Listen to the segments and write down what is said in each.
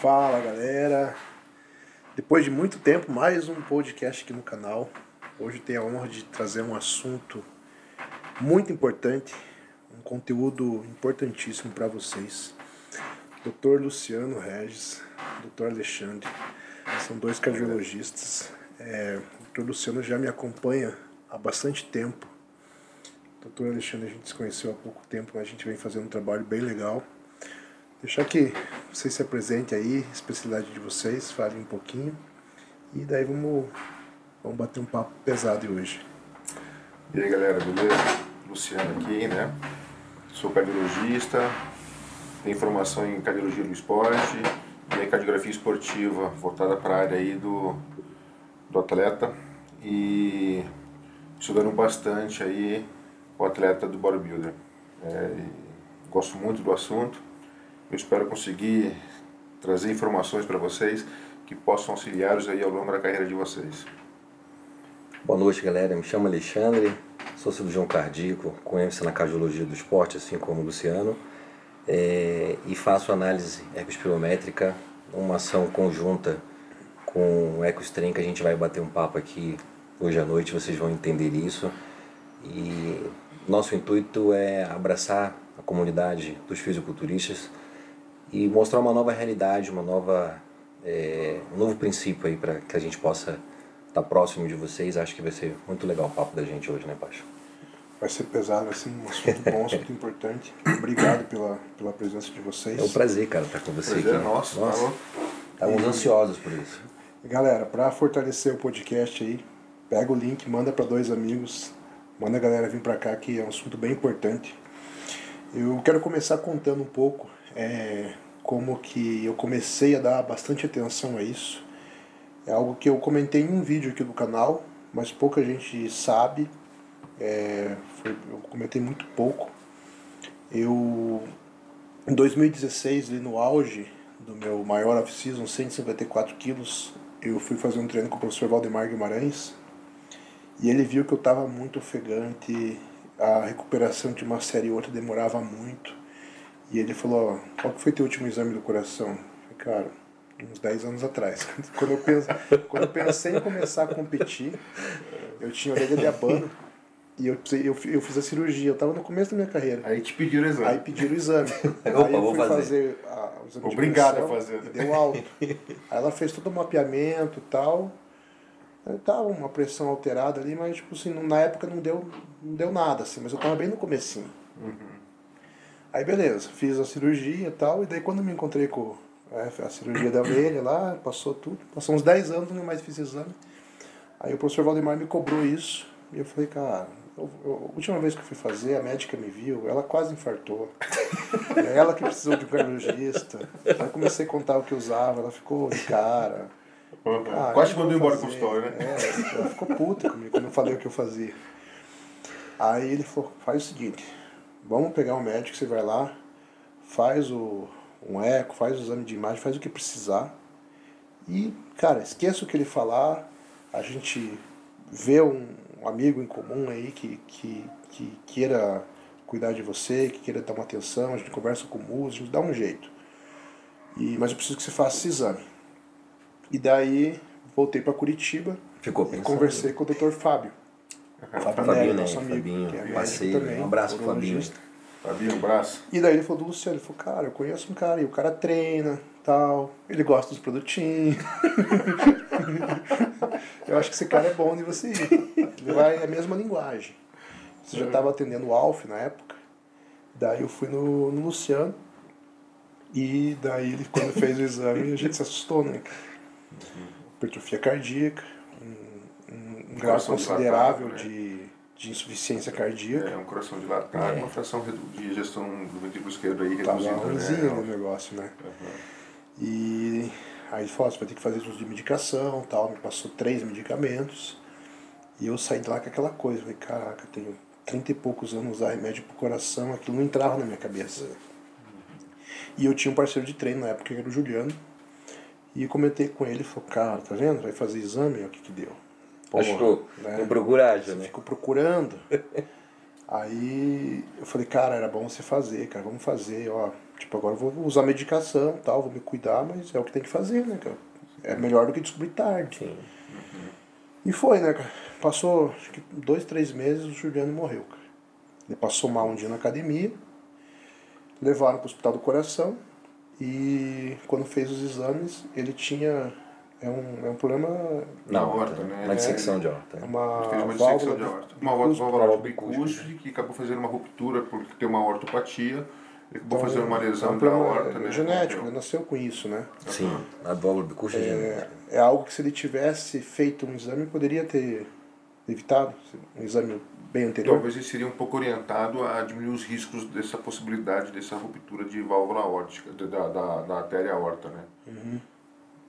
Fala galera! Depois de muito tempo, mais um podcast aqui no canal. Hoje tenho a honra de trazer um assunto muito importante, um conteúdo importantíssimo para vocês. Dr. Luciano Regis, Dr. Alexandre, são dois cardiologistas. É, o Dr. Luciano já me acompanha há bastante tempo. O Dr. Alexandre a gente se conheceu há pouco tempo, mas a gente vem fazendo um trabalho bem legal. Deixar que vocês se apresentem aí, especialidade de vocês, falem um pouquinho. E daí vamos, vamos bater um papo pesado hoje. E aí galera, beleza? Luciano aqui, né? Sou cardiologista, tenho formação em cardiologia do esporte e cardiografia esportiva, voltada para a área aí do, do atleta e estudando bastante aí o atleta do bodybuilder. É, gosto muito do assunto eu espero conseguir trazer informações para vocês que possam auxiliá-los aí ao longo da carreira de vocês. Boa noite, galera. Me chamo Alexandre, sou cirurgião cardíaco, ênfase na cardiologia do esporte, assim como o Luciano, é, e faço análise ecoespirométrica, uma ação conjunta com o EcoStream, que a gente vai bater um papo aqui hoje à noite, vocês vão entender isso. E nosso intuito é abraçar a comunidade dos fisiculturistas, e mostrar uma nova realidade, uma nova, é, um novo princípio aí para que a gente possa estar tá próximo de vocês. Acho que vai ser muito legal o papo da gente hoje, né, Pacho? Vai ser pesado, ser um assunto bom, um assunto importante. Obrigado pela, pela presença de vocês. É um prazer, cara, estar com você prazer aqui. É nosso, nossa. Tá Estamos ansiosos por isso. Galera, para fortalecer o podcast aí, pega o link, manda para dois amigos, manda a galera vir para cá que é um assunto bem importante. Eu quero começar contando um pouco é, como que eu comecei a dar bastante atenção a isso. É algo que eu comentei em um vídeo aqui do canal, mas pouca gente sabe. É, foi, eu comentei muito pouco. Eu, em 2016, ali no auge do meu maior off-season, 154 quilos, eu fui fazer um treino com o professor Valdemar Guimarães e ele viu que eu estava muito ofegante, a recuperação de uma série e outra demorava muito. E ele falou, ó, qual que foi teu último exame do coração? Eu falei, cara, uns 10 anos atrás. quando, eu penso, quando eu pensei em começar a competir, eu tinha orelha de abano e eu, eu, eu fiz a cirurgia, eu estava no começo da minha carreira. Aí te pediram o exame. Aí pediram o exame. Opa, aí eu fui fazer, fazer a, o exame Obrigado de a fazer. E deu alto. aí ela fez todo o mapeamento e tal. Aí tava uma pressão alterada ali, mas tipo assim, na época não deu, não deu nada, assim, mas eu tava bem no comecinho. Uhum. Aí beleza, fiz a cirurgia e tal, e daí quando me encontrei com é, a cirurgia da orelha lá, passou tudo, passou uns 10 anos, não mais fiz exame. Aí o professor Valdemar me cobrou isso, e eu falei, cara, eu, eu, a última vez que eu fui fazer, a médica me viu, ela quase infartou. é ela que precisou de um cardiologista. Aí comecei a contar o que usava, ela ficou de cara. Uhum. Ah, quase mandou embora com o consultório, né? É, ela ficou puta comigo quando eu falei o que eu fazia. Aí ele falou, faz o seguinte, Vamos pegar um médico, você vai lá, faz o, um eco, faz o exame de imagem, faz o que precisar. E, cara, esqueça o que ele falar, a gente vê um amigo em comum aí que, que, que queira cuidar de você, que queira dar uma atenção, a gente conversa com o músico, dá um jeito. E, mas eu preciso que você faça esse exame. E daí voltei para Curitiba Ficou e conversei com o Dr. Fábio. Fábio, Fabinho, né? Amigo, Fabinho, é parceiro, também, um abraço pro Fabinho. Fabinho, um abraço. E daí ele falou do Luciano, ele falou, cara, eu conheço um cara, e o cara treina, tal, ele gosta dos produtinhos. eu acho que esse cara é bom de você ir. Ele vai, é a mesma linguagem. Você já estava atendendo o Alf na época, daí eu fui no, no Luciano, e daí ele, quando fez o exame, a gente se assustou, né? Hipertrofia cardíaca, um grau considerável dilatado, né? de, de insuficiência cardíaca. É, um coração dilatado, é. uma fração de gestão do ventrículo esquerdo aí reduzida. Tava ruimzinho né? no negócio, né? Uhum. E aí ele falou, você vai ter que fazer uso de medicação tal, me passou três medicamentos. E eu saí de lá com aquela coisa, falei, caraca, tenho trinta e poucos anos usar remédio pro coração, aquilo não entrava na minha cabeça. Uhum. E eu tinha um parceiro de treino na época, que era o Juliano, e comentei com ele, falou, cara, tá vendo? Vai fazer exame, olha o que que deu. Porra, Achou? Né? Tem procuragem, né? Ficou procurando. Aí eu falei, cara, era bom você fazer, cara, vamos fazer, ó. Tipo, agora eu vou usar medicação tal, vou me cuidar, mas é o que tem que fazer, né, cara? É melhor do que descobrir tarde. Sim. E foi, né, cara? Passou acho que dois, três meses o Juliano morreu, cara. Ele passou mal um dia na academia, levaram para o hospital do coração e quando fez os exames ele tinha é um, é um problema Na Na horta, horta, né? Uma dissecção de horta. é uma fez uma dissecção válvula de aorta. Uma válvula, de bicúspide. que acabou fazendo uma ruptura porque tem uma ortopatia. Ele acabou Então, fazendo uma é lesão um da horta, né? genético, ele nasceu com isso, né? Sim, a válvula bicúspide é genética. É, é algo que se ele tivesse feito um exame poderia ter evitado, um exame bem anterior. Talvez ele seria um pouco orientado a diminuir os riscos dessa possibilidade dessa ruptura de válvula aórtica, da, da, da artéria aorta, né? Uhum.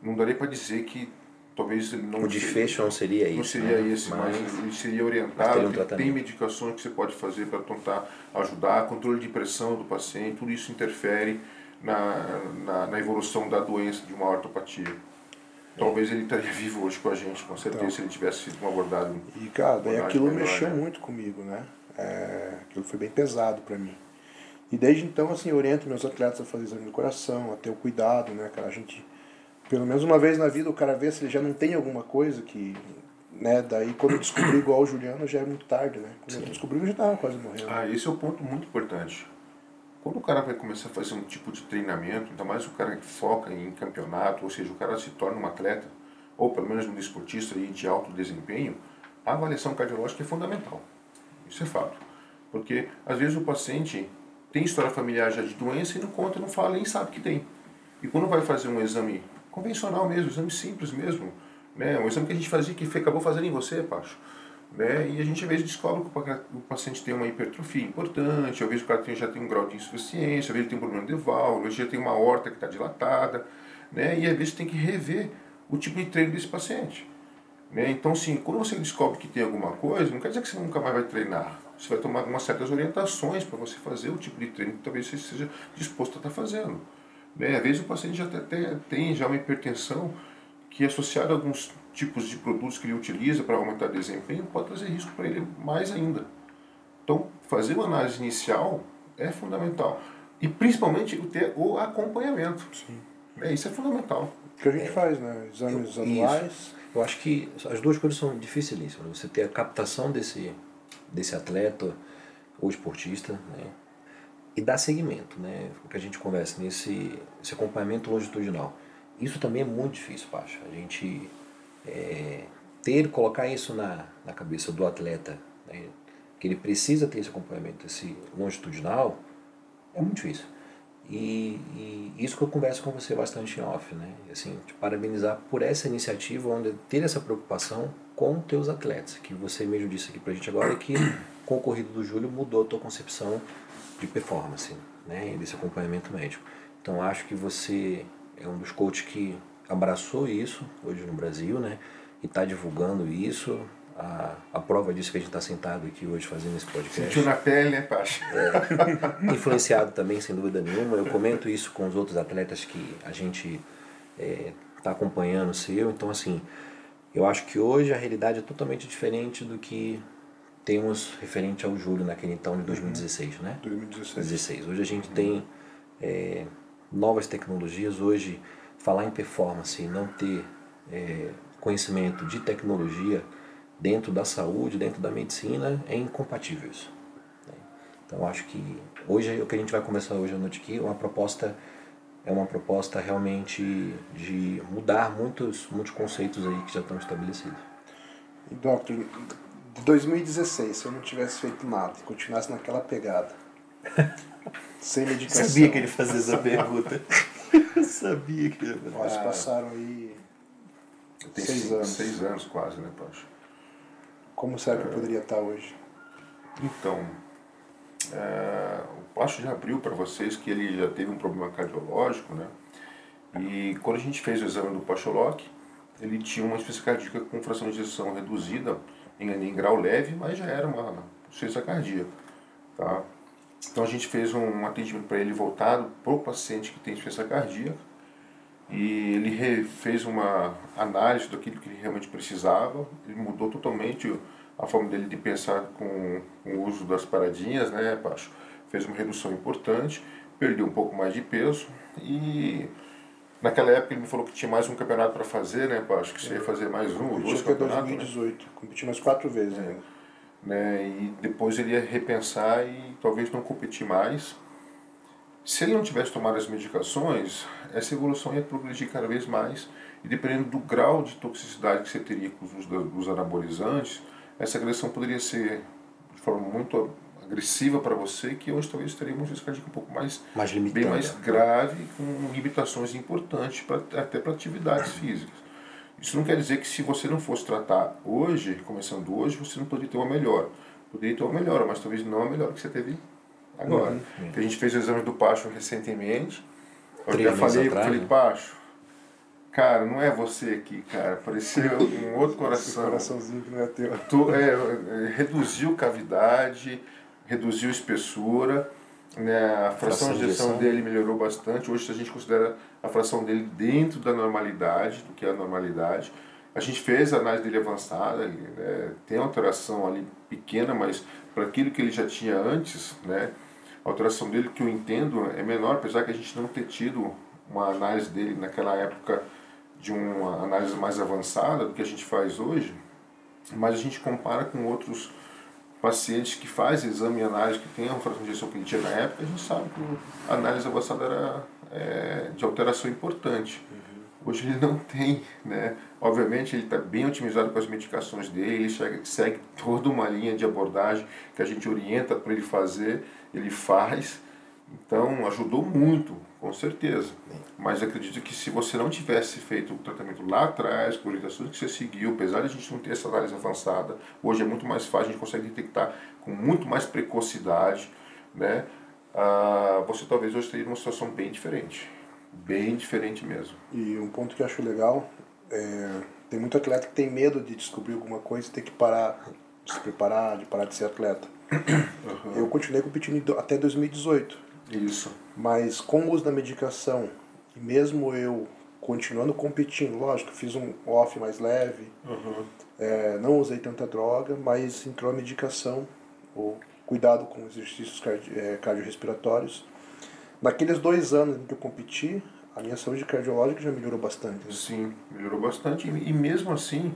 Não daria para dizer que talvez ele não O desfecho não seria não isso. seria né? esse, mas, ele seria mas orientado. teria um tem- medicações que você pode fazer para tentar ajudar, controle de pressão do paciente, tudo isso interfere na, na, na evolução da doença de uma ortopatia. Talvez ele estaria vivo hoje com a gente, com certeza, Então. se ele tivesse sido um abordado. E, cara, daí Abordagem aquilo melhor, mexeu né? muito comigo, né? É, aquilo foi bem pesado pra mim. E desde então, assim, eu oriento meus atletas a fazer exame do coração, a ter o cuidado, né, cara? A gente, pelo menos uma vez na vida, o cara vê se ele já não tem alguma coisa que, né? Daí quando eu descobri igual o Juliano, já é muito tarde, né? Quando eu descobri, eu já tava quase morrendo. Ah, esse é o ponto muito importante. Quando o cara vai começar a fazer um tipo de treinamento, ainda mais o cara que foca em campeonato, ou seja, o cara se torna um atleta, ou pelo menos um desportista aí de alto desempenho, a avaliação cardiológica é fundamental. Isso é fato. Porque às vezes o paciente tem história familiar já de doença e não conta, não fala, nem sabe que tem. E quando vai fazer um exame convencional mesmo, exame simples mesmo, né, um exame que a gente fazia, que acabou fazendo em você, Pacho, né? E a gente às vezes descobre que o pa- o paciente tem uma hipertrofia importante, às vezes o cara tem- já tem um grau de insuficiência, às vezes tem um problema de válvula, às vezes já tem uma horta que está dilatada, né? E às vezes tem que rever o tipo de treino desse paciente. Né? Então, sim, quando você descobre que tem alguma coisa, não quer dizer que você nunca mais vai treinar. Você vai tomar algumas certas orientações para você fazer o tipo de treino que talvez você esteja disposto a estar fazendo. Né? Às vezes o paciente já até tem já uma hipertensão que associada a alguns tipos de produtos que ele utiliza para aumentar o desempenho pode trazer risco para ele mais ainda. Então, fazer uma análise inicial é fundamental. E principalmente o ter o acompanhamento. Sim. É, isso é fundamental. O que a gente faz, né? Exames Isso. anuais. Eu acho que as duas coisas são dificilíssimas. Você ter a captação desse, desse atleta ou esportista, né? E dar seguimento, né? O que a gente conversa nesse esse acompanhamento longitudinal. Isso também é muito difícil, Pacha. A gente é, ter, colocar isso na, na cabeça do atleta, né? que ele precisa ter esse acompanhamento, esse longitudinal, é muito difícil. E, e isso que eu converso com você bastante em off, né? Assim, te parabenizar por essa iniciativa, onde ter essa preocupação com teus atletas, que você mesmo disse aqui pra gente agora que com o corrido do Júlio mudou a tua concepção de performance, né? Desse acompanhamento médico. Então acho que você é um dos coaches que abraçou isso hoje no Brasil, né? E está divulgando isso. A, a prova disso que a gente está sentado aqui hoje fazendo esse podcast Sentiu na pele, né, Pacha? influenciado também, sem dúvida nenhuma. Eu comento isso com os outros atletas que a gente está acompanhando o seu. Então, assim, eu acho que hoje a realidade é totalmente diferente do que temos referente ao Júlio naquele então de 2016, né? 2016. 16. Hoje a gente tem é, novas tecnologias. Hoje, falar em performance e não ter é, conhecimento de tecnologia dentro da saúde, dentro da medicina, é incompatível isso. né? Então, acho que hoje o que a gente vai conversar hoje à noite aqui é uma proposta é uma proposta realmente de mudar muitos muitos conceitos aí que já estão estabelecidos. Doctor, 2016, se eu não tivesse feito nada e continuasse naquela pegada, sem medicação. fazia essa pergunta. Eu sabia que ele ia Nós passaram aí Tem seis cinco- anos. Seis anos quase, né, Pacha? Como será que eu poderia estar hoje? Então, é, o Pacho já abriu para vocês que ele já teve um problema cardiológico, né? E quando a gente fez o exame do Pacholoc, ele tinha uma cardíaca com fração de ejeção reduzida em, em grau leve, mas já era uma insuficiência cardíaca, tá? Então a gente fez um atendimento para ele voltado para o paciente que tem insuficiência cardíaca e ele fez uma análise daquilo que ele realmente precisava, ele mudou totalmente a forma dele de pensar com, com o uso das paradinhas, né, Pacho? Fez uma redução importante, perdeu um pouco mais de peso e naquela época ele me falou que tinha mais um campeonato para fazer, né? Acho que você ia fazer mais um ou dois campeonatos. 2018, competi mais quatro vezes É. ainda. né? E depois ele ia repensar e talvez não competir mais. Se ele não tivesse tomado as medicações, essa evolução ia progredir cada vez mais e dependendo do grau de toxicidade que você teria com os dos anabolizantes, essa agressão poderia ser de forma muito agressiva para você, que hoje talvez teríamos um risco cardíaco um pouco mais Mais bem mais grave, com limitações importantes pra, até para atividades físicas. Isso não quer dizer que se você não fosse tratar hoje, começando hoje, você não poderia ter uma melhora. Poderia ter uma melhora, mas talvez não a melhora que você teve agora. Que a gente fez o exame do Pacho recentemente. Eu Três até meses falei, atrás, falei, né? Pacho, cara, não é você aqui, cara. Parecia um outro Esse coração. coraçãozinho que não é teu. Tu- é, é, reduziu cavidade, reduziu espessura, né, a fração, Fração de injeção. dele melhorou bastante. Hoje a gente considera a fração dele dentro da normalidade, do que é a normalidade. A gente fez a análise dele avançada, ele, né, tem alteração ali pequena, mas para aquilo que ele já tinha antes, né, a alteração dele que eu entendo é menor, apesar que a gente não ter tido uma análise dele naquela época de uma análise mais avançada do que a gente faz hoje, mas a gente compara com outros pacientes que fazem exame e análise que tem a fração de tinha na época, a gente sabe que a análise avançada era é, de alteração importante. Hoje ele não tem, né? Obviamente ele está bem otimizado com as medicações dele, ele segue, segue toda uma linha de abordagem que a gente orienta para ele fazer, ele faz. Então ajudou muito, com certeza. Mas acredito que se você não tivesse feito o tratamento lá atrás, com orientações que você seguiu, apesar de a gente não ter essa análise avançada, hoje é muito mais fácil, a gente consegue detectar com muito mais precocidade, né? Ah, você talvez hoje teria uma situação bem diferente. Bem diferente mesmo. E um ponto que eu acho legal é tem muito atleta que tem medo de descobrir alguma coisa e ter que parar de se preparar, de parar de ser atleta. Eu continuei competindo até 2018, Isso. mas com o uso da medicação e mesmo eu continuando competindo, lógico, fiz um off mais leve, é, não usei tanta droga, mas entrou a medicação, o cuidado com exercícios cardi é, cardiorrespiratórios. Naqueles dois anos em que eu competi, a minha saúde cardiológica já melhorou bastante. né? Sim, melhorou bastante. E, mesmo assim,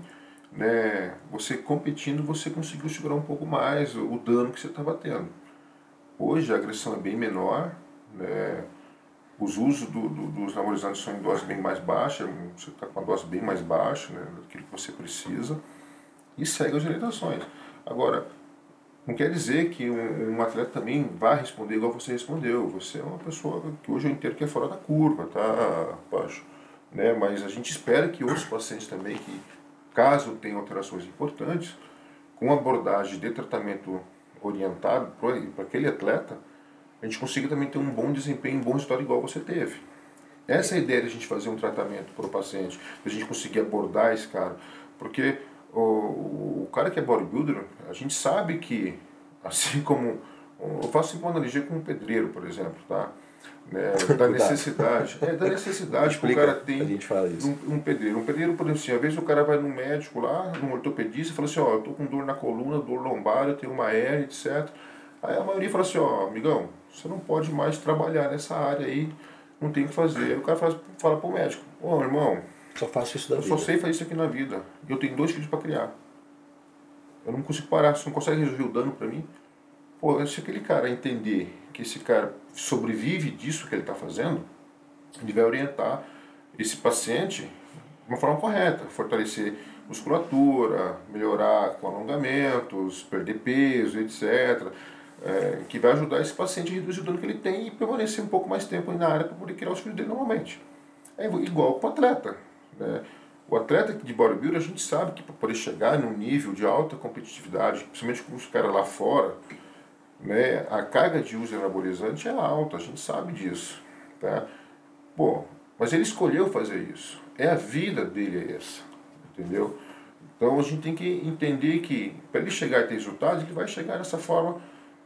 né, você competindo, você conseguiu segurar um pouco mais o, o dano que você estava tendo. Hoje a agressão é bem menor, né, os usos do, do, dos anabolizantes são em dose bem mais baixa, você está com uma dose bem mais baixa, né, daquilo que você precisa, e segue as orientações. Agora, não quer dizer que um, um atleta também vai responder igual você respondeu. Você é uma pessoa que hoje eu entendo que é fora da curva, tá, Pacho? Né? Mas a gente espera que outros pacientes também, que caso tenham alterações importantes, com abordagem de tratamento orientado para aquele atleta, a gente consiga também ter um bom desempenho, um bom resultado igual você teve. Essa é a ideia de a gente fazer um tratamento para o paciente, de a gente conseguir abordar esse cara. Porque o, o cara que é bodybuilder, a gente sabe que, assim como. Eu faço uma analogia com um pedreiro, por exemplo, tá? Né, da necessidade. É, da necessidade que o cara tem um, um pedreiro. Um pedreiro, por exemplo, assim, às vezes o cara vai no médico lá, num ortopedista, e fala assim, ó, eu tô com dor na coluna, dor lombar, eu tenho uma hernia, etc. Aí a maioria fala assim, ó, amigão, você não pode mais trabalhar nessa área aí, não tem o que fazer. Aí o cara fala, fala pro médico, ô irmão, Só faço isso da eu vida. só sei fazer isso aqui na vida. E eu tenho dois filhos para criar. Eu não consigo parar. Você não consegue resolver o dano para mim? Pô, se aquele cara entender que esse cara sobrevive disso que ele está fazendo, ele vai orientar esse paciente de uma forma correta. Fortalecer musculatura, melhorar com alongamentos, perder peso, etc. É, que vai ajudar esse paciente a reduzir o dano que ele tem e permanecer um pouco mais tempo na área para poder criar os filhos dele normalmente. É igual com o atleta. Né? O atleta de bodybuilder, a gente sabe que para poder chegar num nível de alta competitividade, principalmente com os caras lá fora, né, a carga de uso de anabolizante é alta, a gente sabe disso. Tá? Pô, mas ele escolheu fazer isso. É a vida dele é essa. Entendeu? Então a gente tem que entender que para ele chegar a ter resultados, ele vai chegar dessa forma,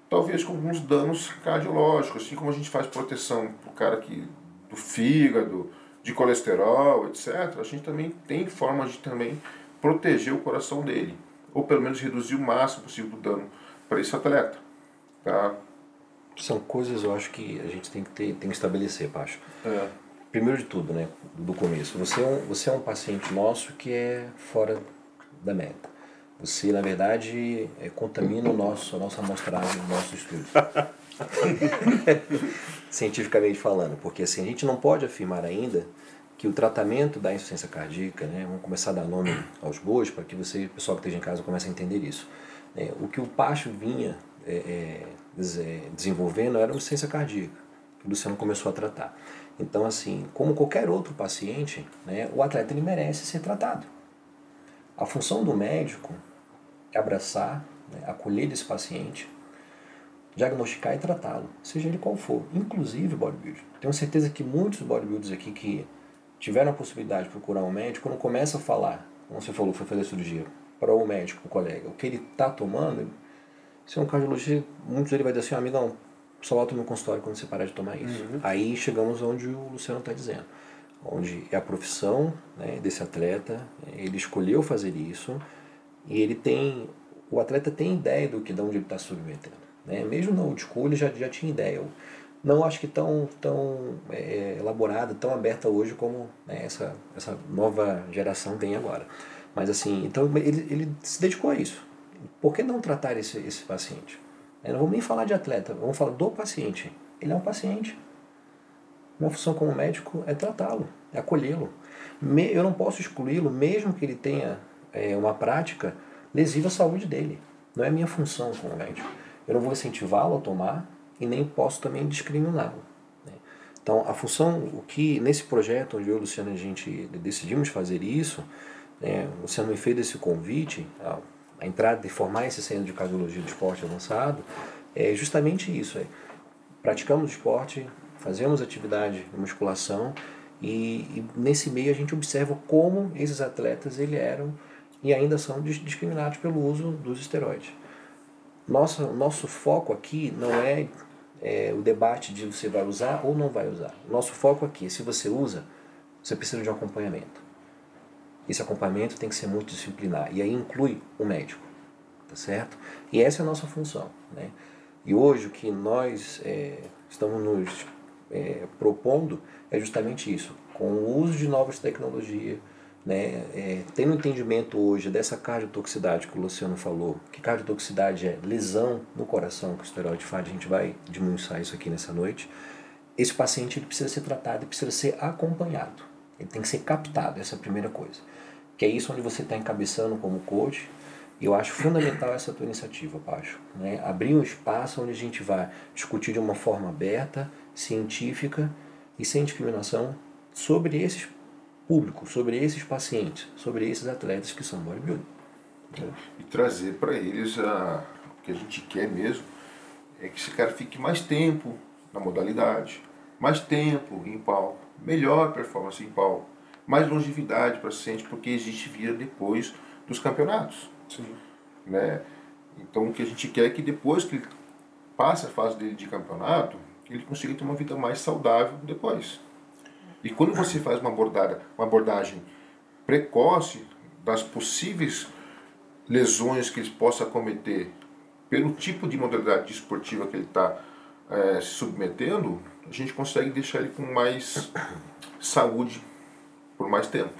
talvez com alguns danos cardiológicos, assim como a gente faz proteção para o cara que, do fígado, de colesterol, etc. A gente também tem formas de também proteger o coração dele, ou pelo menos reduzir o máximo possível do dano para esse atleta. Tá? São coisas eu acho que a gente tem que, ter, tem que estabelecer, Pacho. É. Primeiro de tudo, né, do começo, você é, um, você é um paciente nosso que é fora da meta. Você, na verdade, é, contamina o nosso, a nossa amostragem, o nosso estudo. Cientificamente falando, porque assim, a gente não pode afirmar ainda que o tratamento da insuficiência cardíaca, né, vamos começar a dar nome aos bois para que você, pessoal que esteja em casa, comece a entender isso. É, o que o Pacho vinha é, é, desenvolvendo era uma insuficiência cardíaca, que o Luciano começou a tratar. Então, assim, como qualquer outro paciente, né, o atleta ele merece ser tratado. A função do médico é abraçar, né, acolher esse paciente, diagnosticar e tratá-lo, seja ele qual for, inclusive bodybuilding. Tenho certeza que muitos bodybuilders aqui que tiveram a possibilidade de procurar um médico, quando começa a falar, como você falou, foi fazer cirurgia, para o médico, o colega, o que ele está tomando, se é um cardiologista, muitos ele vai dizer assim, ah, amigão, só volta no consultório quando você parar de tomar isso. Uhum. Aí chegamos onde o Luciano está dizendo, onde é a profissão né, desse atleta, ele escolheu fazer isso e ele tem, o atleta tem ideia do que de onde ele está submetendo. Né? Mesmo no old school ele já, já tinha ideia não acho que tão, tão é, elaborada, tão aberta hoje como né, essa, essa nova geração tem agora. Mas assim, então ele, ele se dedicou a isso. Por que não tratar esse, esse paciente? Eu não vamos nem falar de atleta, vamos falar do paciente. Ele é um paciente. Minha função como médico é tratá-lo, é acolhê-lo. Eu não posso excluí-lo, mesmo que ele tenha é, uma prática lesiva à saúde dele. Não é minha função como médico. Eu não vou incentivá-lo a tomar, e nem posso também discriminá-lo. Né? Então, a função, o que nesse projeto onde eu e o Luciano a gente decidimos fazer isso, né, o Luciano me fez esse convite, a, entrada de formar esse centro de cardiologia do esporte avançado, é justamente isso. É, praticamos esporte, fazemos atividade de musculação e, e, nesse meio a gente observa como esses atletas ele eram e ainda são discriminados pelo uso dos esteroides. Nossa, nosso foco aqui não é é, o debate de você vai usar ou não vai usar. Nosso foco aqui é se você usa, você precisa de um acompanhamento. Esse acompanhamento tem que ser multidisciplinar e aí inclui o médico, tá certo? E essa é a nossa função, né? E hoje o que nós é, estamos nos é, propondo é justamente isso, com o uso de novas tecnologias, né, é, tendo entendimento hoje dessa cardiotoxicidade que o Luciano falou, que cardiotoxicidade é lesão no coração que o esteroide faz, a gente vai diminuir isso aqui nessa noite, esse paciente ele precisa ser tratado e precisa ser acompanhado. Ele tem que ser captado, essa é a primeira coisa. Que é isso onde você está encabeçando como coach, e eu acho fundamental essa tua iniciativa, Pacho. Né? Abrir um espaço onde a gente vai discutir de uma forma aberta, científica e sem discriminação sobre esses público, sobre esses pacientes, sobre esses atletas que são bodybuilding. E trazer para eles a, o que a gente quer mesmo é que esse cara fique mais tempo na modalidade, mais tempo em palco, melhor performance em palco, mais longevidade para o paciente, porque existe vida depois dos campeonatos. Sim. Né? Então o que a gente quer é que depois que ele passe a fase dele de campeonato, ele consiga ter uma vida mais saudável depois. E quando você faz uma abordagem, uma abordagem precoce das possíveis lesões que ele possa cometer pelo tipo de modalidade esportiva que ele está é, se submetendo, a gente consegue deixar ele com mais saúde por mais tempo.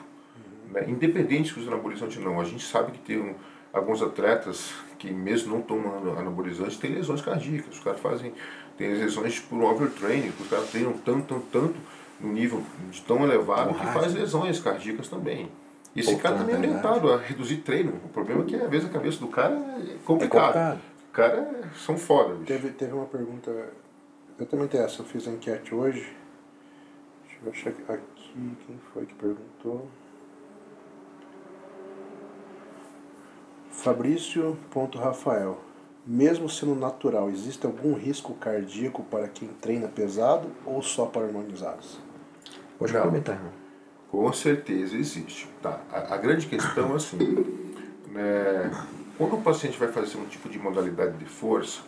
Né? Independente se usa anabolizante ou não. A gente sabe que tem um, alguns atletas que mesmo não tomando anabolizante têm lesões cardíacas. Os caras fazem, tem lesões por overtraining, os caras treinam tanto, tanto, tanto no nível de tão elevado que faz lesões cardíacas também. E esse cara também é orientado a reduzir treino. O problema é que às vezes a cabeça do cara é complicado. É complicado. O cara é, são foda. Bicho. Teve, teve uma pergunta. Eu também tenho essa, eu fiz a enquete hoje. Deixa eu achar aqui quem foi que perguntou. Fabrício.rafael. Mesmo sendo natural, existe algum risco cardíaco para quem treina pesado ou só para harmonizados? Pode Não, comentar, irmão. Com certeza existe. Tá. A, a grande questão é assim, né, quando o paciente vai fazer um tipo de modalidade de força,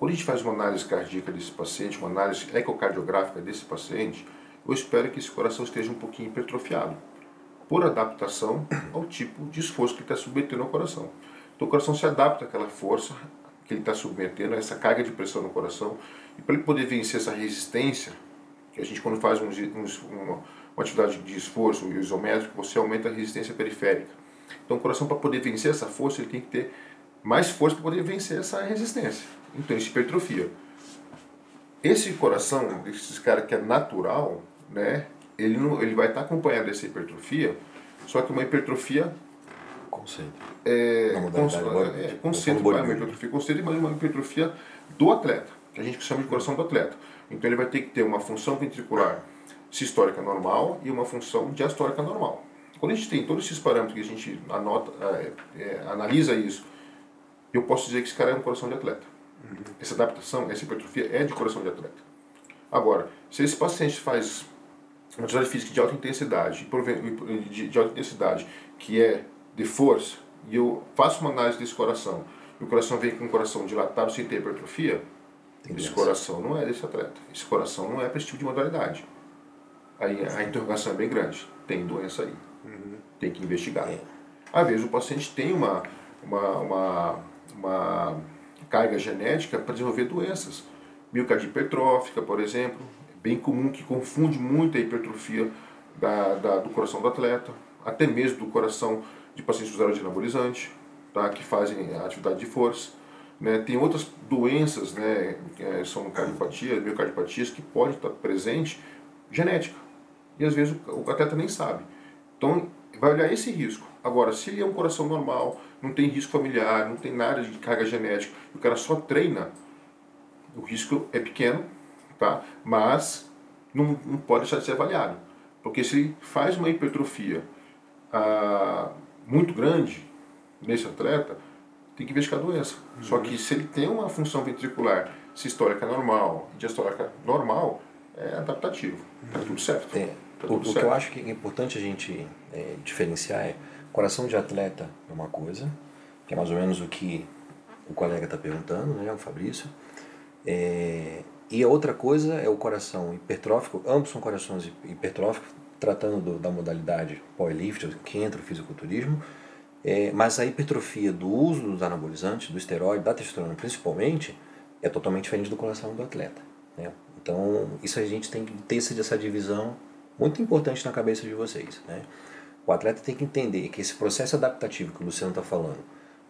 quando a gente faz uma análise cardíaca desse paciente, uma análise ecocardiográfica desse paciente, eu espero que esse coração esteja um pouquinho hipertrofiado, por adaptação ao tipo de esforço que está submetendo ao coração. Então o coração se adapta àquela força que ele está submetendo a essa carga de pressão no coração. E para ele poder vencer essa resistência, que a gente quando faz um, um, uma, uma atividade de esforço isométrico, você aumenta a resistência periférica. Então o coração para poder vencer essa força, ele tem que ter mais força para poder vencer essa resistência. Então ele se hipertrofia. Esse coração, desses caras que é natural, né, ele, não, ele vai estar acompanhado dessa hipertrofia, só que uma hipertrofia conceito. É, cons, é, conceito, vai, uma hipertrofia conceito, mas uma hipertrofia do atleta, que a gente chama de coração do atleta. Então ele vai ter que ter uma função ventricular sistólica normal e uma função diastólica normal. Quando a gente tem todos esses parâmetros que a gente anota, é, é, analisa isso, eu posso dizer que esse cara é um coração de atleta. Essa adaptação, essa hipertrofia é de coração de atleta. Agora, se esse paciente faz uma atividade física de alta intensidade, de alta intensidade, que é de força, e eu faço uma análise desse coração, e o coração vem com um coração dilatado sem ter hipertrofia, Entendi. esse coração não é desse atleta. Esse coração não é para esse tipo de modalidade. Aí a interrogação é bem grande. Tem doença aí. Uhum. Tem que investigar. É. Às vezes o paciente tem uma, uma, uma, uma carga genética para desenvolver doenças. Miocardite hipertrófica, por exemplo, é bem comum que confunde muito a hipertrofia da, da, do coração do atleta, até mesmo do coração de pacientes usuários de anabolizante, tá, que fazem atividade de força. Né? Tem outras doenças, né, que é, são cardiopatias, miocardiopatias, que podem estar presente genética. E às vezes o atleta nem sabe. Então, vai olhar esse risco. Agora, se ele é um coração normal, não tem risco familiar, não tem nada de carga genética, o cara só treina, o risco é pequeno, tá? mas não, não pode deixar de ser avaliado. Porque se ele faz uma hipertrofia ah, muito grande nesse atleta, tem que investigar a doença. Uhum. Só que se ele tem uma função ventricular sistólica normal, diastólica normal, é adaptativo. Está tudo certo. É. Tá tudo o, certo. o, que eu acho que é importante a gente é, diferenciar é coração de atleta é uma coisa, que é mais ou menos o que o colega está perguntando, né, o Fabrício. É, e a outra coisa é o coração hipertrófico, ambos são corações hipertróficos, tratando do, da modalidade powerlifting, que entra o fisiculturismo, é, mas a hipertrofia do uso dos anabolizantes, do esteroide, da testosterona principalmente, é totalmente diferente do coração do atleta. Né? Então, isso a gente tem que ter essa divisão muito importante na cabeça de vocês. Né? O atleta tem que entender que esse processo adaptativo que o Luciano está falando,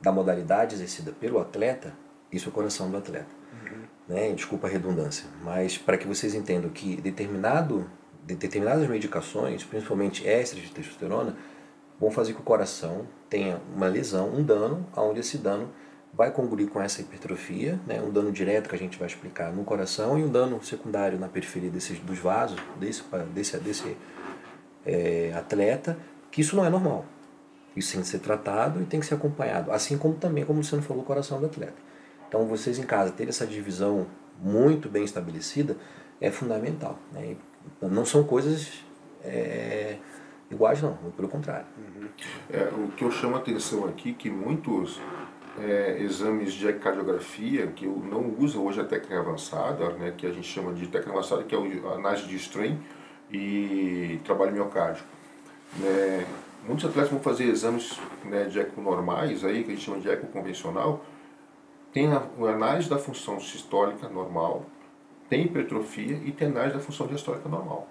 da modalidade exercida pelo atleta, isso é o coração do atleta. Uhum. Né? Desculpa a redundância, mas para que vocês entendam que determinado de determinadas medicações, principalmente extras de testosterona, vão fazer que o coração tenha uma lesão, um dano, onde esse dano vai congruir com essa hipertrofia, né, um dano direto que a gente vai explicar no coração e um dano secundário na periferia desses, dos vasos desse, desse, desse é, atleta, que isso não é normal. Isso tem que ser tratado e tem que ser acompanhado, assim como também, como você falou, o coração do atleta. Então, vocês em casa terem essa divisão muito bem estabelecida é fundamental. Né? Não são coisas é, iguais, não, pelo contrário. Uhum. É, o que eu chamo a atenção aqui que muitos é, exames de ecocardiografia que não uso hoje a técnica avançada, né, que a gente chama de técnica avançada, que é a análise de strain e trabalho miocárdio. Né, muitos atletas vão fazer exames né, de eco normais, aí, que a gente chama de eco convencional, tem a, a análise da função sistólica normal, tem hipertrofia e tem análise da função diastólica normal.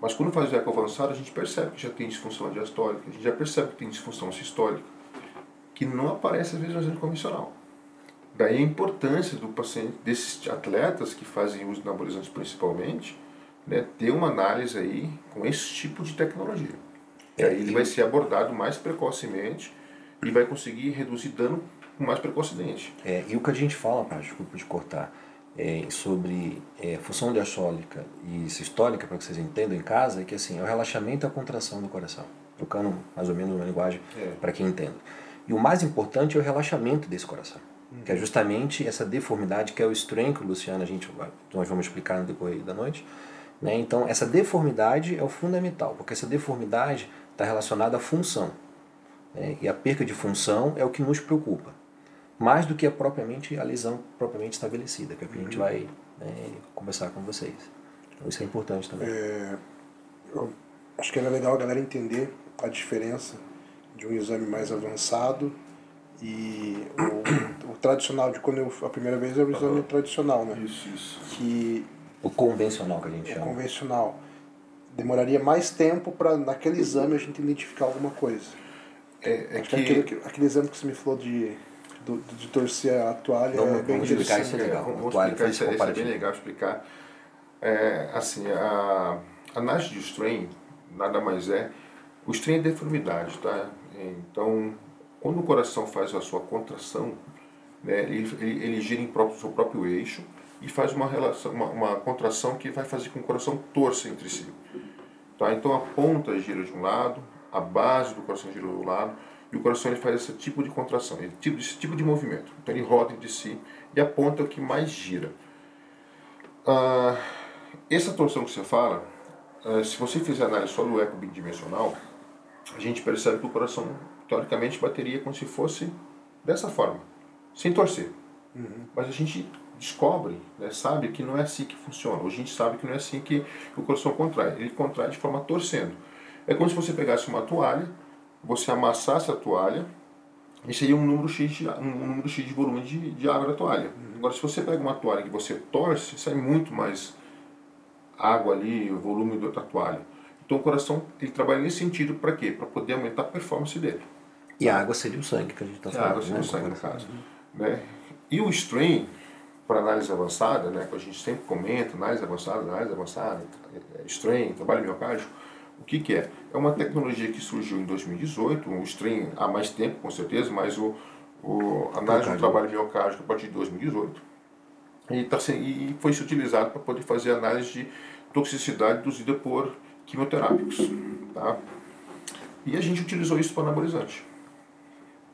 Mas quando faz o eco avançado, a gente percebe que já tem disfunção diastólica, a gente já percebe que tem disfunção sistólica, que não aparece às vezes no exame convencional. Daí a importância do paciente, desses atletas que fazem uso de anabolizantes principalmente, né, ter uma análise aí com esse tipo de tecnologia. E aí ele vai ser abordado mais precocemente e vai conseguir reduzir dano com mais precocemente. É, e o que a gente fala, para desculpa de cortar, é, sobre é, função diastólica e sistólica, para que vocês entendam em casa, é que assim, é o relaxamento e a contração do coração. Trocando mais ou menos uma linguagem é. para quem entenda. E o mais importante é o relaxamento desse coração, uhum. que é justamente essa deformidade, que é o strain que o Luciano, a gente, nós vamos explicar no decorrer da noite. Né? Então, essa deformidade é o fundamental, porque essa deformidade está relacionada à função. Né? E a perca de função é o que nos preocupa mais do que a propriamente a lesão propriamente estabelecida, que é o que a gente uhum. vai né, conversar com vocês. Então isso é importante também. É, acho que era legal a galera entender a diferença de um exame mais avançado E o, o, tradicional de quando eu a primeira vez era o exame uhum. tradicional, né? Isso, isso. Que o convencional que a gente o chama. convencional demoraria mais tempo para naquele exame a gente identificar alguma coisa. É, é que... aquele, aquele exame que você me falou de do, de torcer a toalha Não, é bem vamos explicar isso é legal. Vamos, explicar isso, isso é bem legal explicar. É, assim, a análise de strain nada mais é o strain é deformidade, tá? Então, quando o coração faz a sua contração, né, ele, ele, ele gira em próprio, seu próprio eixo e faz uma, relação, uma, uma, contração que vai fazer com que o coração torça entre si. Tá? Então a ponta gira de um lado, a base do coração gira do lado, e o coração ele faz esse tipo de contração, esse tipo, esse tipo de movimento. Então ele roda entre si e a ponta é o que mais gira. Ah, essa torção que você fala, ah, se você fizer análise só do eco bidimensional, a gente percebe que o coração, teoricamente, bateria como se fosse dessa forma, sem torcer. Uhum. Mas a gente descobre, né, sabe que não é assim que funciona. A gente sabe que não é assim que o coração contrai. Ele contrai de forma torcendo. É como se você pegasse uma toalha, você amassasse a toalha e seria um número X de, um número X de volume de, de água da toalha. Agora, se você pega uma toalha que você torce, sai muito mais água ali, o volume da toalha. Então o coração ele trabalha nesse sentido para quê? Para poder aumentar a performance dele. E a água seria o sangue que a gente está falando. A água seria né? o sangue, no caso. Né? E o strain, para análise avançada, né, que a gente sempre comenta, análise avançada, análise avançada, strain, trabalho miocárdico, o que, que é? É uma tecnologia que surgiu em 2018, um strain há mais tempo, com certeza, mas o, o análise do trabalho miocárdico a partir de 2018. E, tá, e foi se utilizado para poder fazer análise de toxicidade induzida por quimioterápicos. Tá? E a gente utilizou isso para anabolizante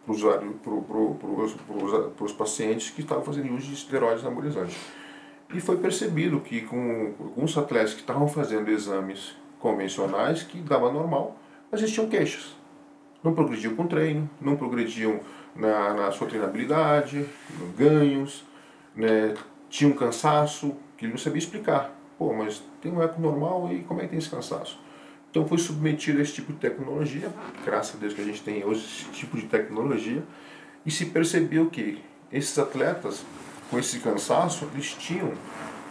para os pacientes que estavam fazendo uso de esteroides anabolizantes. E foi percebido que com alguns atletas que estavam fazendo exames convencionais que dava normal, mas eles tinham queixas. Não progrediam com treino, não progrediam na, na sua treinabilidade, ganhos, né, tinham cansaço que ele não sabia explicar. Pô, mas tem um eco normal e como é que tem esse cansaço? Então foi submetido a esse tipo de tecnologia, graças a Deus que a gente tem hoje esse tipo de tecnologia, e se percebeu que esses atletas, com esse cansaço, eles tinham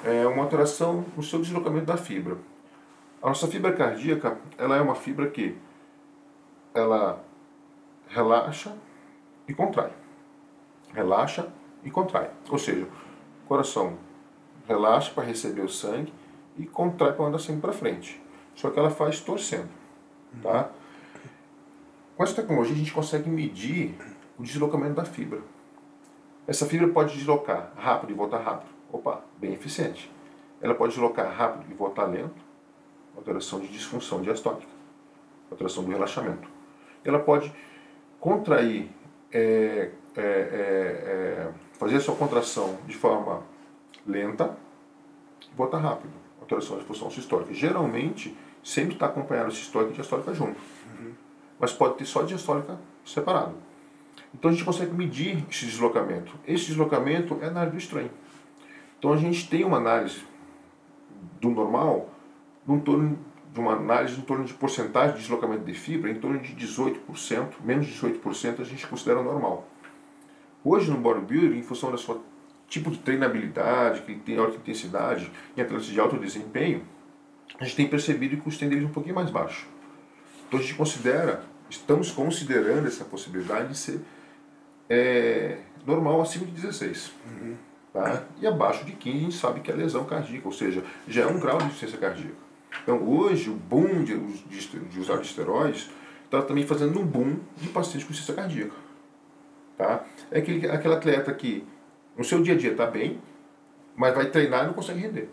é, uma alteração no seu deslocamento da fibra. A nossa fibra cardíaca, ela é uma fibra que ela relaxa e contrai. Relaxa e contrai. Ou seja, o coração relaxa para receber o sangue e contrai para mandar sangue para frente só que ela faz torcendo. Tá? Com essa tecnologia a gente consegue medir o deslocamento da fibra. Essa fibra pode deslocar rápido e voltar rápido. Opa, bem eficiente. Ela pode deslocar rápido e voltar lento. Alteração de disfunção diastólica. Alteração do relaxamento. Ela pode contrair, é, é, é, é fazer a sua contração de forma lenta e voltar rápido. Alteração de função sistólica. Geralmente, sempre está acompanhado sistólica e diastólica junto. Uhum. Mas pode ter só diastólica separado. Então a gente consegue medir esse deslocamento. Esse deslocamento é área do strain. Então a gente tem uma análise do normal em torno de uma análise em torno de porcentagem de deslocamento de fibra em torno de 18%, menos de 18% a gente considera normal. Hoje no bodybuilding, em função da sua tipo de treinabilidade, que tem alta intensidade, em atletas de alto desempenho, a gente tem percebido que o custo deles é um pouquinho mais baixo. Então a gente considera, estamos considerando essa possibilidade de ser é, normal acima de 16. Uhum. Tá? E abaixo de 15 a gente sabe que é lesão cardíaca, ou seja, já é um grau de insuficiência cardíaca. Então hoje o boom de, de, de usar de esteroides está também fazendo um boom de pacientes com insuficiência cardíaca. Tá? É aquele, aquele atleta que no seu dia a dia está bem, mas vai treinar e não consegue render.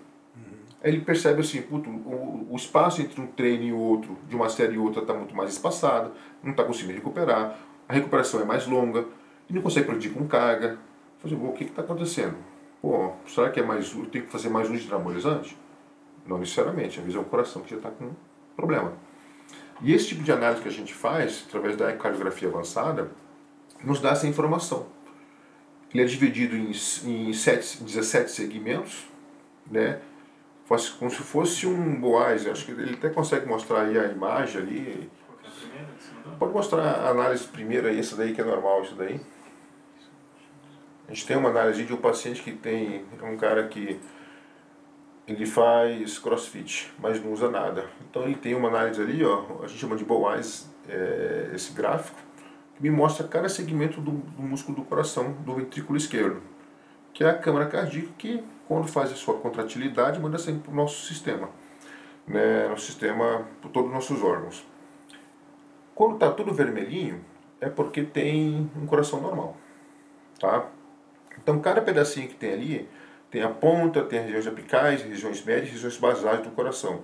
Ele percebe assim, puto, o, o espaço entre um treino e outro, de uma série e outra, está muito mais espaçado, não está conseguindo recuperar, a recuperação é mais longa, e não consegue produzir com carga. Fazer, o que está acontecendo? Pô, será que é mais tenho que fazer mais uso de anabolizante? Não necessariamente, às vezes é o coração que já está com problema. E esse tipo de análise que a gente faz, através da ecocardiografia avançada, nos dá essa informação. Ele é dividido em, em, sete, 17 segmentos, né? Como se fosse um Boaz. Acho que ele até consegue mostrar aí a imagem ali. Pode mostrar a análise primeira aí, essa daí que é normal, isso daí. A gente tem uma análise de um paciente que tem é um cara que ele faz crossfit, mas não usa nada. Então ele tem uma análise ali, ó, a gente chama de Bowise, é, esse gráfico, que me mostra cada segmento do, do músculo do coração, do ventrículo esquerdo, que é a câmara cardíaca que, quando faz a sua contratilidade, manda sempre para o nosso sistema, né, nosso sistema, para todos os nossos órgãos. Quando está tudo vermelhinho, é porque tem um coração normal, tá? Então cada pedacinho que tem ali tem a ponta, tem as regiões apicais, regiões médias regiões basais do coração.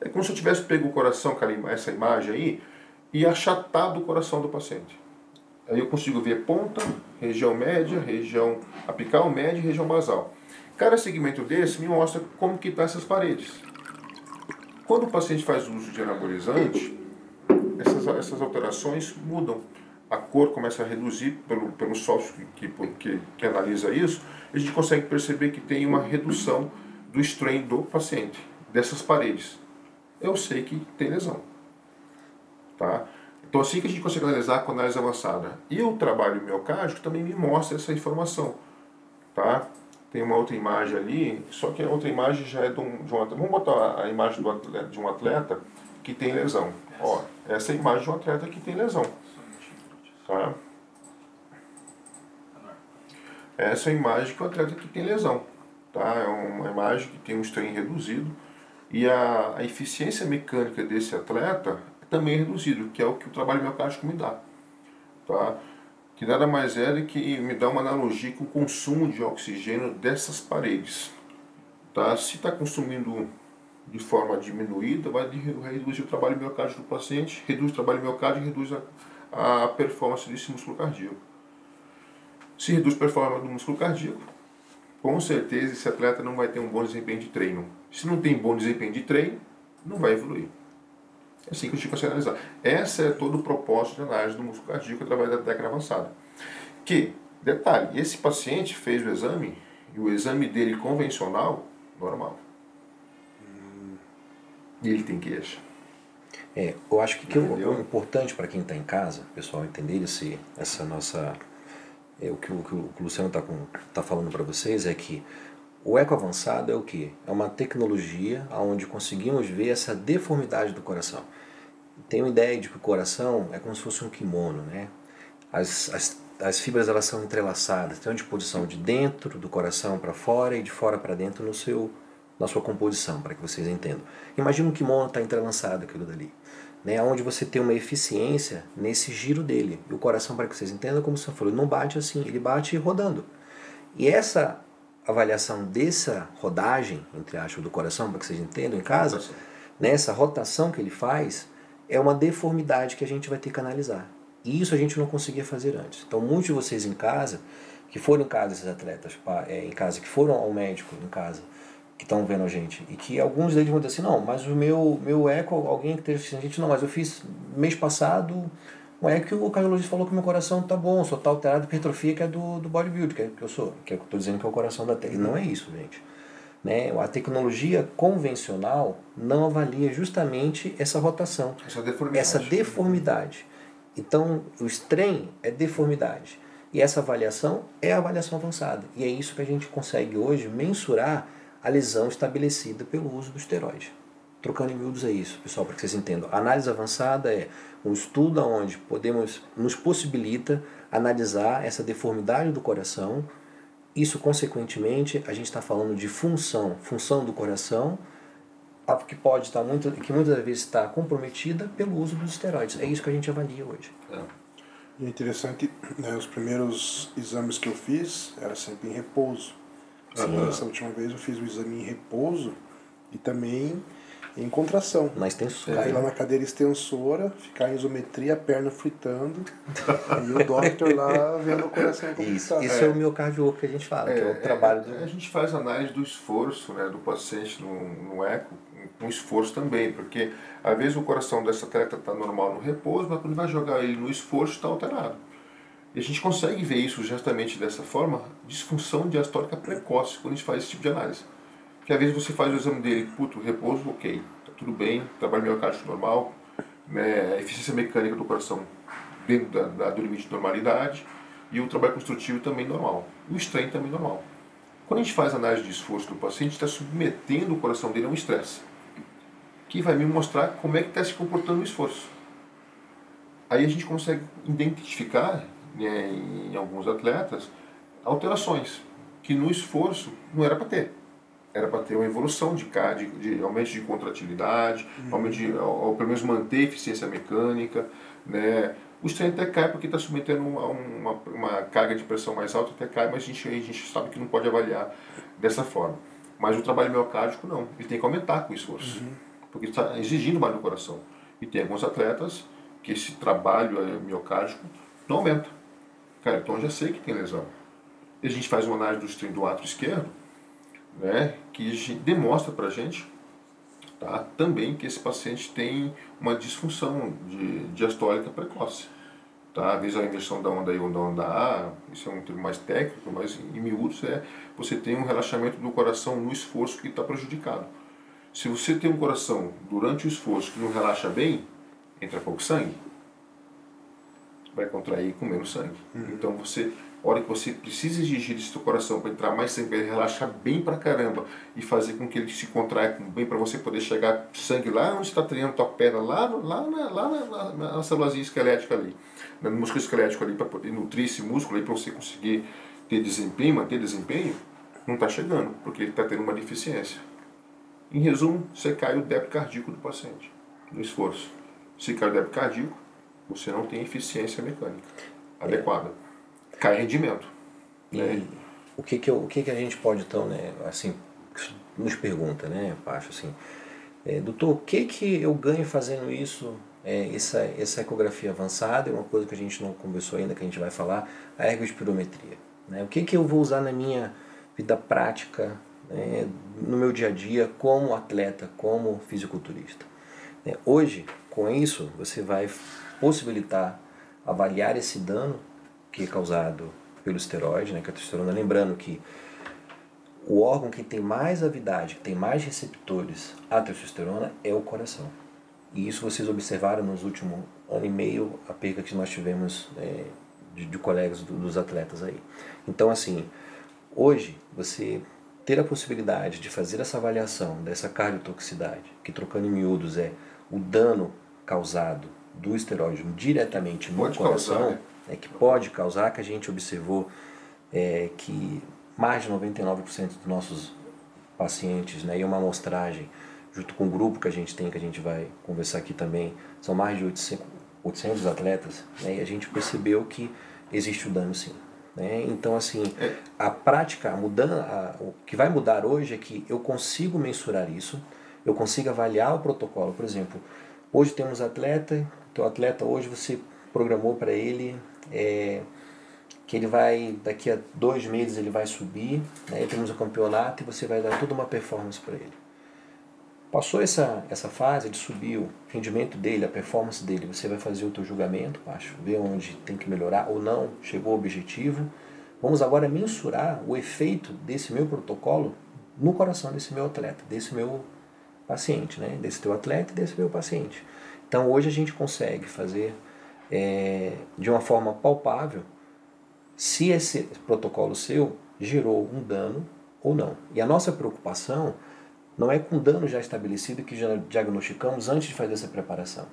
É como se eu tivesse pego o coração, essa imagem aí, e achatado o coração do paciente. Aí eu consigo ver ponta, região média, região apical, média e região basal. Cada segmento desse me mostra como que estão tá essas paredes. Quando o paciente faz uso de anabolizante, essas, essas alterações mudam a cor começa a reduzir pelo, pelo software que, que, que analisa isso, a gente consegue perceber que tem uma redução do strain do paciente, dessas paredes. Eu sei que tem lesão. Tá? Então assim que a gente consegue analisar com análise avançada. E o trabalho miocárdico também me mostra essa informação. Tá? Tem uma outra imagem ali, só que a outra imagem já é de um, de um atleta. Vamos botar a imagem do atleta, de um atleta que tem lesão. Ó, essa é a imagem de um atleta que tem lesão. Tá? Essa é a imagem que o atleta que tem lesão. Tá? É uma imagem que tem um strain reduzido e a, a eficiência mecânica desse atleta também é reduzido, que é o que o trabalho miocárdico me dá. Tá? Que nada mais é do que me dá uma analogia com o consumo de oxigênio dessas paredes. Tá? Se está consumindo de forma diminuída, vai reduzir o trabalho miocárdico do paciente, reduz o trabalho miocárdico e reduz a, a performance desse músculo cardíaco. Se reduz a performance do músculo cardíaco, com certeza esse atleta não vai ter um bom desempenho de treino. Se não tem bom desempenho de treino, não vai evoluir. É assim que a gente consegue analisar. Esse é todo o propósito de análise do músculo cardíaco através da técnica avançada. Que, detalhe, esse paciente fez o exame e o exame dele convencional, normal. E ele tem queixa. É, eu acho que, que o, o, importante para quem está em casa, pessoal, entender esse, essa nossa. É, o, que, o que o Luciano está tá falando para vocês é que o eco avançado é o que? É uma tecnologia onde conseguimos ver essa deformidade do coração. Uma ideia de que o coração é como se fosse um kimono, né? As, as, as fibras elas são entrelaçadas, tem uma disposição de dentro do coração para fora e de fora para dentro no seu na sua composição, para que vocês entendam. Imagina um kimono está entrelaçado aquilo dali, né, onde você tem uma eficiência nesse giro dele. E o coração, para que vocês entendam, como você falou, não bate assim, ele bate rodando. E essa avaliação dessa rodagem, entre aspas, do coração, para que vocês entendam em casa, nessa rotação que ele faz, é uma deformidade que a gente vai ter que analisar. E isso a gente não conseguia fazer antes. Então, muitos de vocês em casa, que foram em casa, esses atletas, é, em casa, que foram ao médico em casa, que estão vendo a gente. E que alguns deles vão dizer assim, não, mas o meu, meu eco, alguém que esteja a gente, não, mas eu fiz mês passado um eco que o cardiologista falou que meu coração tá bom, só tá alterado hipertrofia que é do, do bodybuilding, que, é, que eu sou, que é eu tô dizendo que é o coração da terra. E não é isso, gente. Né? A tecnologia convencional não avalia justamente essa rotação, essa deformidade. Essa deformidade. Então, o strain é deformidade. E essa avaliação é a avaliação avançada. E é isso que a gente consegue hoje mensurar a lesão estabelecida pelo uso do esteroide. Trocando em miúdos é isso, pessoal, para que vocês entendam. A análise avançada é um estudo onde podemos nos possibilita analisar essa deformidade do coração. Isso, consequentemente, a gente está falando de função, função do coração, que pode estar muito, que muitas vezes está comprometida pelo uso dos esteroides. É isso que a gente avalia hoje. É. E é interessante, né, os primeiros exames que eu fiz era sempre em repouso. Sim, essa última vez eu fiz o exame em repouso e também em contração. Na extensora. Cair lá na cadeira extensora, ficar em isometria, a perna fritando, e o doctor lá vendo o coração como Isso, tá. isso é. é o miocárdio que a gente fala, é, que é o é, trabalho do... A gente faz análise do esforço né, do paciente no, no eco, com esforço também, porque às vezes o coração dessa atleta está normal no repouso, mas quando vai jogar ele no esforço está alterado. E a gente consegue ver isso justamente dessa forma, disfunção diastólica precoce, quando a gente faz esse tipo de análise. Que às vezes você faz o exame dele, puto, repouso, ok, tá tudo bem, trabalho miocárdico normal, né, eficiência mecânica do coração dentro da, da, do limite de normalidade, E o trabalho construtivo também normal. O estranho também normal. Quando a gente faz análise de esforço do paciente, está submetendo o coração dele a um estresse, que vai me mostrar como é que está se comportando o esforço. Aí a gente consegue identificar né, em alguns atletas alterações que no esforço não era para ter. Era para ter uma evolução de, de, de aumento de contratilidade, uhum. aumento de, ou, pelo menos manter eficiência mecânica, né, o estranho até cai porque está submetendo a uma, uma, carga de pressão mais alta, até cai, mas a gente, a gente sabe que não pode avaliar dessa forma. Mas o trabalho miocárdico não, ele tem que aumentar com o esforço, uhum. porque está exigindo mais do coração. E tem alguns atletas que esse trabalho eh, miocárdico não aumenta. Cara, então eu já sei que tem lesão. E a gente faz uma análise do do ato esquerdo, né, que demonstra para a gente tá? também que esse paciente tem uma disfunção de diastólica precoce. Tá? Às vezes a inversão da onda I ou da onda A, isso é um termo mais técnico, mas em miúdos é você tem um relaxamento do coração no esforço que está prejudicado. Se você tem um coração durante o esforço que não relaxa bem, entra pouco sangue, vai contrair com menos sangue. Uhum. Então você hora que você precisa exigir esse seu coração para entrar mais sangue, para ele relaxar bem pra caramba e fazer com que ele se contraia bem para você poder chegar sangue lá onde está treinando tua perna, lá, lá, na, lá na, na, na célulazinha esquelética ali, no músculo esquelético ali, para poder nutrir esse músculo aí, para você conseguir ter desempenho, manter desempenho, não está chegando, porque ele está tendo uma deficiência. Em resumo, você cai o débito cardíaco do paciente, no esforço. Se cai o débito cardíaco, você não tem eficiência mecânica adequada cai rendimento. E né? o, que, que, o que, que a gente pode então, né, assim, nos pergunta, né, Pacho, assim, é, doutor, o que, que eu ganho fazendo isso? É, essa, essa ecografia avançada é uma coisa que a gente não conversou ainda, que a gente vai falar, a ergospirometria. Né? O que, que eu vou usar na minha vida prática, né, no meu dia a dia, como atleta, como fisiculturista? É, hoje, com isso, você vai possibilitar avaliar esse dano que é causado pelo esteroide, né, que é a testosterona. Lembrando que o órgão que tem mais avidade, que tem mais receptores à testosterona é o coração. E isso vocês observaram nos últimos ano e meio, a perca que nós tivemos é, de, de, colegas do, dos atletas aí. Então, assim, hoje você ter a possibilidade de fazer essa avaliação dessa cardiotoxicidade, que trocando em miúdos é o dano causado do esteroide diretamente no Pode coração, causar, né? Né, que pode causar, que a gente observou é, que mais de 99% dos nossos pacientes, né, e uma amostragem, junto com o grupo que a gente tem, que a gente vai conversar aqui também, são mais de 800, 800 atletas, né, e a gente percebeu que existe o dano sim. Né? Então, assim, é. a prática, a mudança, a, o que vai mudar hoje é que eu consigo mensurar isso, eu consigo avaliar o protocolo. Por exemplo, hoje temos atleta, teu atleta hoje você programou para ele é, que ele vai, daqui a dois meses ele vai subir, né, temos o campeonato e você vai dar toda uma performance para ele. Passou essa, essa fase, ele subiu, o rendimento dele, a performance dele, você vai fazer o teu julgamento, acho, ver onde tem que melhorar ou não, chegou ao objetivo. Vamos agora mensurar o efeito desse meu protocolo no coração desse meu atleta, desse meu paciente, né? desse teu atleta e desse meu paciente. Então hoje a gente consegue fazer é, de uma forma palpável se esse protocolo seu gerou um dano ou não. E a nossa preocupação não é com dano já estabelecido que já diagnosticamos antes de fazer essa preparação.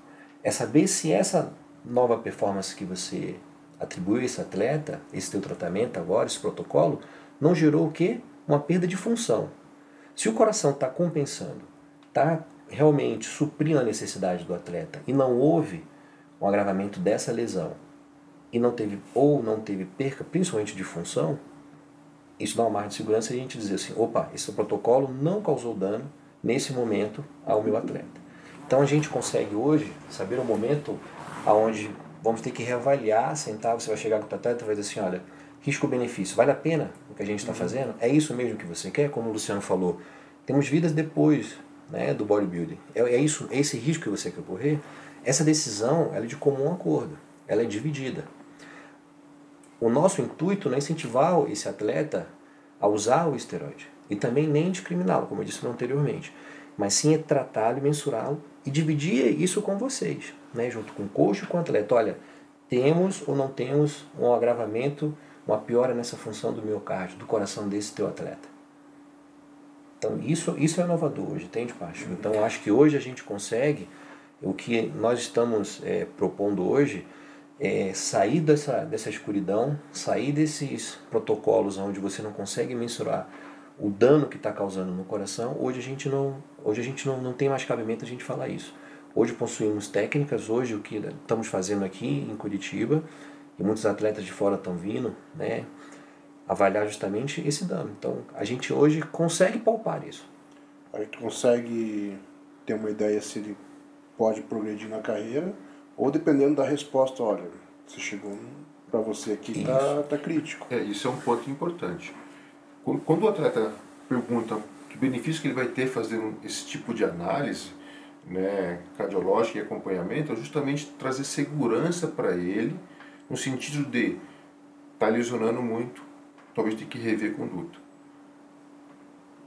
É saber se essa nova performance que você atribuiu a esse atleta, esse teu tratamento agora, esse protocolo, não gerou o quê? Uma perda de função. Se o coração está compensando, está realmente suprindo a necessidade do atleta e não houve um agravamento dessa lesão e não teve ou não teve perca, principalmente de função, isso dá uma margem de segurança e a gente dizer assim, opa, esse protocolo não causou dano nesse momento ao meu atleta. Então a gente consegue hoje saber o momento aonde vamos ter que reavaliar, sentar, você vai chegar com o atleta e vai dizer assim, olha, risco-benefício, vale a pena o que a gente está uhum. fazendo? É isso mesmo que você quer? Como o Luciano falou, temos vidas depois né, do bodybuilding. É, é isso, é esse risco que você quer correr? Essa decisão é de comum acordo, ela é dividida. O nosso intuito não é incentivar esse atleta a usar o esteroide e também nem discriminá-lo, como eu disse anteriormente, mas sim é tratá-lo e mensurá-lo e dividir isso com vocês, né, junto com o coach e com o atleta. Olha, temos ou não temos um agravamento, uma piora nessa função do miocárdio, do coração desse teu atleta. Então isso, isso é inovador hoje, entende, Pacho? Então acho que hoje a gente consegue, o que nós estamos é, propondo hoje é sair dessa, dessa escuridão, sair desses protocolos onde você não consegue mensurar o dano que está causando no coração. Hoje a gente não, hoje a gente não, não tem mais cabimento a gente falar isso. Hoje possuímos técnicas, hoje o que estamos fazendo aqui em Curitiba, e muitos atletas de fora estão vindo, né, avaliar justamente esse dano. Então a gente hoje consegue palpar isso. A gente consegue ter uma ideia se ele pode progredir na carreira, ou dependendo da resposta, olha, você chegou para você aqui, tá, tá crítico. É, isso é um ponto importante. Quando o atleta pergunta que benefício que ele vai ter fazendo esse tipo de análise, né, cardiológica e acompanhamento é justamente trazer segurança para ele, no sentido de tá lesionando muito, talvez ter que rever conduta.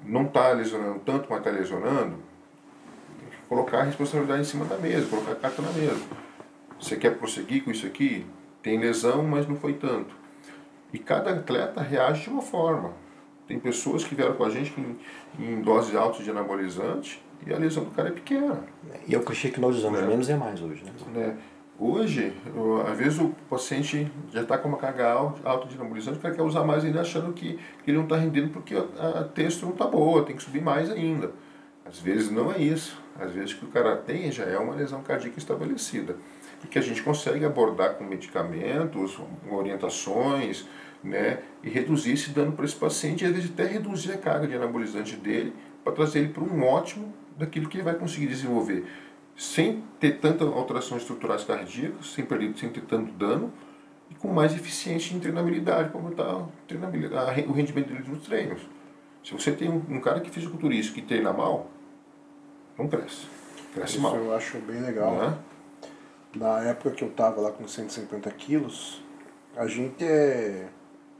Não está lesionando tanto, mas está lesionando, colocar a responsabilidade em cima da mesa, colocar a carta na mesa. Você quer prosseguir com isso aqui? Tem lesão, mas não foi tanto. E cada atleta reage de uma forma. Tem pessoas que vieram com a gente em, em doses altas de anabolizante e a lesão do cara é pequena. E eu achei que nós usamos é. menos é mais hoje, né? É. Hoje, às vezes o paciente já está com uma carga alta de anabolizante, o cara quer usar mais ainda achando que, que ele não está rendendo porque a, a texto não está boa, tem que subir mais ainda. Às vezes não é isso. Às vezes o que o cara tem já é uma lesão cardíaca estabelecida. E que a gente consegue abordar com medicamentos, com orientações, né, e reduzir esse dano para esse paciente e às vezes até reduzir a carga de anabolizante dele para trazer ele para um ótimo daquilo que ele vai conseguir desenvolver sem ter tanta alterações estruturais cardíacas, sem, perder, sem ter tanto dano e com mais eficiência em treinabilidade para aumentar o rendimento dele nos treinos. Se você tem um, um cara que é fisiculturista que treina mal, não cresce. Cresce Isso mal. eu acho bem legal. É? Na época que eu estava lá com 150 quilos, a gente é,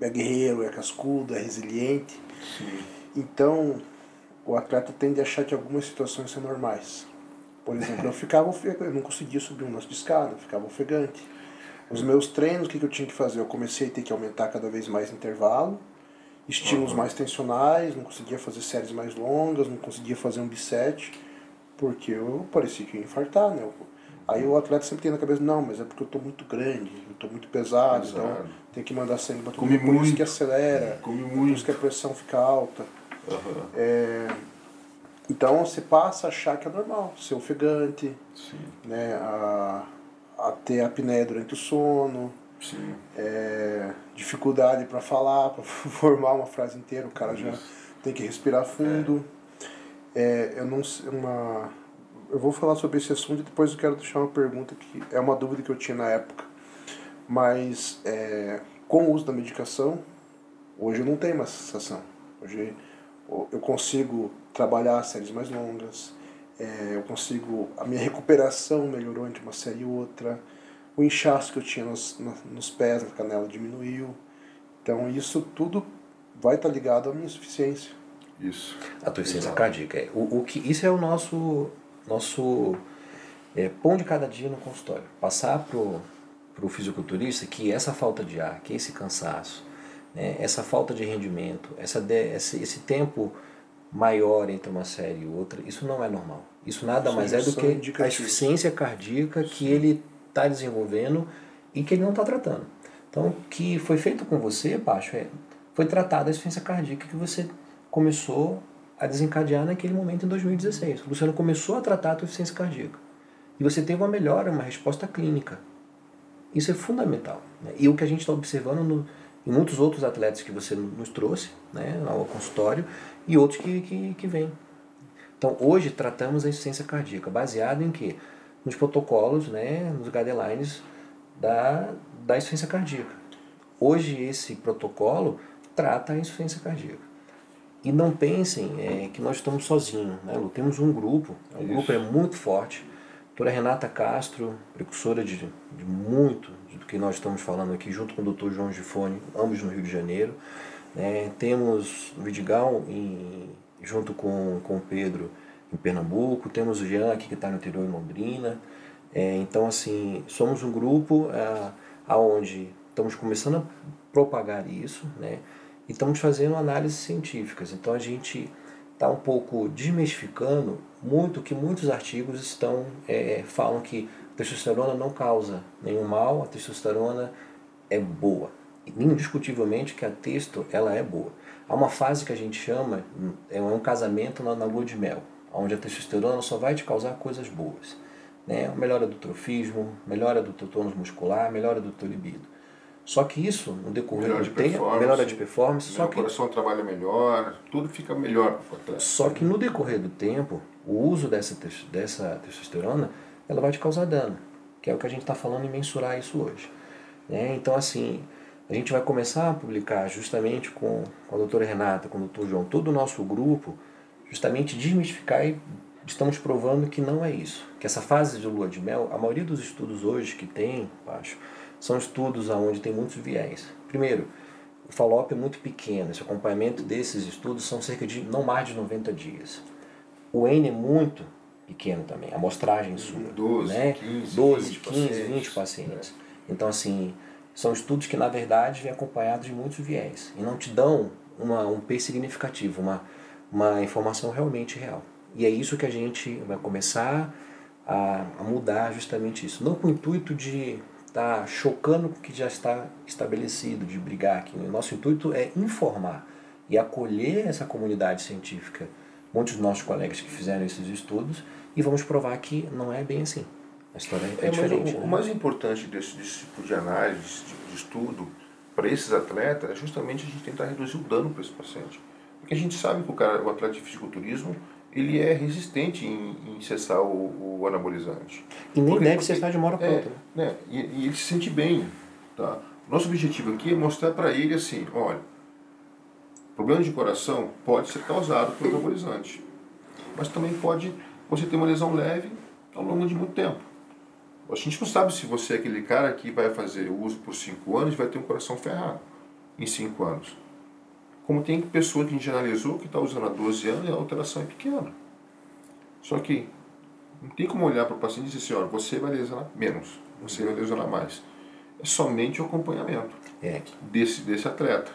é guerreiro, é cascudo, é resiliente. Sim. Então, o atleta tende a achar que algumas situações são normais. Por exemplo, eu ficava ofegante, eu não conseguia subir um lance de escada, eu ficava ofegante. Os meus treinos, o que, eu tinha que fazer? Eu comecei a ter que aumentar cada vez mais intervalo, estímulos uhum. mais tensionais, não conseguia fazer séries mais longas, não conseguia fazer um bisete, porque eu parecia que ia infartar, né? Aí o atleta sempre tem na cabeça, não, mas é porque eu estou muito grande, eu estou muito pesado, pesado, então tem que mandar sangue para comer, por isso que acelera, Come por muito. isso que a pressão fica alta. Uhum. É, então você passa a achar que é normal, ser ofegante, Sim. né, a, a ter apneia durante o sono, é, dificuldade para falar, para formar uma frase inteira, o cara já tem que respirar fundo. É. eu não uma eu vou falar sobre esse assunto e depois eu quero deixar uma pergunta que é uma dúvida que eu tinha na época. Mas é, com o uso da medicação, hoje eu não tenho mais sensação. Hoje eu consigo trabalhar séries mais longas, é, eu consigo. A minha recuperação melhorou entre uma série e outra, o inchaço que eu tinha nos, nos pés, na canela diminuiu. Então isso tudo vai estar ligado à minha insuficiência. Isso. A tua insuficiência cardíaca. É, o, o que, isso é o nosso, nosso é, pão de cada dia no consultório. Passar pro para o fisiculturista que essa falta de ar, que esse cansaço, né, essa falta de rendimento, essa de, esse, esse tempo maior entre uma série e outra, isso não é normal. Isso nada mais é do que a insuficiência cardíaca que Sim. ele está desenvolvendo e que ele não está tratando. Então, o que foi feito com você, Pacho, é, foi tratada a insuficiência cardíaca que você começou a desencadear naquele momento em 2016. O Luciano começou a tratar a tua insuficiência cardíaca. E você teve uma melhora, uma resposta clínica. Isso é fundamental. Né? E o que a gente está observando no, em muitos outros atletas que você nos trouxe né, ao consultório e outros que, que, que vêm. Então, hoje tratamos a insuficiência cardíaca, baseado em quê? Nos protocolos, né, nos guidelines da, da insuficiência cardíaca. Hoje, esse protocolo trata a insuficiência cardíaca. E não pensem é, que nós estamos sozinhos. Né? Temos um grupo, o grupo é muito forte. Doutora Renata Castro, precursora de, de muito do que nós estamos falando aqui, junto com o doutor João Gifone, ambos no Rio de Janeiro. É, temos o Vidigal em, junto com, com o Pedro em Pernambuco, temos o Jean aqui que está no interior em Londrina. É, então, assim, somos um grupo, é, aonde estamos começando a propagar isso, né? E estamos fazendo análises científicas. Então a gente está um pouco desmistificando muito que muitos artigos estão é, falam que a testosterona não causa nenhum mal, a testosterona é boa. Indiscutivelmente que a testo ela é boa. Há uma fase que a gente chama, é um casamento na, na lua de mel, onde a testosterona só vai te causar coisas boas. Né? Melhora do trofismo, melhora do teu tônus muscular, melhora do teu libido. Só que isso, no decorrer do tempo, melhora de performance. Só que, o coração trabalha melhor, tudo fica melhor para. Só que no decorrer do tempo, o uso dessa, dessa testosterona, ela vai te causar dano, que é o que a gente está falando em mensurar isso hoje. Né? Então, assim, a gente vai começar a publicar justamente com, com a doutora Renata, com o doutor João, todo o nosso grupo, justamente desmistificar e estamos provando que não é isso. Que essa fase de lua de mel, a maioria dos estudos hoje que tem, acho, são estudos onde tem muitos viés. Primeiro, o falópio é muito pequeno, esse acompanhamento desses estudos são cerca de não mais de 90 dias. O N é muito pequeno também, a amostragem sua. 12, né? 15, 12, 20 15, pacientes. 20 pacientes. Então, assim, são estudos que, na verdade, vêm acompanhados de muitos viés e não te dão uma, um P significativo, uma, uma informação realmente real. E é isso que a gente vai começar a, a mudar justamente isso. Não com o intuito de está chocando com o que já está estabelecido, de brigar aqui. O nosso intuito é informar e acolher essa comunidade científica, muitos dos nossos colegas que fizeram esses estudos, e vamos provar que não é bem assim. A história é, é diferente. O, né? o, mais importante desse, desse, tipo de análise, desse tipo de estudo, para esses atletas, é justamente a gente tentar reduzir o dano para esse paciente. Porque a gente sabe que o, cara, o atleta de fisiculturismo ele é resistente em, em cessar o, o anabolizante. E nem porque, deve cessar de uma hora para é, outra. Né? E, e, ele se sente bem. Tá? Nosso objetivo aqui é mostrar para ele assim, olha, problema de coração pode ser causado por anabolizante, mas também pode você ter uma lesão leve ao longo de muito tempo. A gente não sabe se você é aquele cara que vai fazer uso por 5 anos e vai ter um coração ferrado em 5 anos. Como tem pessoa que a gente analisou que está usando há 12 anos e a alteração é pequena. Só que não tem como olhar para o paciente e dizer assim, olha, você vai lesionar menos, você vai lesionar mais. É somente o acompanhamento é. desse, desse atleta.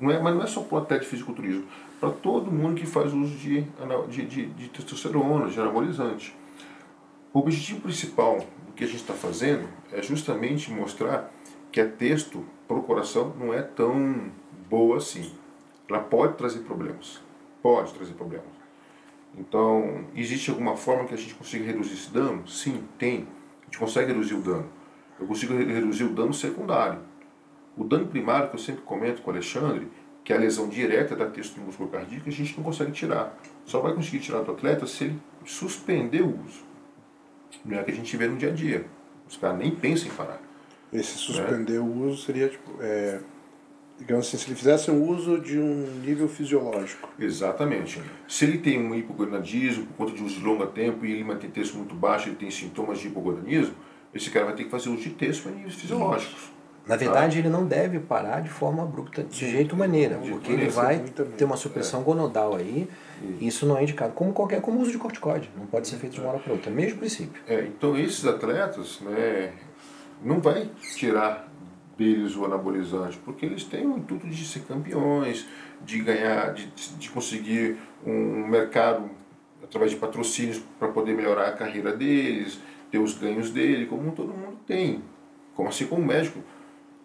Não é, mas não é só para o atleta de fisiculturismo, para todo mundo que faz uso de, de, de, de testosterona, de anabolizante. O objetivo principal do que a gente está fazendo é justamente mostrar que a texto para o coração não é tão boa assim ela pode trazer problemas. Pode trazer problemas. Então, existe alguma forma que a gente consiga reduzir esse dano? Sim, tem. A gente consegue reduzir o dano. Eu consigo reduzir o dano secundário. O dano primário, que eu sempre comento com o Alexandre, que é a lesão direta da texto do músculo cardíaco, a gente não consegue tirar. Só vai conseguir tirar do atleta se ele suspender o uso. Não é que a gente vê no dia a dia. Os caras nem pensam em parar. Esse suspender né? o uso seria tipo. É digamos assim, se ele fizesse um uso de um nível fisiológico. Exatamente. Se ele tem um hipogonadismo por conta de uso de longo tempo e ele mantém texto muito baixo, ele tem sintomas de hipogonadismo, esse cara vai ter que fazer uso de texto para níveis fisiológicos. Na verdade, tá? ele não deve parar de forma abrupta, de Sim. jeito maneira, de porque ele vai ter uma supressão é. gonodal aí, e isso não é indicado. Como qualquer, como uso de corticoide, não pode ser feito de uma hora para outra, mesmo princípio. É, então esses atletas, né, não vai tirar deles o anabolizante, porque eles têm o intuito de ser campeões, de ganhar, de, de conseguir um mercado através de patrocínios para poder melhorar a carreira deles, ter os ganhos dele, como todo mundo tem. Como assim como o médico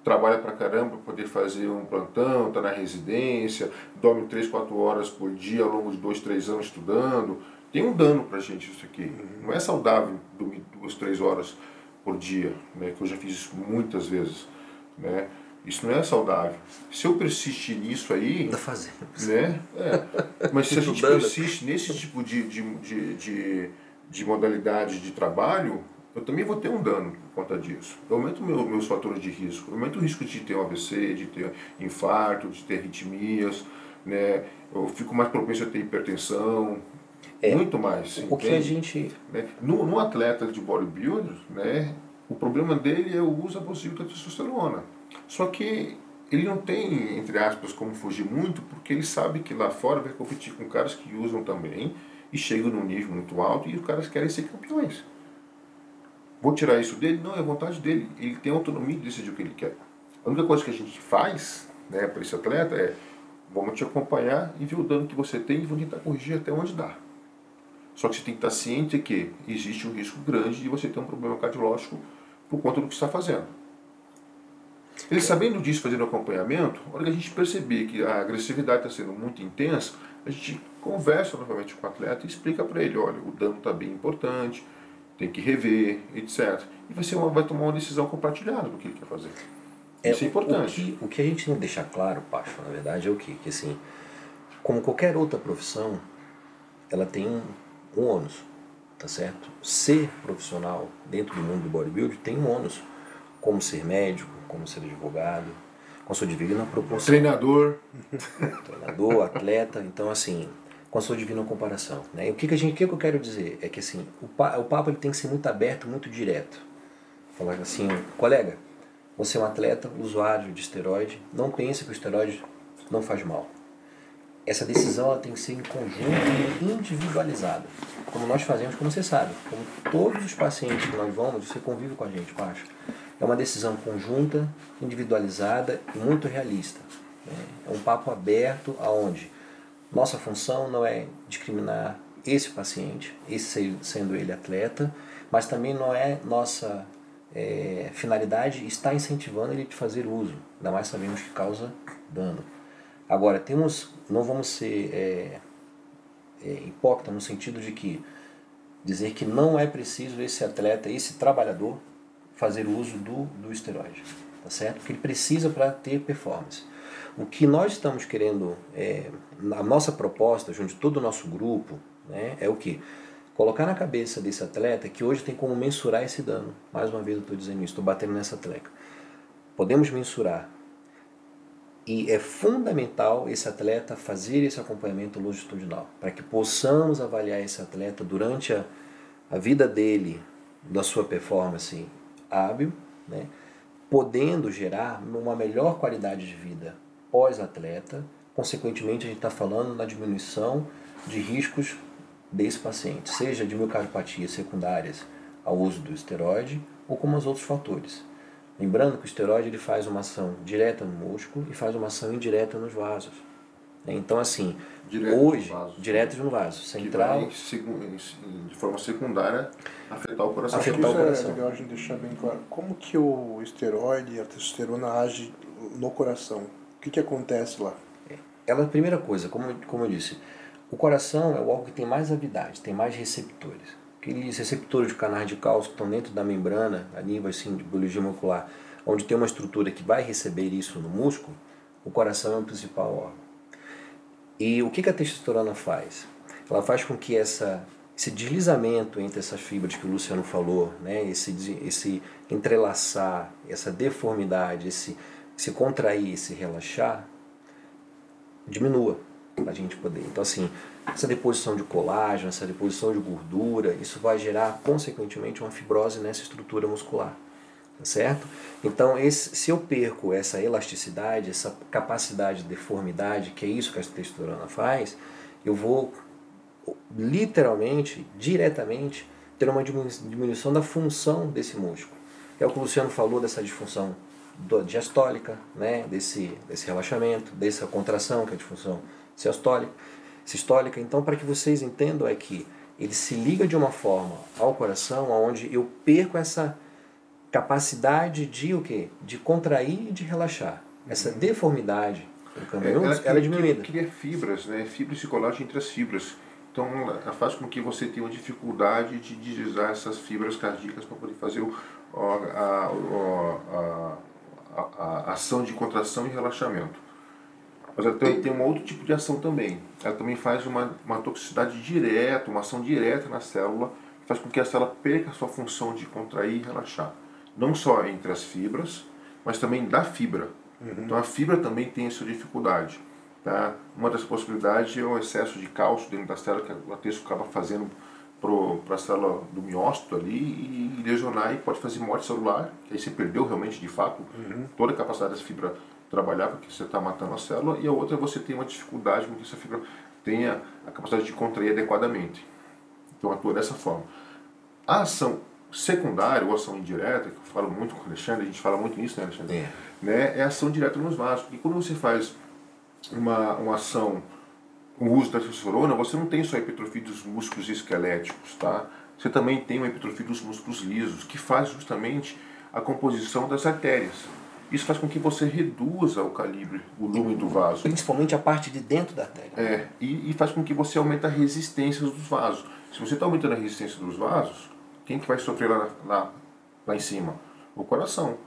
trabalha para caramba para poder fazer um plantão, está na residência, dorme 3, 4 horas por dia ao longo de 2, 3 anos estudando. Tem um dano para a gente isso aqui. Não é saudável dormir 2, 3 horas por dia, né, que eu já fiz isso muitas vezes. Né? Isso não é saudável. Se eu persistir nisso aí. Ainda fazendo. Né? É. Mas se a gente persiste nesse tipo de, de, de, de, de modalidade de trabalho, eu também vou ter um dano por conta disso. Eu aumento meu, meus fatores de risco. Eu aumento o risco de ter um AVC, de ter infarto, de ter arritmias. Né? Eu fico mais propenso a ter hipertensão. É, muito mais. O entende? que a gente. Né? No, no atleta de bodybuilder, né, o problema dele é o uso abusivo da testosterona. Só que ele não tem, entre aspas, como fugir muito, porque ele sabe que lá fora vai competir com caras que usam também e chegam num nível muito alto e os caras querem ser campeões. vou tirar isso dele? Não, é vontade dele. Ele tem autonomia de decidir o que ele quer. A única coisa que a gente faz né, para esse atleta é vamos te acompanhar e ver o dano que você tem e vamos tentar corrigir até onde dá. Só que você tem que estar ciente que existe um risco grande de você ter um problema cardiológico por conta do que está fazendo. Ele sabendo disso, fazendo acompanhamento, a hora que a gente perceber que a agressividade está sendo muito intensa, a gente conversa novamente com o atleta e explica para ele, olha, o dano está bem importante, tem que rever, etc. E vai, ser uma, vai tomar uma decisão compartilhada do que ele quer fazer. É, Isso é importante. O que, o que a gente não deixa claro, Pacho, na verdade, é o quê? Que assim, como qualquer outra profissão, ela tem um, ônus, tá certo? Ser profissional dentro do mundo do bodybuilding tem um ônus, como ser médico, como ser advogado, com sua divina proporção. Treinador. Treinador, atleta, então assim, com a sua divina comparação. Né? E o que, que, a gente, que, que eu quero dizer? É que assim, o, pa, o papo ele tem que ser muito aberto, muito direto. Falar assim, colega, você é um atleta, usuário de esteroide, não pense que o esteroide não faz mal. Essa decisão tem que ser em conjunto e individualizada. Como nós fazemos, como você sabe, como todos os pacientes que nós vamos, você convive com a gente, Pacho. É uma decisão conjunta, individualizada e muito realista. É um papo aberto aonde nossa função não é discriminar esse paciente, esse sendo ele atleta, mas também não é nossa é, finalidade estar incentivando ele de fazer uso, ainda mais sabemos que causa dano. Agora, temos, não vamos ser é, é, hipócritas no sentido de que dizer que não é preciso esse atleta, esse trabalhador, fazer uso do, do esteroide, tá certo? Porque ele precisa para ter performance. O que nós estamos querendo, é, a nossa proposta, junto de todo o nosso grupo, né, é o que? Colocar na cabeça desse atleta que hoje tem como mensurar esse dano. Mais uma vez eu estou dizendo isso, estou batendo nessa tecla. Podemos mensurar. E é fundamental esse atleta fazer esse acompanhamento longitudinal, para que possamos avaliar esse atleta durante a, a vida dele, da sua performance hábil, né, podendo gerar uma melhor qualidade de vida pós-atleta. Consequentemente, a gente está falando na diminuição de riscos desse paciente, seja de miocardiopatia secundárias ao uso do esteroide ou como os outros fatores. Lembrando que o esteroide ele faz uma ação direta no músculo e faz uma ação indireta nos vasos. Então, assim, direto hoje, no direto no vaso central. Que vai, de forma secundária, afetar o coração. Afetar o coração. É legal a gente deixar bem claro. Como que o esteroide e a testosterona agem no coração? O que, que acontece lá? Ela, primeira coisa, como, como eu disse, o coração é o órgão que tem mais avidade, tem mais receptores. Aqueles receptores de canais de cálcio que estão dentro da membrana, a nível assim, de biologia molecular, onde tem uma estrutura que vai receber isso no músculo, o coração é o principal órgão. E o que, a testosterona faz? Ela faz com que essa, esse deslizamento entre essas fibras que o Luciano falou, né, esse, esse entrelaçar, essa deformidade, esse se contrair, se relaxar, diminua para a gente poder. Então, assim, essa deposição de colágeno, essa deposição de gordura, isso vai gerar, consequentemente, uma fibrose nessa estrutura muscular. Tá certo? Então, esse, se eu perco essa elasticidade, essa capacidade de deformidade, que é isso que a testosterona faz, eu vou literalmente, diretamente, ter uma diminuição da função desse músculo. É o que o Luciano falou dessa disfunção diastólica, né? desse, desse relaxamento, dessa contração, que é a disfunção sistólica. sistólica. Então, para que vocês entendam, é que ele se liga de uma forma ao coração, onde eu perco essa capacidade de o quê? De contrair e de relaxar. Essa uhum. deformidade do caminho, ela, ela é diminuída. Cria fibras, né? Fibras e colágeno entre as fibras. Então, ela faz com que você tenha uma dificuldade de deslizar essas fibras cardíacas para poder fazer o, a, a, a, a, ação de contração e relaxamento. Mas ela tem, tem um outro tipo de ação também. Ela também faz uma, uma toxicidade direta, uma ação direta na célula, que faz com que a célula perca a sua função de contrair e relaxar. Não só entre as fibras, mas também da fibra. Uhum. Então a fibra também tem essa dificuldade. Tá? Uma das possibilidades é o excesso de cálcio dentro da célula, que o texto acaba fazendo para a célula do miócito ali e lesionar e pode fazer morte celular, que aí você perdeu realmente de fato uhum. toda a capacidade dessa fibra trabalhar porque você está matando a célula, e a outra você tem uma dificuldade com que essa fibra tenha a capacidade de contrair adequadamente. Então atua dessa forma. A ação secundária ou ação indireta, que eu falo muito com o Alexandre, a gente fala muito nisso, né, Alexandre? É. Né, é ação direta nos vasos. Porque quando você faz uma, uma ação com o uso da testosterona, você não tem só hipertrofia dos músculos esqueléticos, tá? Você também tem uma hipertrofia dos músculos lisos, que faz justamente a composição das artérias. Isso faz com que você reduza o calibre, o lume do vaso. Principalmente a parte de dentro da artéria. É, e, e faz com que você aumente a resistência dos vasos. Se você está aumentando a resistência dos vasos, quem que vai sofrer lá, lá, lá em cima? O coração.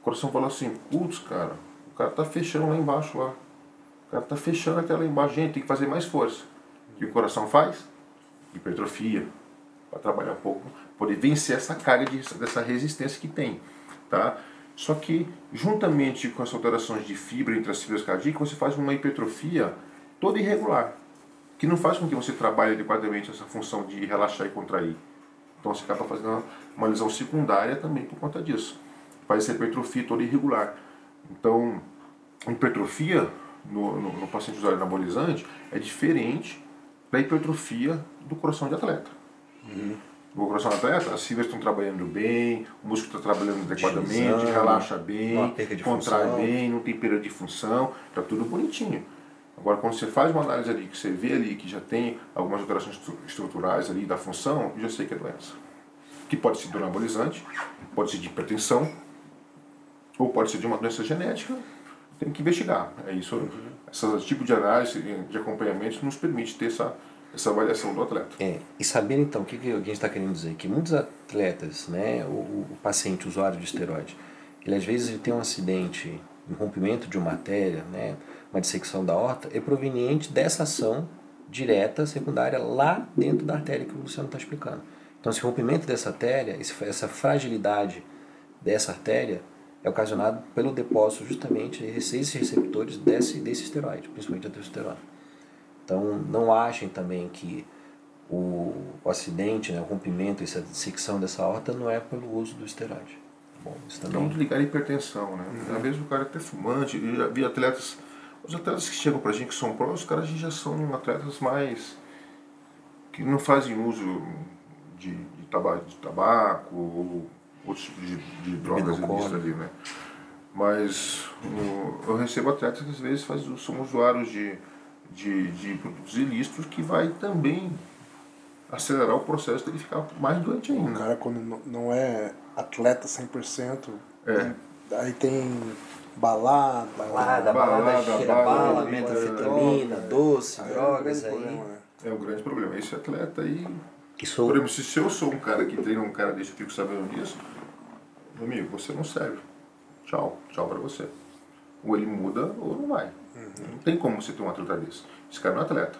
O coração fala assim, putz, cara, o cara tá fechando lá embaixo lá. O cara tá fechando lá embaixo. Gente, tem que fazer mais força. O que o coração faz? Hipertrofia. Para trabalhar um pouco, poder vencer essa carga de, dessa resistência que tem. Tá? Só que, juntamente com as alterações de fibra entre as fibras cardíacas, você faz uma hipertrofia toda irregular, que não faz com que você trabalhe adequadamente essa função de relaxar e contrair. Então você acaba fazendo uma lesão secundária também por conta disso. Faz essa hipertrofia toda irregular. Então, hipertrofia no, no, no paciente usuário anabolizante é diferente da hipertrofia do coração de atleta. Uhum. O coração do atleta, as fibras estão trabalhando bem, o músculo está trabalhando adequadamente, relaxa bem, contrai função. bem, não tem perda de função, está tudo bonitinho. Agora, quando você faz uma análise ali, que você vê ali que já tem algumas alterações estru- estruturais ali da função, eu já sei que é doença. Que pode ser de anabolizante, pode ser de hipertensão, ou pode ser de uma doença genética, tem que investigar. É isso, esse tipo de análise, de acompanhamento, nos permite ter essa, essa avaliação do atleta. É, e saber então, o que, que a gente está querendo dizer? Que muitos atletas, né, o, o paciente usuário de esteroide, ele às vezes ele tem um acidente, um rompimento de uma artéria, né, uma dissecção da horta, é proveniente dessa ação direta, secundária, lá dentro da artéria que o Luciano está explicando. Então, esse rompimento dessa artéria, essa fragilidade dessa artéria, é ocasionado pelo depósito justamente desses receptores desse, desse esteroide, principalmente a testosterona. Então, não achem também que o, o acidente, né, o rompimento, essa dissecção dessa horta não é pelo uso do esteroide. Bom, isso também. ligado à hipertensão, né? Às vezes o cara é até fumante, eu já vi atletas, os atletas que chegam pra gente que são prós, os caras já são atletas mais que não fazem uso de, de, taba- de tabaco ou outros tipos de, de drogas ilícitas ali, né? Mas o- eu recebo atletas que às vezes faz, são usuários de, de, de produtos ilícitos que vai também acelerar o processo dele ficar mais doente O ainda. cara, quando não- não é atleta 100%, É. aí tem balada, Balada, Balada, balada, cheira bala, bala, bala, metanfetamina, doce, Aí é um drogas aí. problema, né? É um grande problema. Esse atleta aí Isso Por exemplo, se se eu sou um cara que treina um cara desse, eu fico sabendo disso, meu amigo, você não serve. Tchau, tchau pra você. Ou ele muda ou não vai. Não tem como você ter um atleta desse. Esse cara não é atleta.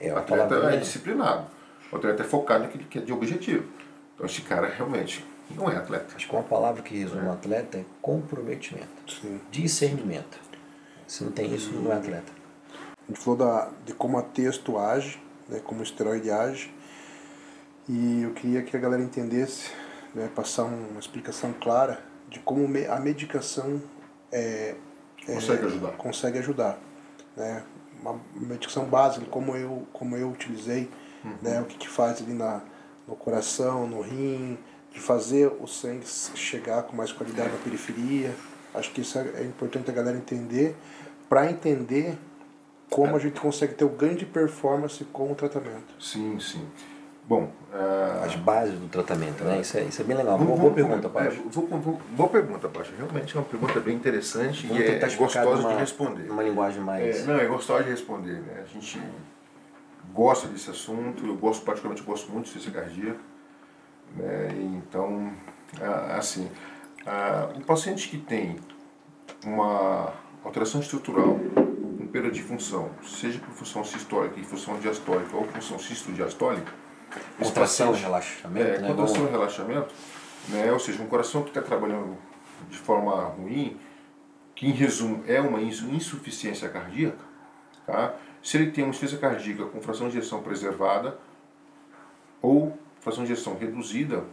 É, o atleta é é- disciplinado. O atleta é focado naquilo que é de objetivo. Então esse cara realmente não é atleta. Acho que uma palavra que resume um atleta é comprometimento, Sim. discernimento. Se não tem isso, não é atleta. A gente falou da, de como a texto age, né, como o esteroide age. E eu queria que a galera entendesse, né, passar uma explicação clara de como a medicação é, é, Consegue ajudar. consegue ajudar. Né? Uma medicação básica, como eu, como eu utilizei, né, o que, que faz ali na, no coração, no rim, de fazer o sangue chegar com mais qualidade na periferia. Acho que isso é, é importante a galera entender, para entender como a gente consegue ter o ganho de performance com o tratamento. Sim, sim. Bom, ah, As bases do tratamento, né? Isso é, isso é bem legal. Vamos- Boa, boa pergunta, é, Pacho. vou- vou- boa pergunta, Pacho. Realmente é uma pergunta bem interessante Vamos e é gostosa numa, de responder. numa linguagem mais... É, não, é gostosa de responder. Né? A gente gosta desse assunto, eu gosto particularmente, eu gosto muito de ciência cardíaca. Né? Então, assim, o paciente que tem uma alteração estrutural, um perda de função, seja por função sistólica e função diastólica ou função cisto-diastólica, Contração e relaxamento, é, né? contração e relaxamento, né? ou seja, um coração que está trabalhando de forma ruim, que em resumo é uma insu- insuficiência cardíaca, tá? se ele tem uma insuficiência cardíaca com fração de ejeção preservada ou fração de ejeção reduzida,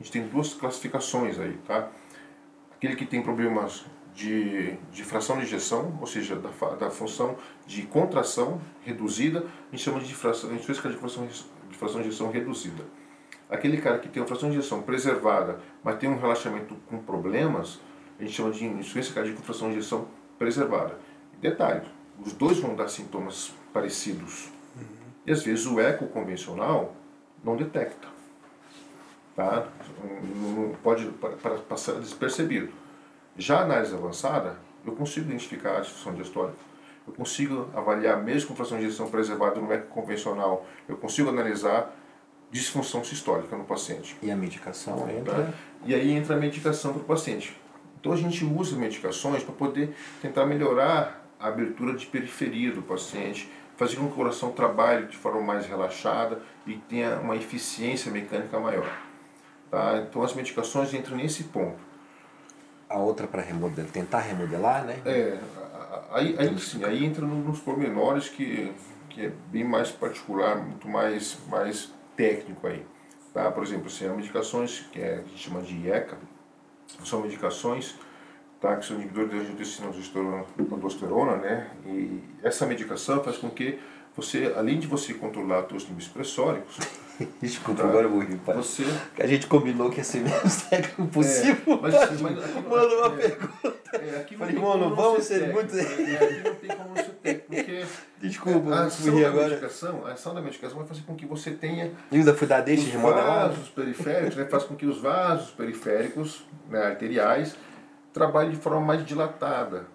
a gente tem duas classificações aí. Tá? Aquele que tem problemas de, de fração de ejeção, ou seja, da, da função de contração reduzida, a gente chama de fração, insuficiência cardíaca de fração, de fração de ejeção reduzida. Aquele cara que tem uma fração de ejeção preservada, mas tem um relaxamento com problemas, a gente chama de insuficiência cardíaca com fração de ejeção preservada. Detalhe, os dois vão dar sintomas parecidos. Uhum. E às vezes o eco convencional não detecta. Tá? Não pode passar despercebido. Já a análise avançada, eu consigo identificar a disfunção diastólica. Eu consigo avaliar, mesmo com fração de ejeção preservada no eco convencional, eu consigo analisar disfunção sistólica no paciente. E a medicação tá? entra? E aí entra a medicação para o paciente. Então a gente usa medicações para poder tentar melhorar a abertura de periferia do paciente, fazer com que o coração trabalhe de forma mais relaxada e tenha uma eficiência mecânica maior. Tá? Então as medicações entram nesse ponto. A outra para remodelar, tentar remodelar, né? É, aí, aí sim, aí entra nos pormenores que, que é bem mais particular, muito mais, mais técnico aí. Tá? Por exemplo, assim, as medicações que, é, que a gente chama de IECA, são medicações tá, que são inibidores de angiotensina aldosterona, né? E essa medicação faz com que você, além de você controlar os níveis pressóricos, Desculpa, tá. agora eu vou rir, pai. Você... A gente combinou que ia ser menos técnico possível. É, mas, mas, manda uma é, pergunta. É, aqui Falei, mano, vamos ser, muito. É, aqui não tem como ser técnico, porque. Desculpa, a ação da agora. medicação, a ação da medicação vai fazer com que você tenha. Eu ainda fui dar deixa de remodelar. vasos periféricos, né, faz com que os vasos periféricos, né, arteriais, trabalhem de forma mais dilatada.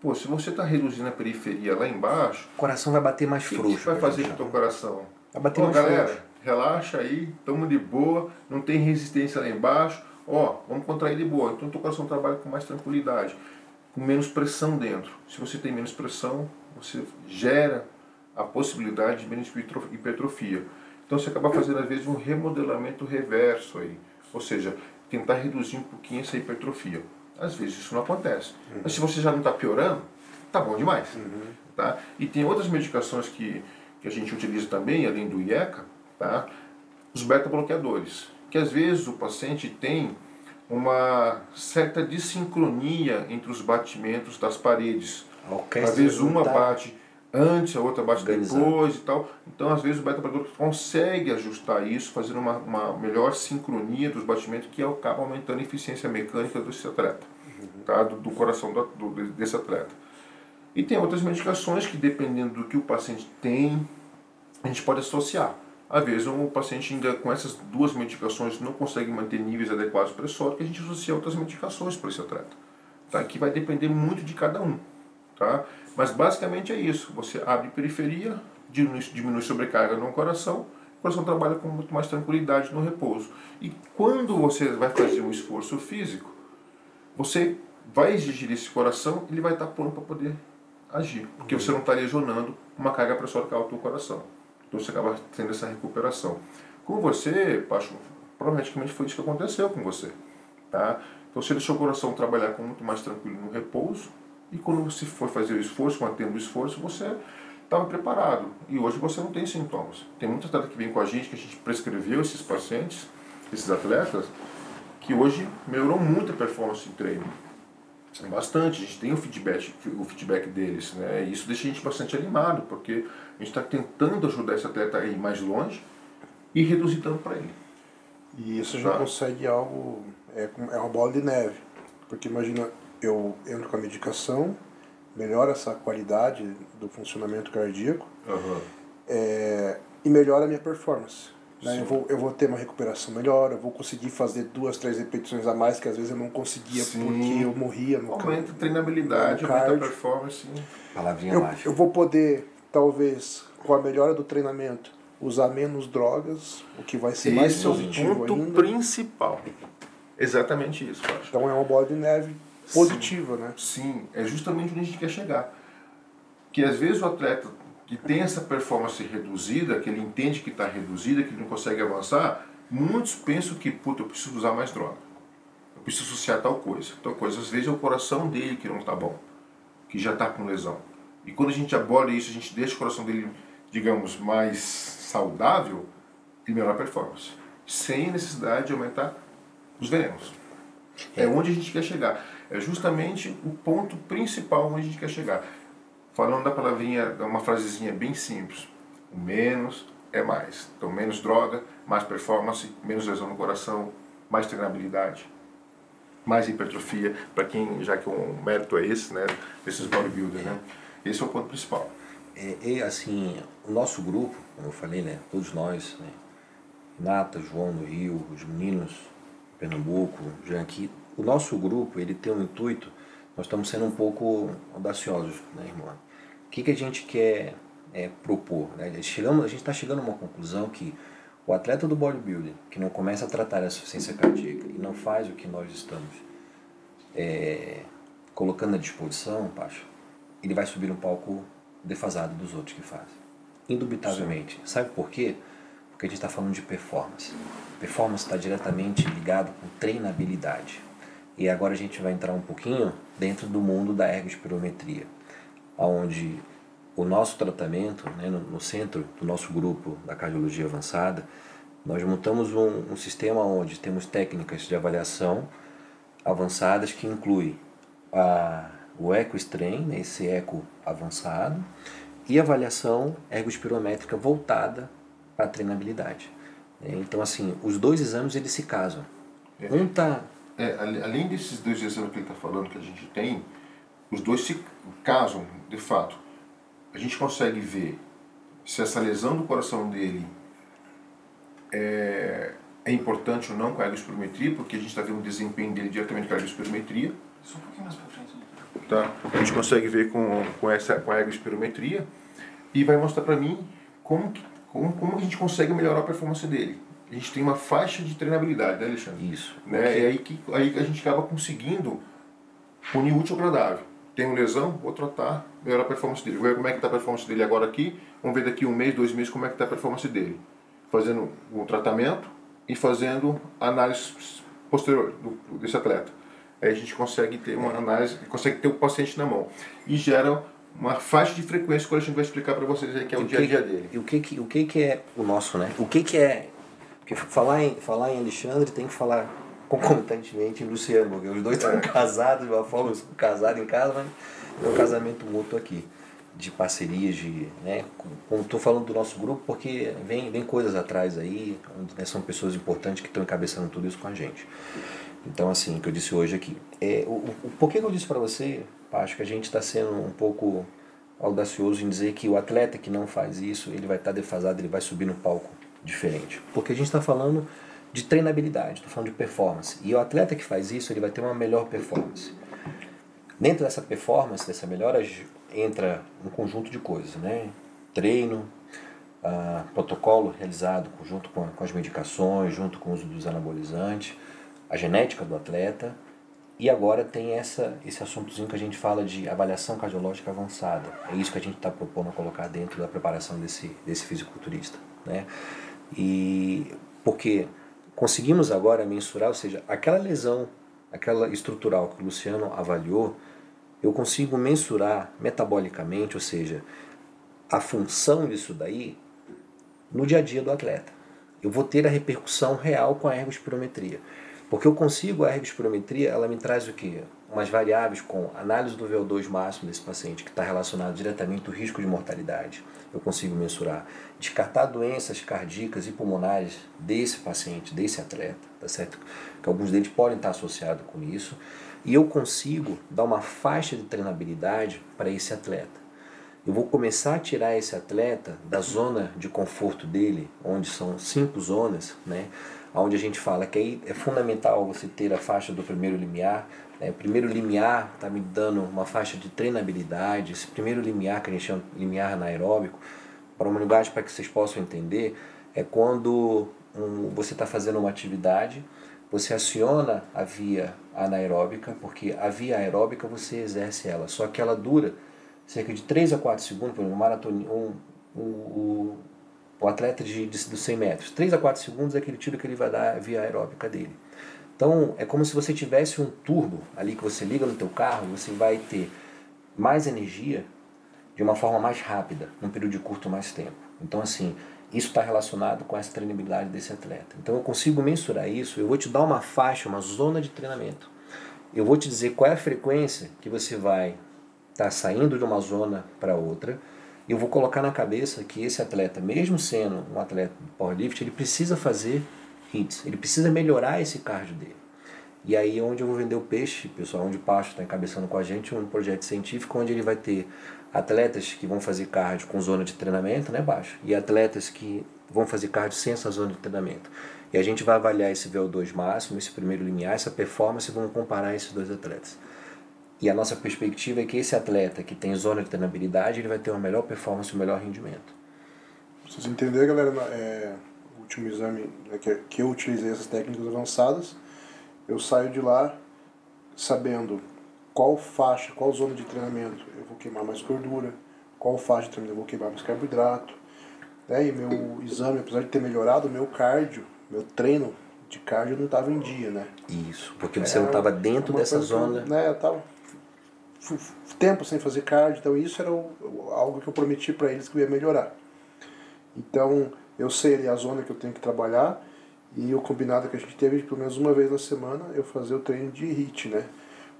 Pô, se você está reduzindo a periferia lá embaixo. O coração vai bater mais frouxo. O que vai fazer com o teu coração? Vai bater Pô, mais galera, frouxo relaxa aí, estamos de boa, não tem resistência lá embaixo, ó, vamos contrair de boa. Então o teu coração trabalha com mais tranquilidade, com menos pressão dentro. Se você tem menos pressão, você gera a possibilidade de menos hipertrofia. Então você acaba fazendo às vezes um remodelamento reverso aí, ou seja, tentar reduzir um pouquinho essa hipertrofia. Às vezes isso não acontece. Uhum. Mas se você já não está piorando, tá bom demais. Uhum. Tá? E tem outras medicações que, que a gente utiliza também, além do IECA, tá? os beta-bloqueadores, que às vezes o paciente tem uma certa dissincronia entre os batimentos das paredes. Às vezes uma tá bate antes, a outra bate depois e tal. Então, às vezes, o beta-bloqueador consegue ajustar isso, fazendo uma, uma melhor sincronia dos batimentos, que acaba aumentando a eficiência mecânica desse atleta, uhum. tá? do, do coração do, do, desse atleta. E tem outras medicações que, dependendo do que o paciente tem, a gente pode associar. Às vezes um paciente ainda com essas duas medicações não consegue manter níveis adequados de pressório, que a gente associa outras medicações para esse atleta. Tá? Que vai depender muito de cada um. Tá? Mas basicamente é isso. Você abre periferia, diminui, diminui sobrecarga no coração, o coração trabalha com muito mais tranquilidade no repouso. E quando você vai fazer um esforço físico, você vai exigir esse coração, ele vai estar pronto para poder agir. Porque você não está lesionando uma carga pressórica alta do coração. Então você acaba tendo essa recuperação. Com você, Pacho, provavelmente foi isso que aconteceu com você. Tá? Então você deixou o coração trabalhar com muito mais tranquilo no repouso e quando você for fazer o esforço, mantendo o esforço, você estava preparado. E hoje você não tem sintomas. Tem muita atleta que vem com a gente, que a gente prescreveu esses pacientes, esses atletas, que hoje melhorou muito a performance em treino. Bastante, a gente tem o feedback, o feedback deles, né? E isso deixa a gente bastante animado, porque a gente está tentando ajudar esse atleta a ir mais longe e reduzir tanto para ele. E isso gente tá? consegue algo, é, é uma bola de neve. Porque imagina, eu entro com a medicação, melhora essa qualidade do funcionamento cardíaco uhum. é, e melhora a minha performance. Né? Eu, vou, eu vou ter uma recuperação melhor, eu vou conseguir fazer duas, três repetições a mais que às vezes eu não conseguia sim. porque eu morria no Aumenta a treinabilidade, aumenta a performance. Palavrinha eu, eu vou poder talvez com a melhora do treinamento, usar menos drogas, o que vai ser Esse mais positivo é o ponto ainda. principal. Exatamente isso, acho. Então é uma bola de neve positiva, sim, né? Sim, é justamente onde a gente quer chegar. Que às vezes o atleta que tem essa performance reduzida, que ele entende que está reduzida, que ele não consegue avançar, muitos pensam que, puta, eu preciso usar mais droga. Eu preciso associar tal coisa. Tal coisa. Às vezes é o coração dele que não está bom, que já está com lesão. E quando a gente aborda isso, a gente deixa o coração dele, digamos, mais saudável, e melhor a performance. Sem necessidade de aumentar os venenos. É onde a gente quer chegar. É justamente o ponto principal onde a gente quer chegar. Falando da palavrinha, uma frasezinha bem simples. O menos é mais. Então, menos droga, mais performance, menos lesão no coração, mais treinabilidade, mais hipertrofia, para quem, já que o mérito é esse, né, desses bodybuilders, né? Esse é o ponto principal. É, e assim, o nosso grupo, como eu falei, né, todos nós, né, Nata, João no Rio, os meninos, Pernambuco, Jean aqui, o nosso grupo, ele tem um intuito, nós estamos sendo um pouco audaciosos, né, irmão? O que, que a gente quer é, propor? Né? Chegamos, a gente está chegando a uma conclusão que o atleta do bodybuilding, que não começa a tratar a insuficiência cardíaca e não faz o que nós estamos é, colocando à disposição, Pacho, ele vai subir um palco defasado dos outros que fazem. Indubitavelmente. Sim. Sabe por quê? Porque a gente está falando de performance. Performance está diretamente ligado com treinabilidade. E agora a gente vai entrar um pouquinho dentro do mundo da ergospirometria, onde o nosso tratamento, né, no, no, centro do nosso grupo da cardiologia avançada, nós montamos um, um sistema onde temos técnicas de avaliação avançadas que incluem a, o eco-strain, né, esse eco avançado, e avaliação ergospirométrica voltada para a treinabilidade. É, então, assim, os dois exames eles se casam. Um tá... É, além desses dois exames que ele está falando que a gente tem, os dois se casam, de fato a gente consegue ver se essa lesão do coração dele é, é importante ou não com a ergospirometria, porque a gente está vendo o desempenho dele diretamente com a ergospirometria. Só um pouquinho mais para frente. Tá? A gente consegue ver com, com, essa, com a ergospirometria e vai mostrar para mim como, como, como a gente consegue melhorar a performance dele. A gente tem uma faixa de treinabilidade, né, Alexandre? Isso. Né? E aí, que, aí a gente acaba conseguindo unir útil ao agradável tem uma lesão, vou tratar, melhorar a performance dele. Vou ver como é que está a performance dele agora aqui, vamos ver daqui um mês, dois meses como é que está a performance dele. Fazendo o um tratamento e fazendo análise posterior do, desse atleta. Aí a gente consegue ter uma análise, consegue ter o paciente na mão. E gera uma faixa de frequência que a gente vai explicar para vocês aí, que é o, o dia a dia dele. E o que, que, o que, que é o nosso, né? O que, que é. Porque falar em, falar em Alexandre tem que falar concomitantemente em Luciano, porque os dois estão é. casados de uma forma, casados em casa, mas é um casamento mútuo aqui, de parcerias, de, né, estou falando do nosso grupo, porque vem, vem coisas atrás aí, né, são pessoas importantes que estão encabeçando tudo isso com a gente. Então, assim, que eu disse hoje aqui. É, o, o, por que eu disse para você, acho que a gente está sendo um pouco audacioso em dizer que o atleta que não faz isso, ele vai estar tá defasado, ele vai subir no palco diferente. Porque a gente está falando de treinabilidade, estou falando de performance. E o atleta que faz isso, ele vai ter uma melhor performance. Dentro dessa performance, dessa melhora, entra um conjunto de coisas, né? Treino, uh, protocolo realizado junto com, com as medicações, junto com o uso dos anabolizantes, a genética do atleta, e agora tem essa, esse assuntozinho que a gente fala de avaliação cardiológica avançada. É isso que a gente está propondo colocar dentro da preparação desse, desse fisiculturista. Né? E porque conseguimos agora mensurar, ou seja, aquela lesão, aquela estrutural que o Luciano avaliou, eu consigo mensurar metabolicamente, ou seja, a função disso daí no dia a dia do atleta. Eu vou ter a repercussão real com a ergospirometria. Porque eu consigo, a ergospirometria, ela me traz o quê? Umas variáveis com análise do VO2 máximo desse paciente, que está relacionado diretamente ao risco de mortalidade. Eu consigo mensurar. Descartar doenças cardíacas e pulmonares desse paciente, desse atleta, tá certo? Que alguns deles podem estar associados com isso. E eu consigo dar uma faixa de treinabilidade para esse atleta. Eu vou começar a tirar esse atleta da zona de conforto dele, onde são cinco zonas, né? onde a gente fala que aí é fundamental você ter a faixa do primeiro limiar. Né? O primeiro limiar está me dando uma faixa de treinabilidade. Esse primeiro limiar, que a gente chama de limiar anaeróbico, para uma linguagem para que vocês possam entender, é quando um, você está fazendo uma atividade, você aciona a via anaeróbica, porque a via aeróbica você exerce ela, só que ela dura cerca de 3 a 4 segundos, por exemplo, um, maratona, um, um, o atleta de, de, dos 100 metros. 3 a 4 segundos é aquele tiro que ele vai dar via aeróbica dele. Então é como se você tivesse um turbo ali que você liga no teu carro, você vai ter mais energia de uma forma mais rápida, num período de curto mais tempo. Então assim, isso está relacionado com essa treinabilidade desse atleta. Então eu consigo mensurar isso, eu vou te dar uma faixa, uma zona de treinamento. Eu vou te dizer qual é a frequência que você vai estar tá saindo de uma zona para outra E eu vou colocar na cabeça que esse atleta, mesmo sendo um atleta de powerlift, ele precisa fazer hits, ele precisa melhorar esse cardio dele. E aí é onde eu vou vender o peixe, pessoal, onde o Pacho está encabeçando com a gente um projeto científico onde ele vai ter atletas que vão fazer cardio com zona de treinamento, né, baixo, e atletas que vão fazer cardio sem essa zona de treinamento. E a gente vai avaliar esse VO2 máximo, esse primeiro limiar, essa performance e vamos comparar esses dois atletas. E a nossa perspectiva é que esse atleta que tem zona de treinabilidade, ele vai ter uma melhor performance, um melhor rendimento. Vocês entenderem, galera, é, o último exame né, que eu utilizei essas técnicas avançadas, eu saio de lá sabendo qual faixa, qual zona de treinamento eu vou queimar mais gordura, qual faixa de treinamento eu vou queimar mais carboidrato. Né? E meu exame, apesar de ter melhorado, meu cardio, meu treino de cardio não estava em dia, né? Isso, porque você é, não estava dentro dessa zona. Que, né, eu tava tempo sem fazer cardio, então isso era o, algo que eu prometi para eles que eu ia melhorar. Então, eu sei ali a zona que eu tenho que trabalhar e o combinado que a gente teve de pelo menos uma vez na semana eu fazer o treino de HIIT, né?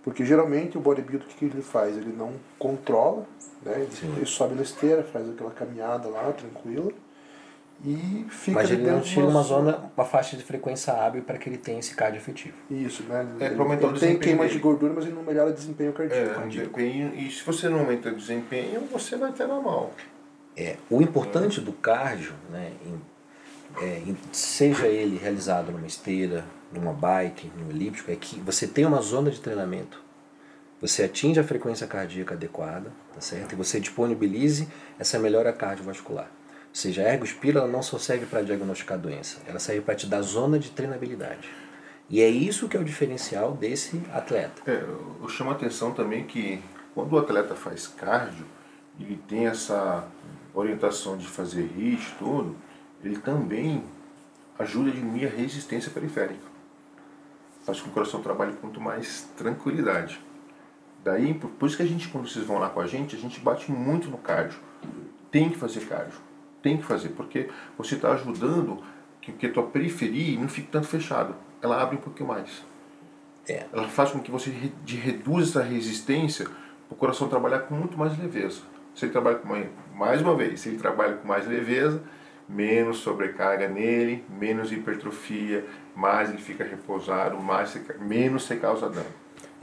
Porque geralmente o bodybuilder, o que ele faz? Ele não controla, né? Ele, ele sobe na esteira, faz aquela caminhada lá, tranquila, e fica Mas ele não tira uma zona, uma faixa de frequência hábil para que ele tenha esse cardio efetivo. Isso, né? É, ele, ele, ele tem queima dele. de gordura, mas ele não melhora o desempenho cardíaco. É, desempenho, e se você não aumenta o desempenho, você vai ter na mão. É, o importante é. do cardio, né, em, é, seja ele realizado numa esteira, numa bike, no elíptico, é que você tem uma zona de treinamento. Você atinge a frequência cardíaca adequada, tá certo? E você disponibilize essa melhora cardiovascular. Ou seja, a ergospira ela não só serve para diagnosticar doença, ela serve para te dar zona de treinabilidade. E é isso que é o diferencial desse atleta. É, eu chamo a atenção também que quando o atleta faz cardio, ele tem essa orientação de fazer HIIT tudo, ele também ajuda a diminuir a resistência periférica. Faz com que o coração trabalhe com muito mais tranquilidade. Daí, por isso que a gente, quando vocês vão lá com a gente, a gente bate muito no cardio. Tem que fazer cardio tem que fazer, porque você está ajudando que, que a tua periferia não fique tanto fechado. Ela abre um pouquinho mais. É. Ela faz com que você de, reduza essa resistência para o coração trabalhar com muito mais leveza. Se ele trabalha com mais, mais uma vez, se ele trabalha com mais leveza, menos sobrecarga nele, menos hipertrofia, mais ele fica repousado, mais menos você causa dano.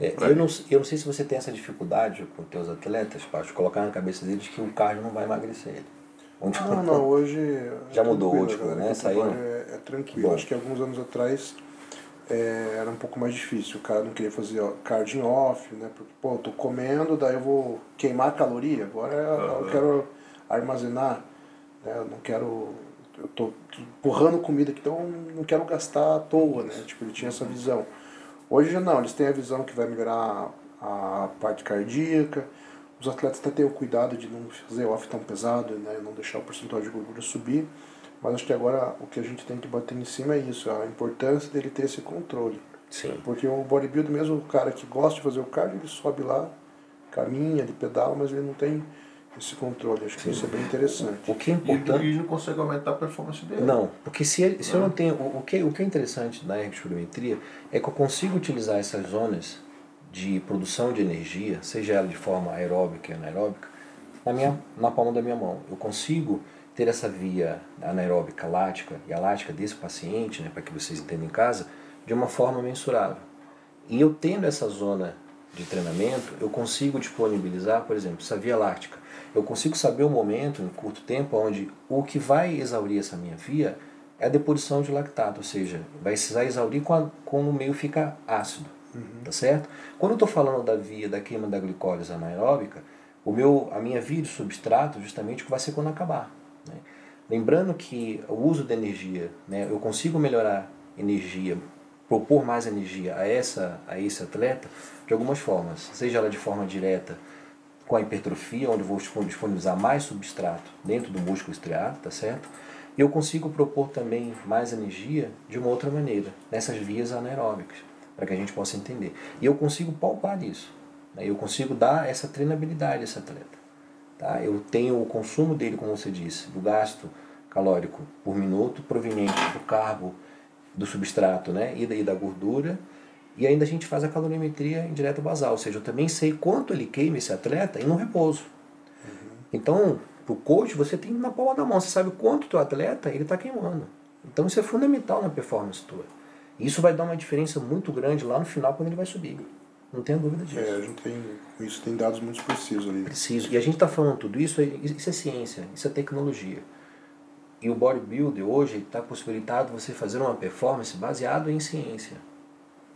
É, eu, não, eu não sei se você tem essa dificuldade com teus atletas, para colocar na cabeça deles que o cardio não vai emagrecer ele. Onde não, não, hoje. Já é mudou hoje, né? Saiu. É, é tranquilo. Acho que alguns anos atrás é, era um pouco mais difícil. O cara não queria fazer card off, né? Porque, pô, eu tô comendo, daí eu vou queimar caloria. Agora uhum. eu quero armazenar, né? Eu não quero. Eu tô empurrando comida aqui, então não quero gastar à toa, né? Tipo, ele tinha essa visão. Hoje já não, eles têm a visão que vai melhorar a parte cardíaca os atletas até têm o cuidado de não fazer off tão pesado, né, não deixar o percentual de gordura subir, mas acho que agora o que a gente tem que bater em cima é isso, a importância dele ter esse controle. Sim. Porque o bodybuilder, mesmo o cara que gosta de fazer o cardio, ele sobe lá, caminha, ele pedala, mas ele não tem esse controle. Acho que Sim. isso é bem interessante. O que é importante. E não consegue aumentar a performance dele. Não, porque se, se não. eu não tenho. O, o, que, o que é interessante da ergospirometria é que eu consigo utilizar essas zonas de produção de energia, seja ela de forma aeróbica e anaeróbica, na, minha, na palma da minha mão. Eu consigo ter essa via anaeróbica lática e a lática desse paciente, né, para que vocês entendam em casa, de uma forma mensurável. E eu tendo essa zona de treinamento, eu consigo disponibilizar, por exemplo, essa via láctica. Eu consigo saber o momento, em curto tempo, onde o que vai exaurir essa minha via é a deposição de lactato, ou seja, vai se exaurir quando, quando o meio fica ácido. Uhum. Tá certo? Quando eu estou falando da via da queima da glicólise anaeróbica, o meu, a minha via de substrato justamente vai ser quando acabar. Né? Lembrando que o uso da energia, né, eu consigo melhorar energia, propor mais energia a, essa, a esse atleta de algumas formas, seja ela de forma direta com a hipertrofia, onde eu vou disponibilizar mais substrato dentro do músculo estriado, tá certo? E eu consigo propor também mais energia de uma outra maneira, nessas vias anaeróbicas para que a gente possa entender. E eu consigo palpar isso. Né? Eu consigo dar essa treinabilidade a esse atleta. Tá? Eu tenho o consumo dele, como você disse, do gasto calórico por minuto proveniente do carbo, do substrato né? e, da, e da gordura. E ainda a gente faz a calorimetria indireta basal, ou seja, eu também sei quanto ele queima esse atleta em um repouso. Uhum. Então, Para o coach, você tem na palma da mão, você sabe quanto o teu atleta ele está queimando. Então isso é fundamental na performance tua. Isso vai dar uma diferença muito grande lá no final quando ele vai subir. Não tenho dúvida disso. É, a gente tem, isso tem dados muito precisos ali. Preciso. E a gente está falando tudo isso, isso é ciência, isso é tecnologia. E o bodybuilder hoje está possibilitado você fazer uma performance baseado em ciência.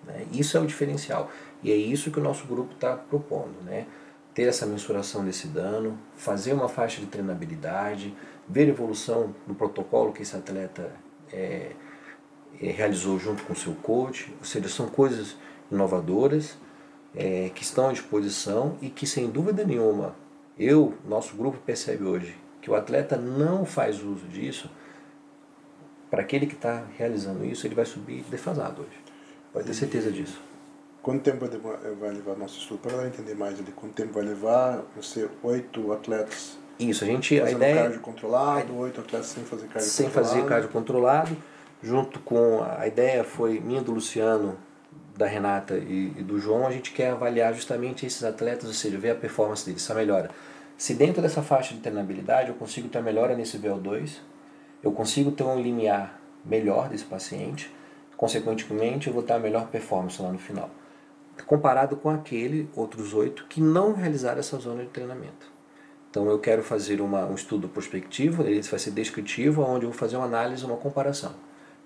Né? Isso é o diferencial. E é isso que o nosso grupo está propondo. Né? Ter essa mensuração desse dano, fazer uma faixa de treinabilidade, ver evolução no protocolo que esse atleta é, é, realizou junto com seu coach. Ou seja, são coisas inovadoras é, que estão à disposição e que, sem dúvida nenhuma, eu, nosso grupo percebe hoje que o atleta não faz uso disso, para aquele que está realizando isso, ele vai subir defasado hoje. Pode ter certeza disso. Quanto tempo vai levar nosso estudo? Para entender mais ali, quanto tempo vai levar você oito atletas isso, a gente a ideia cardio controlado, oito atletas sem fazer cardio sem controlado. fazer cardio controlado, junto com a ideia foi minha do Luciano, da Renata e, e, do João, a gente quer avaliar justamente esses atletas, ou seja, ver a performance deles, essa melhora. Se dentro dessa faixa de treinabilidade eu consigo ter melhora nesse VO2, eu consigo ter um limiar melhor desse paciente, consequentemente eu vou ter a melhor performance lá no final. Comparado com aquele, outros oito, que não realizaram essa zona de treinamento. Então eu quero fazer uma, um estudo prospectivo, ele vai ser descritivo, onde eu vou fazer uma análise, uma comparação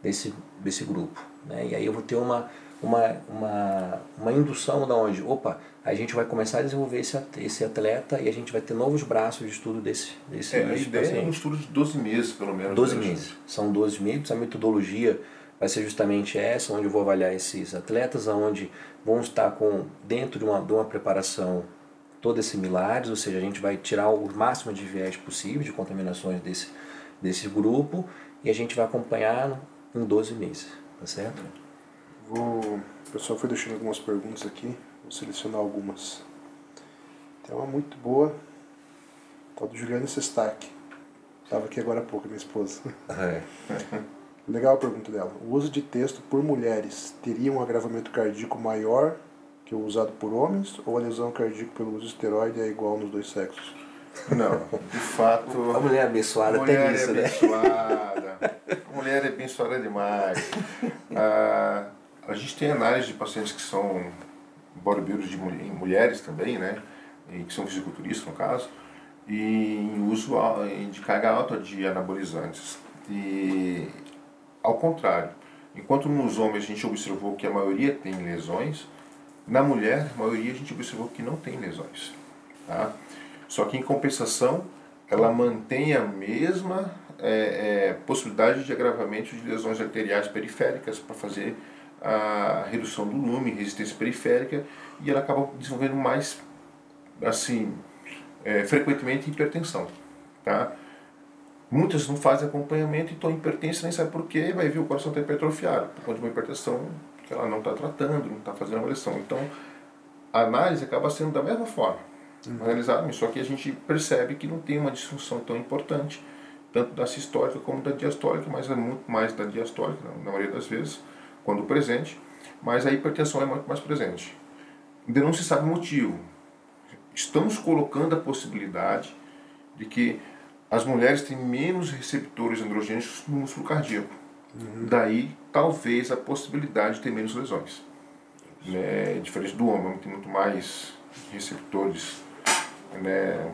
desse, desse grupo. Né? E aí eu vou ter uma, uma, uma, uma indução da onde, opa, a gente vai começar a desenvolver esse, esse atleta e a gente vai ter novos braços de estudo desse, desse, é, a ideia paciente. é um estudo de 12 meses, pelo menos. 12 né, meses. São 12 meses. A metodologia vai ser justamente essa, onde eu vou avaliar esses atletas, onde vão estar com dentro de uma, de uma preparação todas similares, ou seja, a gente vai tirar o máximo de viés possível de contaminações desse, desse grupo e a gente vai acompanhar em 12 meses, tá certo? Vou, o pessoal foi deixando algumas perguntas aqui, vou selecionar algumas. Tem uma muito boa, tal do Juliana Sestac. Estava aqui agora há pouco, minha esposa. É. Legal a pergunta dela. O uso de texto por mulheres teria um agravamento cardíaco maior que o usado por homens ou a lesão cardíaca pelo uso de esteroide é igual nos dois sexos? Não, de fato. A mulher abençoada mulher tem isso, é né? abençoada. A mulher é abençoada demais. Ah, a gente tem análise de pacientes que são bodybuilders de mulher, mulheres também, né? E que são fisiculturistas, no caso, e em uso de carga alta de anabolizantes. E ao contrário, enquanto nos homens a gente observou que a maioria tem lesões, na mulher, a maioria a gente observou que não tem lesões. Tá? Só que em compensação, ela mantém a mesma é, é, possibilidade de agravamento de lesões arteriais periféricas para fazer a redução do lume, resistência periférica, e ela acaba desenvolvendo mais, assim, é, frequentemente hipertensão. Tá? Muitas não fazem acompanhamento e estão hipertensas, nem sabe por quê, vai ver o coração está hipertrofiado, por conta de uma hipertensão que ela não está tratando, não está fazendo avaliação. Então, a análise acaba sendo da mesma forma, uhum. analisada, só que a gente percebe que não tem uma disfunção tão importante, tanto da sistólica como da diastólica, mas é muito mais da diastólica, na maioria das vezes, quando presente, mas a hipertensão é muito mais presente. Ainda não se sabe o motivo. Estamos colocando a possibilidade de que as mulheres têm menos receptores androgênicos no músculo cardíaco. Uhum. Daí, talvez, a possibilidade de ter menos lesões. Né? Diferente do homem, tem muito mais receptores, né?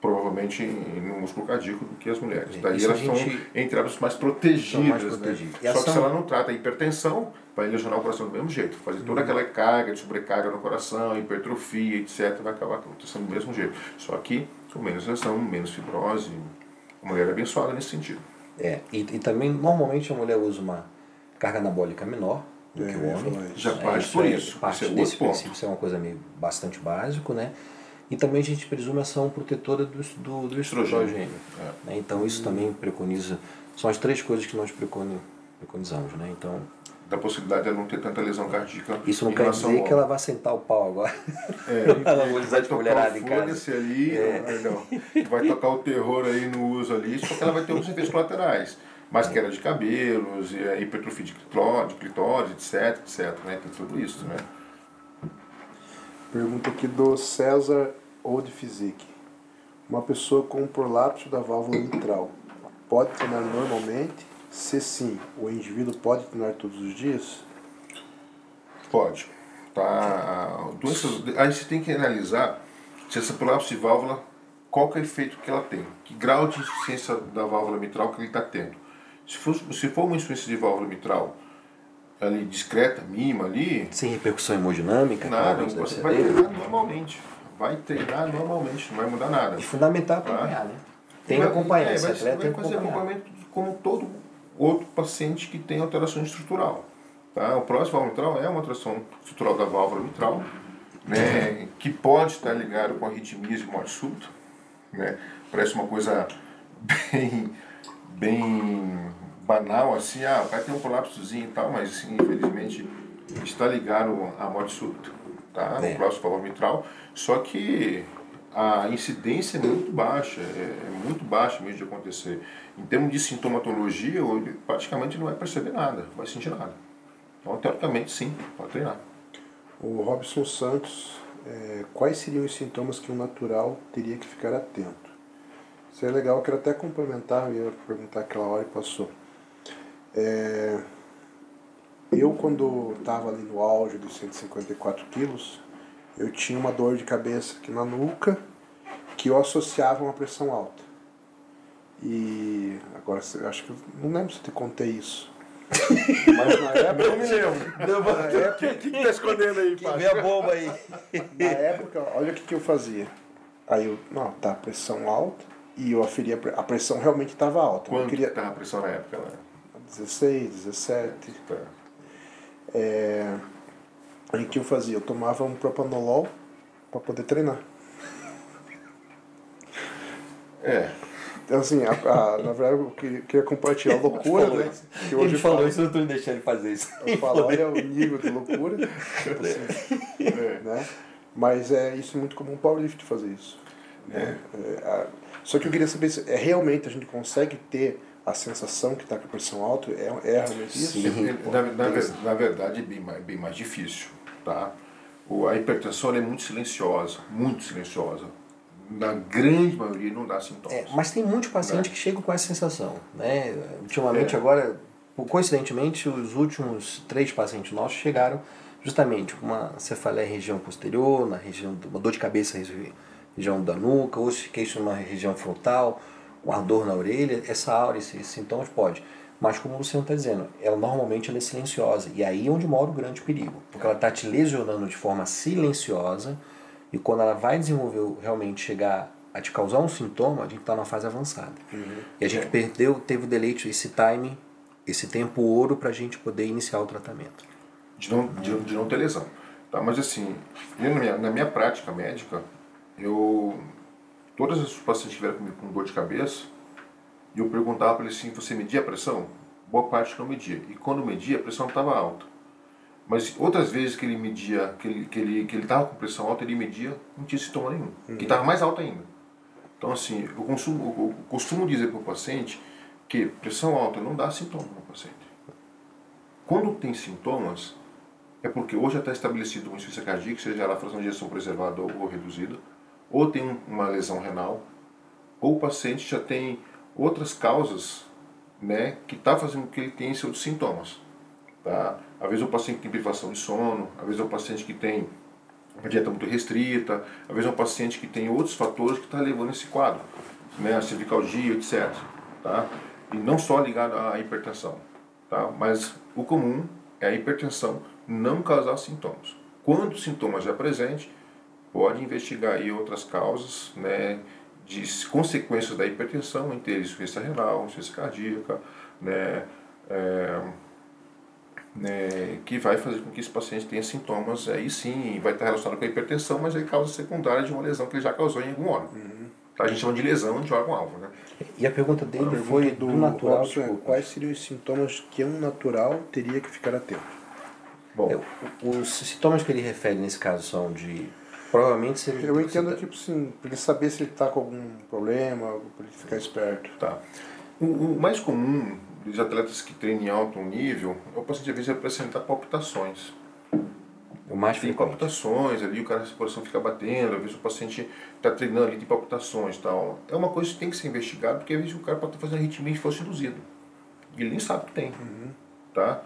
provavelmente no músculo cardíaco do que as mulheres. Daí Isso elas gente... são, entre aspas, mais protegidas. Mais protegidas. Né? Só que se ela não trata a hipertensão, vai lesionar o coração do mesmo jeito. Fazer toda uhum. aquela carga de sobrecarga no coração, hipertrofia, etc., vai acabar acontecendo do mesmo jeito. Só que com menos lesão, menos fibrose. A mulher é abençoada nesse sentido. É, e, e também normalmente a mulher usa uma carga anabólica menor do é, que o homem. Já é, parte por isso. Parte isso é desse princípio, isso é uma coisa meio bastante básico, né? E também a gente presume ação protetora do, do, do estrogênio. É. Né? Então isso também preconiza, são as três coisas que nós preconizamos, né? Então da possibilidade de ela não ter tanta lesão cardíaca. Isso não quer dizer que ela vai sentar o pau agora. É, ela vai usar de mulherada em casa. ali, é. não, vai tocar o terror aí no uso ali, só que ela vai ter alguns efeitos colaterais. Mais queda de cabelos, hipertrofia de clitóris, etc, etc, né? Tem tudo isso, né? Pergunta aqui do César Old Physique. Uma pessoa com prolapso da válvula mitral pode treinar normalmente? Se sim, o indivíduo pode treinar todos os dias? Pode. Tá? Doenças, a gente tem que analisar se essa prolapso de válvula, qual que é o efeito que ela tem, que grau de insuficiência da válvula mitral que ele está tendo. Se for, se for uma insuficiência de válvula mitral ali discreta, mínima ali. Sem repercussão hemodinâmica, nada, você vai treinar normalmente. Vai treinar normalmente, não vai mudar nada. E fundamental tá? acompanhar, né? Tem que acompanhar, é, esse vai, atleta vai tem que fazer acompanhar. acompanhamento como todo outro paciente que tem alteração estrutural. Tá? O próximo válvula mitral é uma alteração estrutural da válvula mitral, né, que pode estar ligado com arritmias e morte súbita. Né? Parece uma coisa bem, bem banal, assim, ah, vai ter um colapsozinho e tal, mas infelizmente está ligado à morte súbita, tá? É. No próximo válvula mitral. Só que a incidência é muito baixa, é, é muito baixa mesmo de acontecer. Em termos de sintomatologia, ele praticamente não vai perceber nada, não vai sentir nada. Então, teoricamente, sim, pode treinar. O Robson Santos, é, quais seriam os sintomas que um natural teria que ficar atento? Isso é legal, eu quero até complementar, eu ia perguntar aquela hora e passou. É, eu, quando estava ali no auge dos 154 quilos, eu tinha uma dor de cabeça aqui na nuca que eu associava a uma pressão alta. E agora, eu acho que eu não lembro se eu te contei isso. Mas na época. Não me lembro. Na época, O que, que tá escondendo aí, vê a bomba aí. Na época, olha o que, que eu fazia. Aí eu, não, tá, pressão alta. E eu aferia, a pre- a pressão realmente estava alta. Eu Quanto queria estava a pressão na época? Né? 16, 17. Tá. É, aí o que eu fazia? Eu tomava um propanolol para poder treinar. É, Então, assim, a, a- na verdade, eu queria, queria compartilhar a loucura, né? Que hoje Ele eu falou falo, isso, eu não tô deixando ele fazer isso. eu falo, olha o nível de loucura. assim, é. né? Mas é isso é muito comum o powerlift fazer isso. né? É, a- só que eu queria saber se é, realmente a gente consegue ter a sensação que está com a pressão alta? É, é realmente isso? Sim. Na, na na verdade, é bem mais, bem mais difícil. Tá? O, a hipertensão é muito silenciosa, muito silenciosa. Na grande maioria não dá sintomas. É, mas tem muitos pacientes É. que chegam com essa sensação. Né? Ultimamente, É. agora, coincidentemente, os últimos três pacientes nossos chegaram justamente com uma cefaleia região posterior, na região, uma dor de cabeça regi- região da nuca, ou se queixam na região frontal, um ardor na orelha, essa aura, esses sintomas pode. Mas como o Luciano está dizendo, ela normalmente ela é silenciosa. E aí é onde mora o grande perigo. Porque ela está te lesionando de forma silenciosa e quando ela vai desenvolver, realmente chegar a te causar um sintoma, a gente está numa fase avançada. E a gente É. perdeu, teve o deleite, esse time, esse tempo ouro para a gente poder iniciar o tratamento. de não, de, de não ter lesão. Tá? Mas assim, eu, na, minha, na minha prática médica, eu todas as pacientes que vieram comigo com dor de cabeça, e eu perguntava para eles assim, você media a pressão? Boa parte não media. E quando media, a pressão estava alta. Mas outras vezes que ele media, que ele que ele que ele estava com pressão alta, ele media, não tinha sintoma nenhum. Que estava mais alta ainda. Então assim, eu, consumo, eu costumo dizer para o paciente que pressão alta não dá sintoma no paciente. Quando tem sintomas, é porque ou já está estabelecido uma insuficiência cardíaca, seja ela a fração de ejeção preservada ou, reduzida, ou tem um- uma lesão renal, ou o paciente já tem outras causas né, que está fazendo com que ele tenha outros sintomas. Tá? Às vezes é o paciente que tem privação de sono, às vezes é o paciente que tem uma dieta muito restrita, às vezes é um paciente que tem outros fatores que está levando esse quadro, né, a cervicalgia, etc. Tá? E não só ligado à hipertensão, tá? mas o comum é a hipertensão não causar sintomas. Quando o sintoma já é presente, pode investigar aí outras causas, né, de consequências da hipertensão, entre eles insuficiência renal, insuficiência cardíaca, né, é, né, que vai fazer com que esse paciente tenha sintomas, aí sim, vai estar relacionado com a hipertensão, mas é causa secundária de uma lesão que ele já causou em algum órgão. Tá? A gente chama de lesão de órgão-alvo. Né? E a pergunta dele A pergunta foi do, natural. Robson é, desculpa. quais seriam os sintomas que um natural teria que ficar atento? Bom, É, Os sintomas que ele refere nesse caso são de. Provavelmente se ele. Eu entendo, se- tipo assim, pra ele saber se ele tá com algum problema, pra ele ficar esperto. Tá. O, o mais comum dos atletas que treinam em alto nível o paciente às vezes apresentar palpitações. O mais tem frequente. palpitações ali, o cara, a coração fica batendo, às vezes o paciente está treinando ali, tem palpitações e tal. É uma coisa que tem que ser investigada, porque às vezes o cara pode estar fazendo arritmia de fosse induzido. E ele nem sabe que tem. Tá?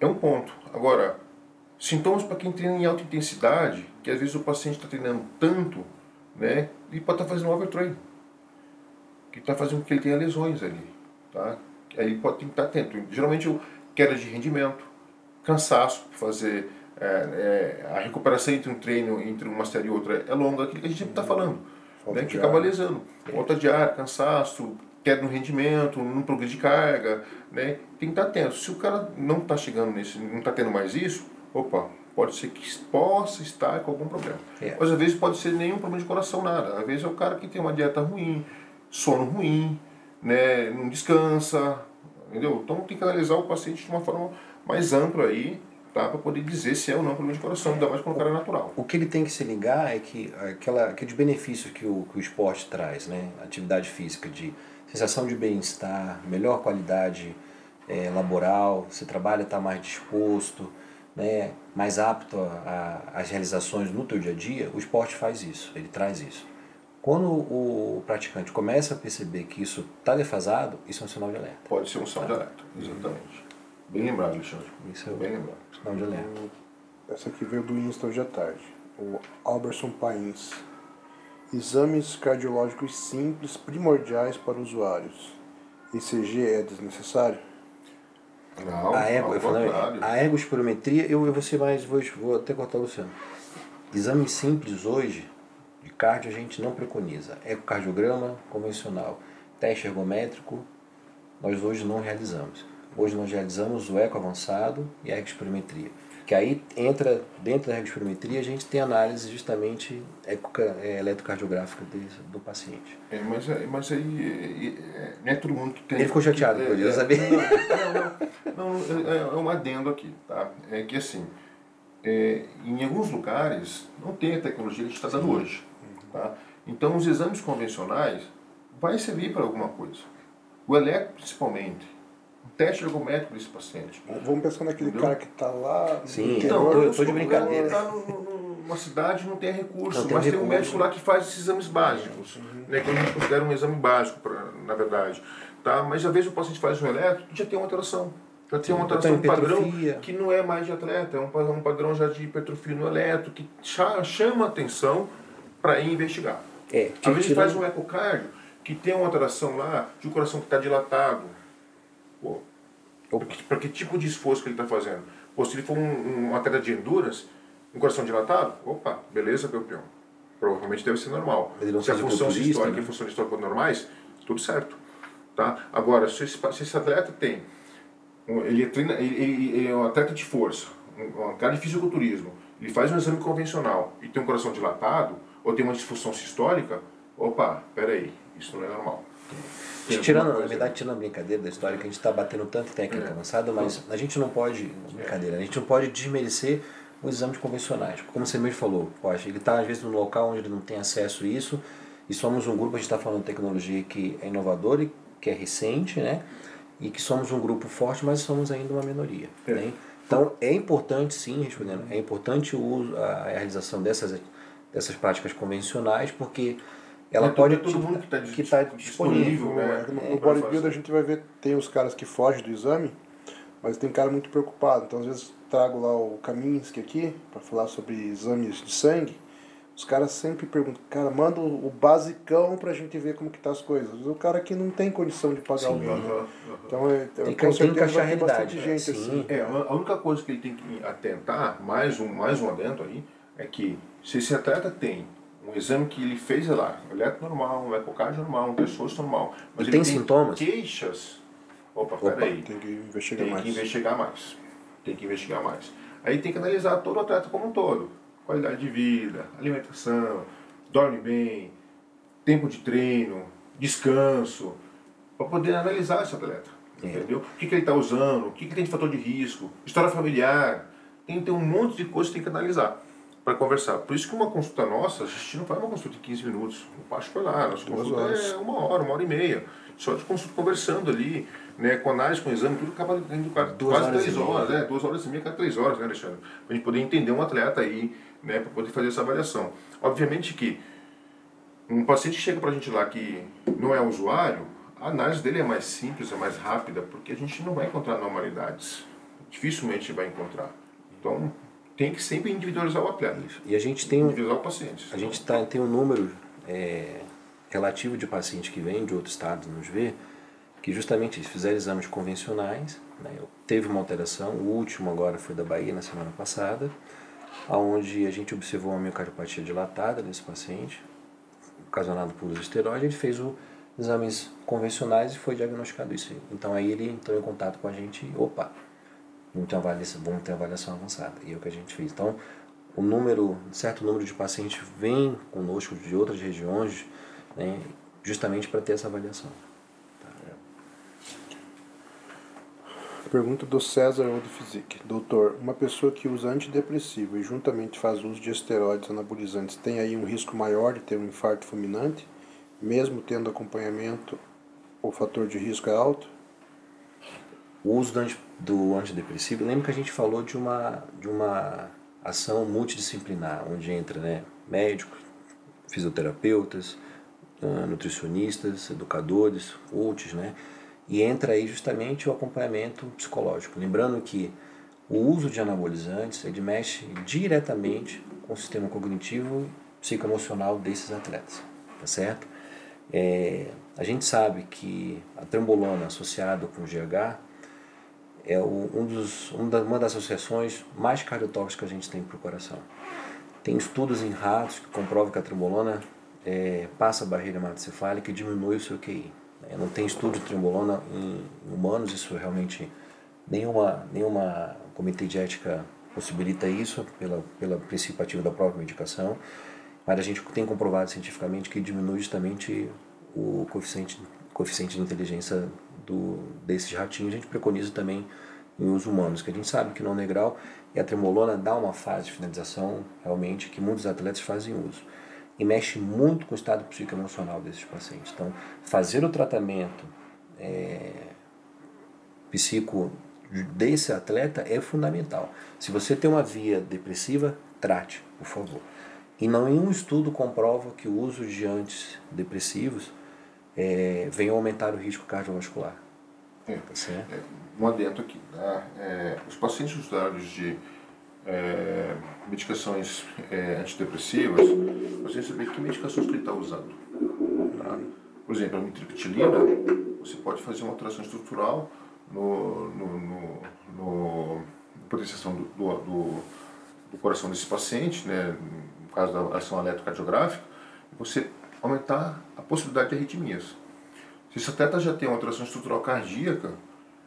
É um ponto. Agora, sintomas para quem treina em alta intensidade, que às vezes o paciente está treinando tanto, né, e pode estar fazendo overtrain. Que está fazendo com que ele tenha lesões ali. Tá? Aí ele pode ter que estar atento. Geralmente, queda de rendimento, cansaço, fazer é, é, a recuperação entre um treino, entre uma série e outra é longa, aquilo que a gente sempre está falando. Falta Né, que acaba lesando. Falta de ar, cansaço, queda no rendimento, não progride de carga. Né? Tem que estar atento. Se o cara não está chegando nesse, não está tendo mais isso, opa, pode ser que possa estar com algum problema. É. Mas às vezes pode ser nenhum problema de coração, nada. Às vezes é o cara que tem uma dieta ruim, sono ruim, né, não descansa, entendeu? Então tem que analisar o paciente de uma forma mais ampla aí, tá? Para poder dizer se é ou não problema de coração, ainda mais quando o cara é natural. O que ele tem que se ligar é que aquela, aqueles benefícios que o, que o esporte traz, né? Atividade física, de sensação de bem-estar, melhor qualidade eh, laboral, você trabalha, está mais disposto, né? mais apto às realizações no teu dia a dia, o esporte faz isso, ele traz isso. Quando o praticante começa a perceber que isso está defasado, isso é um sinal de alerta. Pode ser um sinal de alerta, exatamente. Bem lembrado, Alexandre. Isso é Bem lembrado. sinal de alerta. Essa aqui veio do Insta hoje à tarde. O Alberson Pains. Exames cardiológicos simples, primordiais para usuários. ECG é desnecessário? Não, A ego, eu falei, a ergospirometria, eu, eu vou ser mais, vou, vou até cortar o Luciano. Exame simples hoje, cardio, a gente não preconiza. Ecocardiograma convencional. Teste ergométrico, nós hoje não realizamos. Hoje nós realizamos o eco avançado e a ergospirometria. Que aí entra, dentro da ergospirometria, a gente tem análise justamente ecoca- é, eletrocardiográfica desse- do paciente. É, mas, é- mas aí é, é, não é todo mundo que tem. Ele ficou chateado com isso, é, sabe? Não, não, não, não, é, um adendo aqui, tá? É que assim, em alguns lugares não tem a tecnologia que a gente está dando hoje, tá? Então os exames convencionais vai servir para alguma coisa. O eletro principalmente, o teste ergométrico desse paciente. Vamos pensar naquele Entendeu? cara que está lá Sim. Então, eu tô de brincadeira. Tá num- numa cidade não tem recurso, Não tem mas tem um recurso. médico lá que faz esses exames básicos, né, que a gente considera um exame básico, pra, na verdade. Tá? Mas às vezes o paciente faz um eletro e já tem uma alteração. Já tem uma alteração tem padrão hipertrofia. que não é mais de atleta, é um padrão, um padrão já de hipertrofia no eletro, que cha- chama atenção para investigar. É, Às vezes faz um ecocardio que tem uma alteração lá de um coração que está dilatado. Pô, para que tipo de esforço que ele está fazendo? Ou se ele for um, um atleta de endurance, um coração dilatado, opa, beleza, campeão. Provavelmente deve ser normal. Se a função sistólica né? e função histórica normais, tudo certo. Tá? Agora, se esse, se esse atleta tem, ele, treina, ele, ele- ele é um atleta de força, um, um cara de fisiculturismo, ele faz um exame convencional e tem um coração dilatado, ou tem uma disfunção sistólica, opa, peraí, isso não é normal. Tem Tirando, na verdade, tirando a brincadeira da história, que a gente está batendo tanto técnica É. avançada, mas a gente não pode, brincadeira, a gente não pode desmerecer os exames convencionais. Como você mesmo falou, poxa, ele está às vezes num local onde ele não tem acesso a isso, e somos um grupo, a gente está falando de tecnologia que é inovadora e que é recente, né? E que somos um grupo forte, mas somos ainda uma minoria. É. Né? Então é importante, sim, respondendo, é importante a realização dessas, dessas práticas convencionais, porque ela é pode todo mundo que tá que tá disponível, disponível. né? No, É, no pra bodybuilder fazer. a gente vai ver, tem os caras que fogem do exame, mas tem cara muito preocupado. Então às vezes trago lá o Kaminsky aqui, para falar sobre exames de sangue. Os caras sempre perguntam, cara, manda o o basicão pra gente ver como que tá as coisas. O cara que não tem condição de pagar alguém, né? Aham, aham. Então é, Tem que- com certeza encaixar vai ter bastante né? gente Sim. assim. É, a a única coisa que ele tem que atentar, mais um, mais um adendo aí, é que se esse atleta tem um exame que ele fez lá, um eletro normal, um ecocardio normal, um pescoço normal, mas E ele tem sintomas? queixas, opa, Opa, peraí, Tem que investigar tem mais. que investigar mais. Tem que investigar mais. Aí tem que analisar todo o atleta como um todo. Qualidade de vida, alimentação, dorme bem, tempo de treino, descanso, para poder analisar esse atleta. É. Entendeu? O que, que ele está usando, o que, que tem de fator de risco, história familiar. Tem, tem um monte de coisas que tem que analisar para conversar. Por isso que uma consulta nossa, a gente não faz uma consulta de 15 minutos. O Pacho foi lá, nossa Duas consulta horas. é uma hora, uma hora e meia. Só de consulta conversando ali, né, com análise, com exame, tudo acaba indo quase, Duas horas três horas, né? Duas horas e meia, cada três horas, né, Alexandre? Pra gente poder entender um atleta aí, né, para poder fazer essa avaliação. Obviamente que um paciente que chega pra gente lá que não é usuário, a análise dele é mais simples, é mais rápida, porque a gente não vai encontrar anormalidades. Dificilmente vai encontrar. Então, tem que sempre individualizar o atleta. E a gente tem um, Individualizar o paciente. A gente tá, tem um número é, relativo de pacientes que vêm de outros estados nos ver, que justamente fizeram exames convencionais, né, teve uma alteração, o último agora foi da Bahia na semana passada, onde a gente observou uma miocardiopatia dilatada desse paciente, ocasionado por uso de esteroide, ele fez os exames convencionais e foi diagnosticado isso. Então aí ele entrou em contato com a gente opa, vamos ter avaliação, vamos ter avaliação avançada. E é o que a gente fez. Então, o número, certo número de pacientes vem conosco de outras regiões, né, justamente para ter essa avaliação. Pergunta do César Oldphysique. Doutor, uma pessoa que usa antidepressivo e juntamente faz uso de esteroides anabolizantes tem aí um risco maior de ter um infarto fulminante, mesmo tendo acompanhamento, o fator de risco é alto? O uso do, do antidepressivo, lembra que a gente falou de uma, de uma ação multidisciplinar, onde entra né, médicos, fisioterapeutas, ah, nutricionistas, educadores, coaches, né? E entra aí justamente o acompanhamento psicológico. Lembrando que o uso de anabolizantes ele mexe diretamente com o sistema cognitivo e psicoemocional desses atletas, tá certo? É, a gente sabe que a trembolona associada com o GH é o- um dos, um da- uma das associações mais cardiotóxicas que a gente tem para o coração. Tem estudos em ratos que comprovam que a trembolona é, passa a barreira hematocefálica e diminui o seu QI. né? Não tem estudo de trembolona em humanos, isso realmente nenhuma, nenhuma comitê de ética possibilita isso pela, pela princípio ativo da própria medicação, mas a gente tem comprovado cientificamente que diminui justamente o coeficiente, coeficiente de inteligência do, ratinhos. A gente preconiza também em uso humanos, que a gente sabe que não negral e a trembolona dá uma fase de finalização realmente que muitos atletas fazem uso e mexe muito com o estado psicoemocional desses pacientes. Então, fazer o tratamento é, psico desse atleta é fundamental. Se você tem uma via depressiva, trate, por favor. E nenhum estudo comprova que o uso de antidepressivos é, venha aumentar o risco cardiovascular. É. Tá certo? É, um adendo aqui. Tá? É, os pacientes usuários de é, medicações é, antidepressivas, você saber que medicações que ele está usando. Tá? Por exemplo, a mitriptilina, você pode fazer uma alteração estrutural no, no, no, no potenciação do, do, do, do coração desse paciente, né, no caso da ação eletrocardiográfica, você aumentar possibilidade de arritmias. Se esse atleta já tem uma alteração estrutural cardíaca,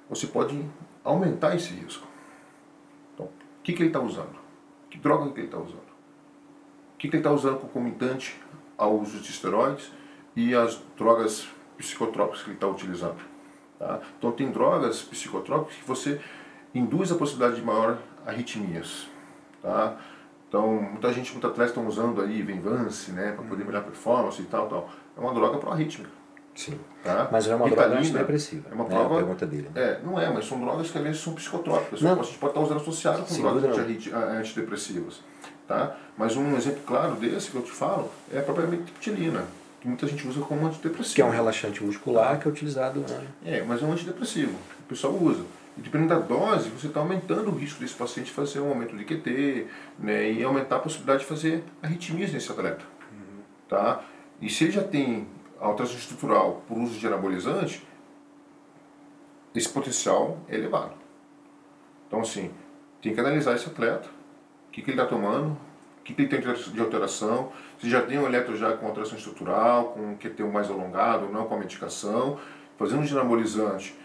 você pode aumentar esse risco. Então, o que, que ele está usando? Que droga que ele está usando? O que, que ele está usando concomitante ao uso de esteroides e as drogas psicotrópicas que ele está utilizando? Tá? Então, tem drogas psicotrópicas que você induz a possibilidade de maior arritmias. Tá? Então, muita gente, muitos atletas estão usando aí Venvance, né, para poder melhorar a performance e tal, tal. É uma droga pró-arrítmica. Sim. Tá? Mas é uma droga Ritalina antidepressiva. É uma né? droga, A pergunta dele. né? É, não é, mas são drogas que às vezes são psicotrópicas. Não. A gente pode estar usando associado com Sem drogas dúvida anti- a- antidepressivas. Tá? Mas um exemplo claro desse que eu te falo é a própria metilina, que muita gente usa como antidepressivo. Que é um relaxante muscular que é utilizado. Né? É, mas é um antidepressivo. O pessoal usa. E dependendo da dose, você está aumentando o risco desse paciente fazer um aumento de QT né, e aumentar a possibilidade de fazer arritmias nesse atleta. Tá? E se ele já tem alteração estrutural por uso de anabolizante, esse potencial é elevado. Então, assim, tem que analisar esse atleta, o que, que ele está tomando, o que, que ele tem de alteração, se já tem um eletro já com alteração estrutural, com QT mais alongado ou não com a medicação, fazendo de anabolizante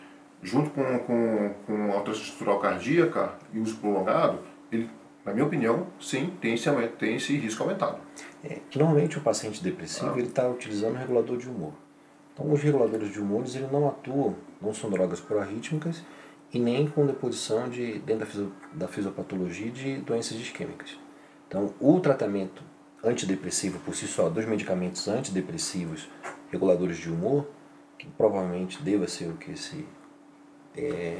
junto com, com, com alteração estrutural cardíaca e uso prolongado, ele, na minha opinião, sim, tem esse, tem esse risco aumentado. É, normalmente o paciente depressivo Ah. ele está utilizando um regulador de humor. Então os reguladores de humores ele não atuam, não são drogas pró-arrítmicas e nem com deposição de, dentro da, fisio, da fisiopatologia de doenças isquêmicas. Então, o tratamento antidepressivo por si só, dos medicamentos antidepressivos reguladores de humor, que provavelmente deva ser o que esse, é,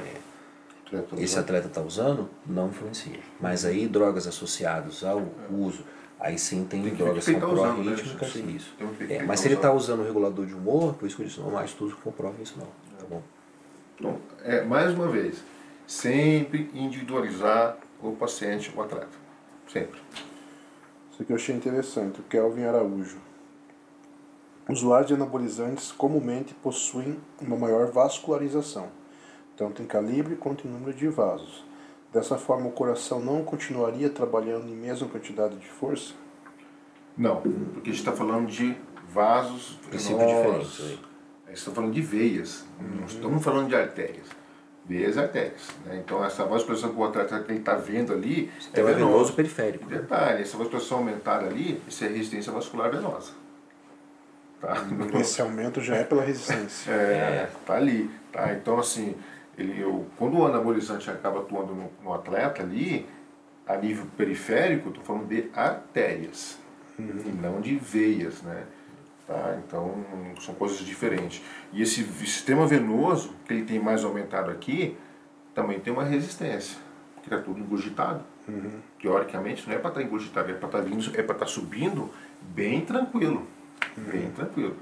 esse atleta está usando, não influencia. Mas aí drogas associadas ao uso, aí sim tem, tem drogas que são pró-rítmicas né? isso. É, mas se ele está usando o regulador de humor, por isso que eu disse, não mais estudos que comprovam isso não. Tá bom? Então, é, mais uma vez, sempre individualizar o paciente, o atleta. Sempre. Isso aqui eu achei interessante, o Kelvin Araújo. Usuários de anabolizantes comumente possuem uma maior vascularização, tanto em calibre quanto em número de vasos. Dessa forma, o coração não continuaria trabalhando em mesma quantidade de força? Não, porque a gente está falando de vasos princípio diferente. A gente está falando de veias, uhum. não estamos falando de artérias. Veias e artérias. Né? Então, essa vascularização que o atleta está vendo ali é venoso periférico. Detalhe, essa vascularização aumentar ali, isso é resistência vascular venosa. Tá? Esse aumento já é pela resistência. É, tá ali. Tá? Então, assim, ele, eu, quando o anabolizante acaba atuando no, no atleta ali, a nível periférico, estou falando de artérias, uhum. e não de veias, né? Tá? Então, são coisas diferentes. E esse sistema venoso, que ele tem mais aumentado aqui, também tem uma resistência, porque está tudo engurgitado. Uhum. Teoricamente, não é para estar tá engurgitado, é para estar tá vindo, é para estar tá subindo bem tranquilo bem tranquilo.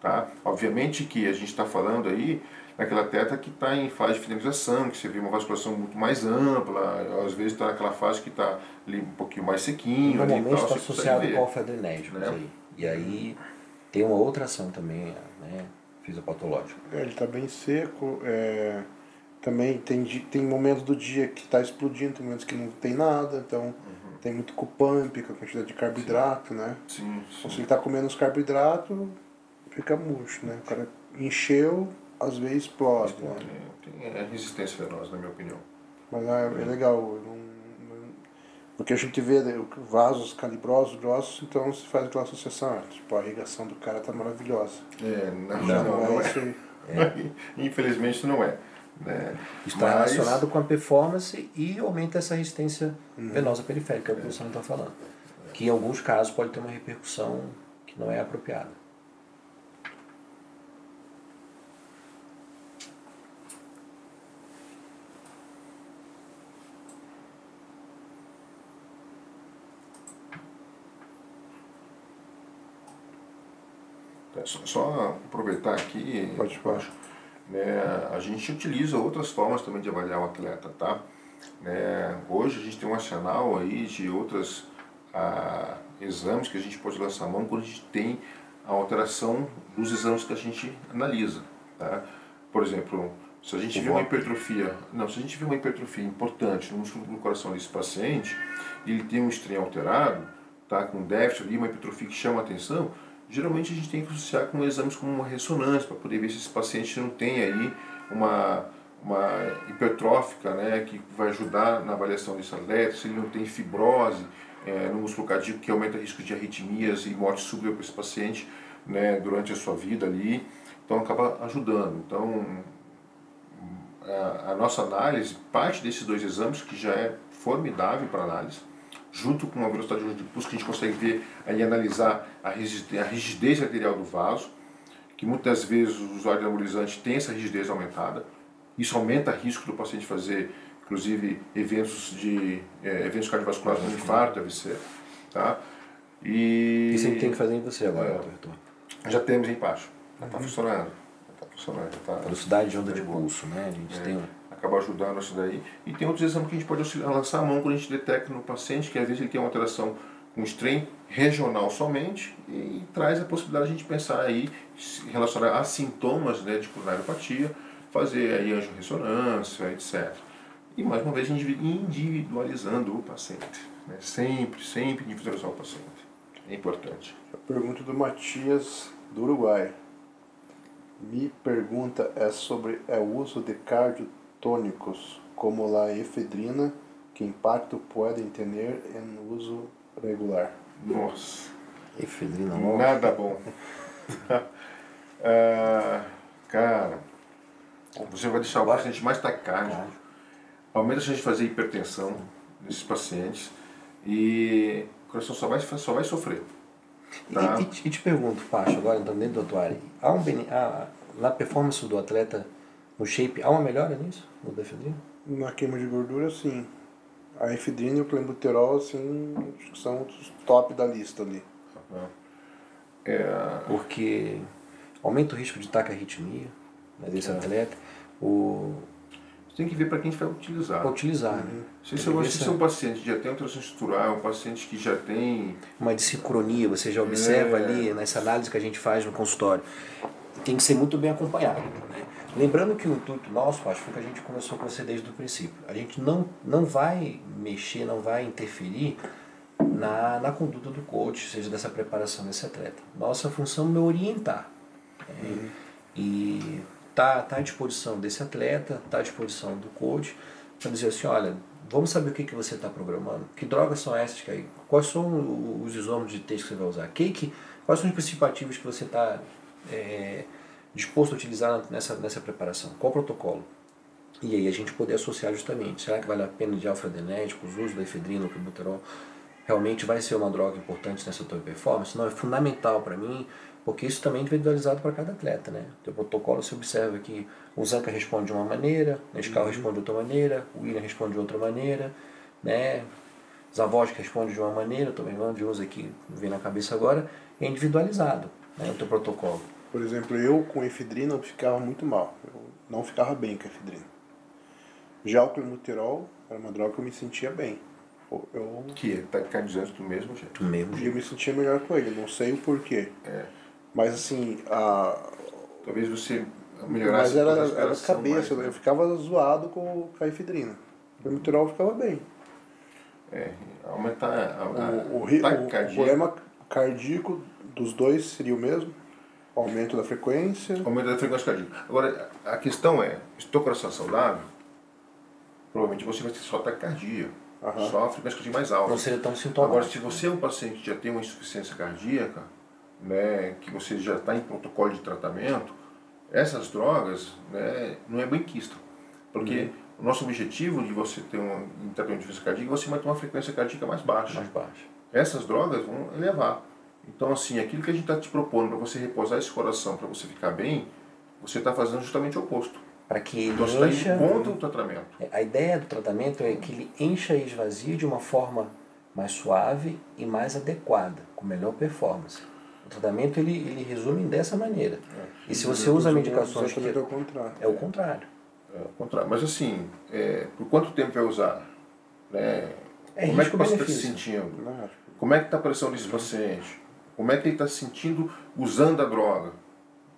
Tá? Obviamente que a gente está falando aí daquela teta que está em fase de finalização, que você vê uma vasculação muito mais ampla, às vezes está naquela fase que está ali um pouquinho mais sequinho. Normalmente está associado com alfa-adrenérgicos né? aí. E aí tem uma outra ação também, né, fisiopatológica. É, ele está bem seco, é, também tem, tem momentos do dia que está explodindo, tem momentos que não tem nada, então tem muito cupamp, com a quantidade de carboidrato, sim. né? Sim, sim. Então, se ele está comendo os carboidratos, fica murcho, né? O cara encheu, às vezes explode. Né? Tem, é resistência venosa, na minha opinião. Mas é, é legal, não, porque a gente vê né, vasos calibrosos, grossos, então se faz aquela associação, tipo, a irrigação do cara tá maravilhosa. É, não, não, não, não é. é. Infelizmente não é. Né? Está Mas... relacionado com a performance e aumenta essa resistência uhum. venosa periférica, é o que você está falando. Que em alguns casos pode ter uma repercussão que não é apropriada. Só aproveitar aqui. Pode falar né, a gente utiliza outras formas também de avaliar o atleta, tá? Né, hoje a gente tem um arsenal aí de outros ah, exames que a gente pode lançar a mão quando a gente tem a alteração dos exames que a gente analisa, tá? Por exemplo, se a gente vê uma hipertrofia, não, se a gente vê uma hipertrofia importante no músculo do coração desse paciente, ele tem um estranho alterado, tá, com déficit ali, uma hipertrofia que chama a atenção, geralmente a gente tem que associar com exames como uma ressonância, para poder ver se esse paciente não tem aí uma, uma hipertrófica, né, que vai ajudar na avaliação desse atleta, se ele não tem fibrose é, no músculo cardíaco, que aumenta o risco de arritmias e morte súbita para esse paciente né, durante a sua vida ali. Então acaba ajudando. Então a, a nossa análise parte desses dois exames, que já é formidável para análise, junto com a velocidade de pulso, que a gente consegue ver e analisar a rigidez, a rigidez arterial do vaso, que muitas vezes o usuário de anabolizante tem essa rigidez aumentada. Isso aumenta o risco do paciente fazer, inclusive, eventos, de, é, eventos cardiovasculares como infarto, AVC. Tá? E... Isso a gente tem que fazer em você agora, é, doutor. Já temos em baixo. Já está uhum. funcionando. Está funcionando. Tá, Velocidade de onda de pulso, né? A gente é. tem acaba ajudando isso daí. E tem outros exames que a gente pode auxiliar, lançar a mão quando a gente detecta no paciente que às vezes ele tem uma alteração com um strain regional somente e traz a possibilidade de a gente pensar aí, relacionar a sintomas né, de coronariopatia, fazer aí angiorressonância, etc. E mais uma vez individualizando o paciente. Né? Sempre, sempre individualizar o paciente. É importante. A pergunta do Matias do Uruguai. Me pergunta é sobre é o uso de cardio tônicos como a efedrina, que impacto podem ter em uso regular? Nossa. Efedrina não. Nada bom. ah, cara, você vai deixar o paciente mais taquicárdico, aumenta a chance de fazer hipertensão nesses pacientes, E o coração só vai, só vai sofrer. Tá? E, e, e, te pergunto, Pacho, agora entrando dentro do atuário, há um, há, na performance do atleta, no shape, há uma melhora nisso, no defendrina? Na queima de gordura, sim. A efedrina e o clenbuterol, assim, são os top da lista ali. É... Porque aumenta o risco de tacarritmia né, desse é. atleta. O... Você tem que ver para quem vai utilizar. Para utilizar, né? uhum. né? Se, você, se é um paciente que já tem tração estrutural, um paciente que já tem... Uma dissincronia, você já observa é... ali nessa análise que a gente faz no consultório. Tem que ser muito bem acompanhado. Né? Lembrando que o intuito nosso, acho que foi que a gente começou com você desde o princípio. A gente não, não vai mexer, não vai interferir na, na conduta do coach, seja dessa preparação desse atleta. Nossa função é orientar. É, uhum. E tá, tá à disposição desse atleta, tá à disposição do coach, para dizer assim, olha, vamos saber o que, que você está programando, que drogas são essas que aí, quais são os isômeros de texto que você vai usar, que, que, quais são os princípios ativos que você está é, disposto a utilizar nessa, nessa preparação, qual protocolo. E aí a gente poder associar justamente, será que vale a pena de alfa-adenéticos, uso da efedrina, o buterol, realmente vai ser uma droga importante nessa tua performance? Não, é fundamental para mim, porque isso também é individualizado para cada atleta, né? O teu protocolo você observa que o Zanca responde de uma maneira, o Nescau uhum. responde de outra maneira, o William responde de outra maneira, né? Zavosky responde de uma maneira, estou lembrando de uso aqui, vem na cabeça agora, é individualizado né, o teu protocolo. Por exemplo, eu com efedrina eu ficava muito mal, eu não ficava bem com efedrina. Já o clenbuterol era uma droga que eu me sentia bem. Eu... Que tá cardizante do mesmo jeito. Do mesmo jeito. E eu me sentia melhor com ele, não sei o porquê. É. Mas assim, a... talvez você melhorasse Mas era, era a cabeça, mais, né? eu ficava zoado com, a efedrina. O metrol ficava bem. É, aumentar a, a, o, o, o, o problema cardíaco dos dois seria o mesmo? Aumento da frequência? Aumento da frequência cardíaca. Agora, a questão é, se o teu coração saudável, provavelmente você vai ter só taquicardia. Uhum. Só a frequência cardíaca mais alta. Não seria tão sintomático. Agora, se você é um paciente que já tem uma insuficiência cardíaca, né, que você já está em protocolo de tratamento, essas drogas né, não é benquista. Porque uhum. o nosso objetivo de você ter um, um tratamento de frequência cardíaca é você manter uma frequência cardíaca mais baixa. Mais baixa. Essas drogas vão elevar. Então, assim, aquilo que a gente está te propondo para você repousar esse coração, para você ficar bem, você está fazendo justamente o oposto. Para que ele então, você está indo contra o tratamento. É, a ideia do tratamento é que ele encha e esvazie de uma forma mais suave e mais adequada, com melhor performance. O tratamento ele, ele resume dessa maneira. É. E se você usa medicações que. É o contrário. É o contrário. É o contrário. Mas assim, é, por quanto tempo vai usar? Né? É Como é que o paciente está se sentindo? Como é que está a pressão desse paciente? Como é que ele está se sentindo usando a droga?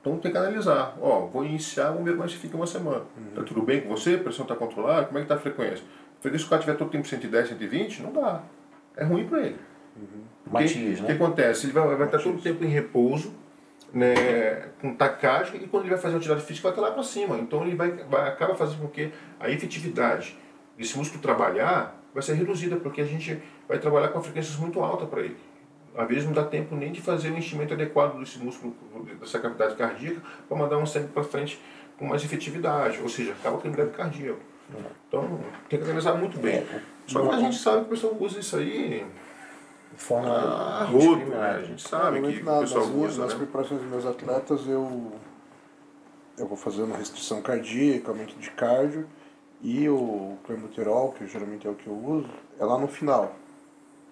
Então tem que analisar. Ó, vou iniciar, vamos ver como é fica uma semana. Uhum. Tá tudo bem com você? A pressão está controlada? Como é que está a frequência? Frequência, se o cara tiver todo tempo 110, 120, não dá. É ruim para ele. Uhum. Matias, né? O que acontece? Ele vai, vai estar todo o tempo em repouso, né, com tacagem, e quando ele vai fazer atividade física, vai estar lá para cima. Então ele vai, vai, acaba fazendo com que a efetividade desse músculo trabalhar vai ser reduzida, porque a gente vai trabalhar com frequências muito altas para ele. Às vezes não dá tempo nem de fazer o enchimento adequado desse músculo, dessa cavidade cardíaca, para mandar um sangue para frente com mais efetividade, ou seja, acaba tendo débito cardíaco. Então tem que analisar muito bem. É, Só que a gente sabe que o pessoal usa isso aí de forma ah, rodo, né? A gente sabe que o pessoal nas minhas, usa. Nas né? preparações dos meus atletas eu, eu vou fazendo restrição cardíaca, aumento de cardio e o clenbuterol, que geralmente é o que eu uso, é lá no final.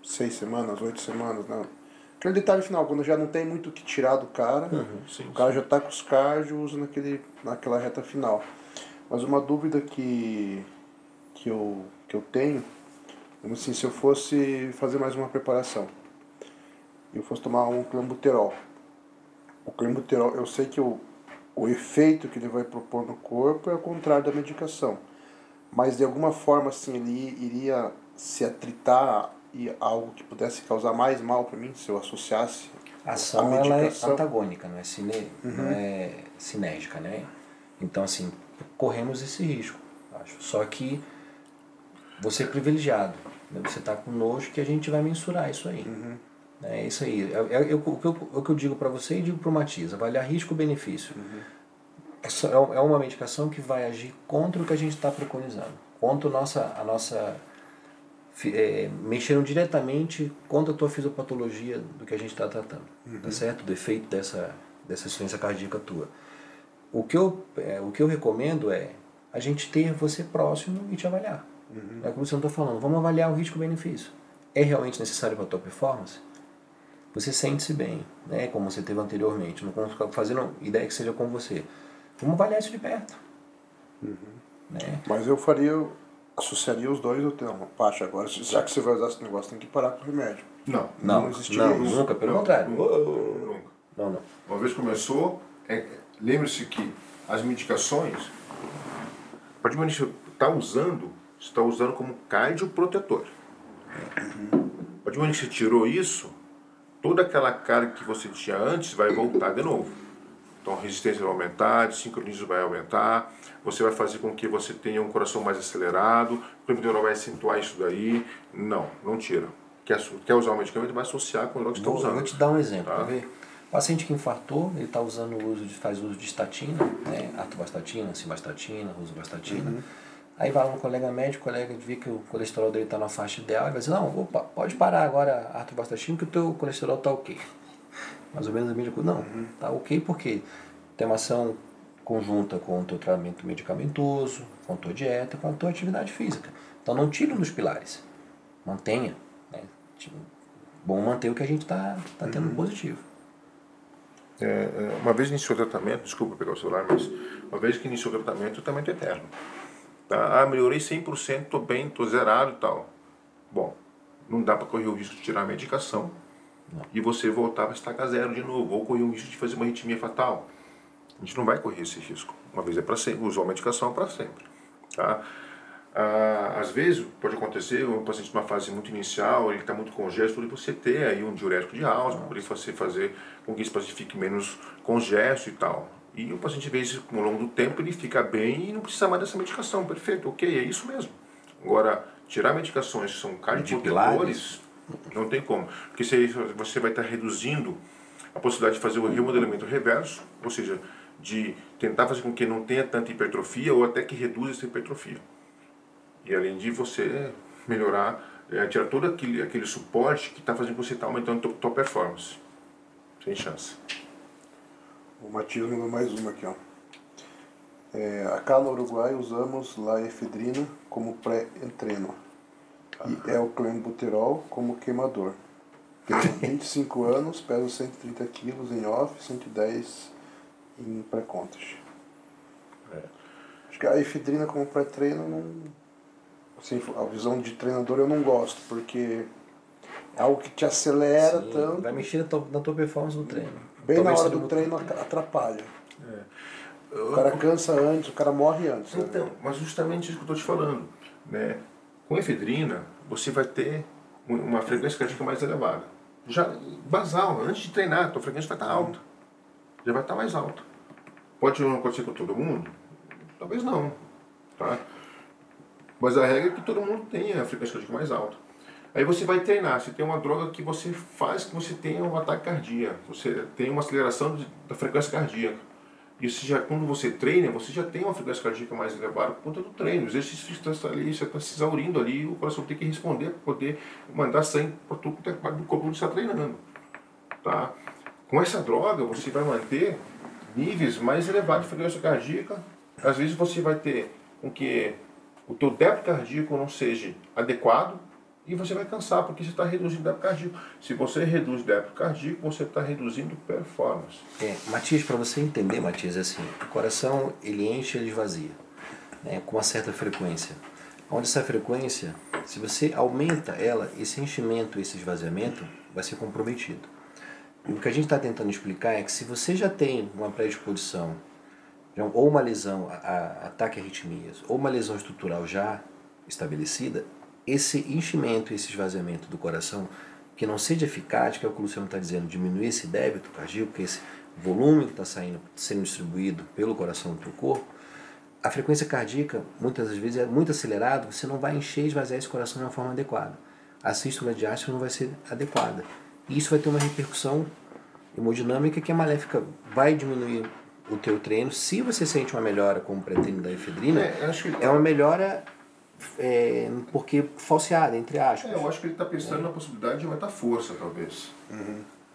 Seis semanas, oito semanas, né? Aquele detalhe final, quando já não tem muito o que tirar do cara, uhum, sim, o cara sim. já está com os cardio, usa naquele, naquela reta final. Mas uma dúvida que, que, eu, que eu tenho, assim, se eu fosse fazer mais uma preparação, eu fosse tomar um clenbuterol. O clenbuterol, eu sei que o, o efeito que ele vai propor no corpo é o contrário da medicação. Mas de alguma forma assim, ele iria se atritar e algo que pudesse causar mais mal para mim se eu associasse a ação a ela é antagônica não é cine, uhum. não é sinérgica né então assim corremos esse risco acho só que você é privilegiado né? você está conosco que a gente vai mensurar isso aí uhum. é isso aí é, é, é, o, que eu, é o que eu digo para você e digo para o Matias avaliar risco-benefício uhum. é, é uma medicação que vai agir contra o que a gente está preconizando contra a nossa, a nossa é, mexeram diretamente contra a tua fisiopatologia do que a gente está tratando, uhum. tá certo? Do efeito dessa, dessa insuficiência cardíaca tua. O que, eu, é, o que eu recomendo é a gente ter você próximo e te avaliar. Uhum. É como você não está falando, vamos avaliar o risco-benefício. É realmente necessário para a tua performance? Você sente-se bem, né? como você teve anteriormente. Não fazendo ideia que seja com você. Vamos avaliar isso de perto. Uhum. Né? Mas eu faria, associaria os dois, eu tenho uma Pacha, agora, já que você vai usar esse negócio, tem que parar com o remédio. Não. Não, não, existiria não, isso. Nunca, pelo não, contrário. Nunca. Não, não. Uma vez começou, é, lembre-se que as medicações, a partir do momento que você está usando, você está usando como cardioprotetor. Uhum. A partir do momento que você tirou isso, toda aquela carga que você tinha antes vai voltar de novo. Então a resistência vai aumentar, sincronismo vai aumentar, você vai fazer com que você tenha um coração mais acelerado, o clima vai acentuar isso daí. Não, não tira. Quer, quer usar o medicamento, vai associar com o droga que está usando. Vou te dar um exemplo, tá? ver? Paciente que infartou, ele está usando o uso de, faz uso de estatina, né? Simvastatina, rosuvastatina. Uhum. Aí vai um colega médico, o colega vê que o colesterol dele está na faixa ideal, e vai dizer, não, opa, pode parar agora a atovastatina que o teu colesterol está ok. Mais ou menos a mesma coisa. Não, tá ok porque tem uma ação conjunta com o teu tratamento medicamentoso, com a tua dieta, com a tua atividade física. Então não tire um dos pilares. Mantenha. Né? Tipo, bom manter o que a gente está tá tendo uhum. positivo. É, é, uma vez iniciou o tratamento, desculpa pegar o celular, mas uma vez que iniciou o tratamento, o tratamento é eterno. Tá? Ah, melhorei 100%, estou bem, estou zerado e tal. Bom, não dá para correr o risco de tirar a medicação não. e você voltar para estacar zero de novo, ou correr o risco de fazer uma arritmia fatal. A gente não vai correr esse risco. Uma vez é para sempre, usou a medicação é para sempre. Tá? Ah, às vezes pode acontecer, um paciente numa fase muito inicial, ele está muito congesto, e você ter aí um diurético de alta, para poder fazer, fazer com que esse paciente fique menos congesto e tal. E o paciente, vê isso ao longo do tempo, ele fica bem e não precisa mais dessa medicação. Perfeito, ok, é isso mesmo. Agora, tirar medicações que são cardioprotetores, não tem como. Porque você vai estar reduzindo a possibilidade de fazer o remodelamento reverso, ou seja, de tentar fazer com que não tenha tanta hipertrofia ou até que reduza essa hipertrofia. E além de você melhorar, é, tirar todo aquele, aquele suporte que está fazendo você estar tá aumentando a tua performance. Sem chance. O Matias mandou mais uma aqui, ó. É, acá no Uruguai usamos lá efedrina como pré-entreno e é o clenbuterol como queimador. Tenho 25 anos, peso 130 quilos em off, 110 em pré-contas. É. Acho que a efedrina como pré-treino não. Assim, a visão de treinador eu não gosto, porque é algo que te acelera Sim, tanto. Vai mexer na tua, na tua performance no treino. Bem na hora do treino atrapalha. É. O cara cansa antes, o cara morre antes. Né? Então, né? mas justamente isso que eu estou te falando. Né? Com efedrina, você vai ter uma frequência cardíaca mais elevada. Já basal, antes de treinar, a tua frequência vai estar alta. Já vai estar mais alta. Pode não acontecer com todo mundo? Talvez não. Tá? Mas a regra é que todo mundo tenha a frequência cardíaca mais alta. Aí você vai treinar, você tem uma droga que você faz que você tenha um ataque cardíaco, você tem uma aceleração de, da frequência cardíaca. Você já, quando você treina, você já tem uma frequência cardíaca mais elevada por conta do treino. O exercício está ali, você está se exaurindo ali, o coração tem que responder para poder mandar sangue para tudo que é parte do corpo que está treinando. Tá? Com essa droga, você vai manter níveis mais elevados de frequência cardíaca. Às vezes você vai ter com que o teu débito cardíaco não seja adequado, e você vai cansar, porque você está reduzindo o débito cardíaco. Se você reduz o débito cardíaco, você está reduzindo performance. É, Matias, para você entender, Matias, é assim, o coração ele enche e ele esvazia, né, com uma certa frequência. Onde essa frequência, se você aumenta ela, esse enchimento, esse esvaziamento, vai ser comprometido. E o que a gente está tentando explicar é que se você já tem uma predisposição, ou uma lesão a, a ataque a arritmias, ou uma lesão estrutural já estabelecida, esse enchimento, esse esvaziamento do coração, que não seja eficaz, que é o que o Luciano está dizendo, diminuir esse débito cardíaco, que esse volume que está saindo, sendo distribuído pelo coração no teu corpo, a frequência cardíaca, muitas das vezes, é muito acelerada, você não vai encher e esvaziar esse coração de uma forma adequada. A sístole diástole não vai ser adequada. E isso vai ter uma repercussão hemodinâmica que a maléfica vai diminuir o teu treino. Se você sente uma melhora com o pré da efedrina, é, que... é uma melhora é, porque falseada, entre aspas. É, eu acho que ele está pensando É. na possibilidade de aumentar a força, talvez.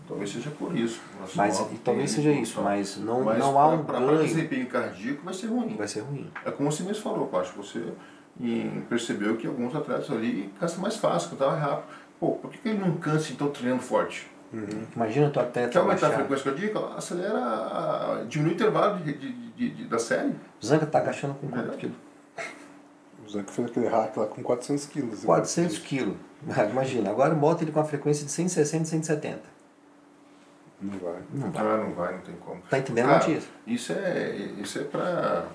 Talvez seja por isso. Mas e talvez seja isso, mas não, Mas não há um para ganho. desempenho cardíaco vai ser ruim. Vai ser ruim. É como você mesmo falou, Pacho, você e percebeu que alguns atletas ali cansam mais fácil, cantavam rápido. Pô, por que, que ele não cansa então treinando forte? Imagina tu atleta Quer aumentar a frequência cardíaca? Acelera, diminui o intervalo de, de- de- de- da série. Zanca tá agachando com quanto Verdade. quilo? O Zanca fez aquele hack lá com 400 quilos. 400 quilos. Imagina, agora bota ele com a frequência de 160, 170. Não vai. Não vai. Ah, não vai, não tem como. Tá entendendo, Cara, Matias? Isso é, isso é para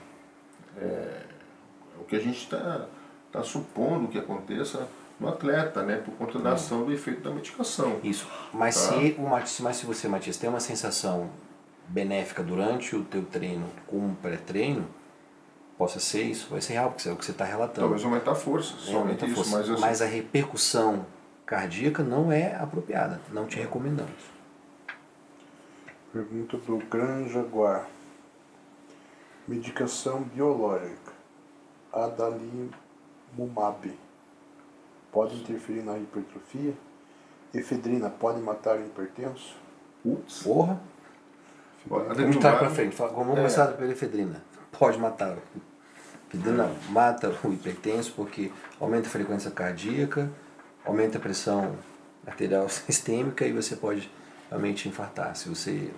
é, o que a gente está tá supondo que aconteça no atleta, né? Por conta da ação do efeito da medicação. Isso. Mas, Tá. se o Matias, mas se você, Matias, tem uma sensação benéfica durante o teu treino com um pré-treino, possa ser isso, vai ser real, porque é o que você está relatando. Talvez aumentar a força, É, somente aumenta a isso. força. Mas, assim, Mas a repercussão cardíaca não é apropriada. Não te recomendamos. Pergunta do Gran Jaguar. Medicação biológica. Adalimumab. Pode interferir na hipertrofia? Efedrina pode matar o hipertenso? putz, Porra! Vamos estar para frente. Vamos É. começar pela efedrina. Pode matar. Efedrina mata o hipertenso porque aumenta a frequência cardíaca, aumenta a pressão arterial sistêmica e você pode realmente infartar. Se você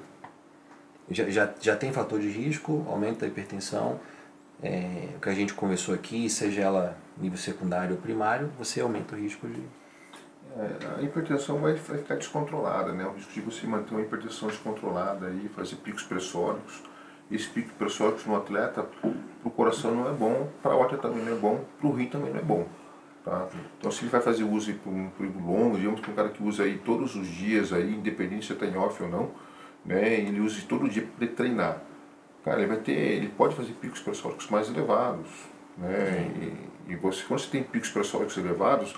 já, já, já tem fator de risco, aumenta a hipertensão, é, o que a gente conversou aqui, seja ela nível secundário ou primário, você aumenta o risco de. É, a hipertensão vai, vai ficar descontrolada, né? O risco de você manter uma hipertensão descontrolada e fazer picos pressóricos. Esse pico pressóricos no atleta, para o coração não é bom, para a aorta também não é bom, para o rim também não é bom. Tá? Então se ele vai fazer uso por um período longo, digamos que um cara que usa aí todos os dias, aí, independente se está em off ou não, né? ele usa todo dia para treinar. Cara, ele vai ter, ele pode fazer picos pressóricos mais elevados. Né? E, e você, quando você tem picos pressóricos elevados,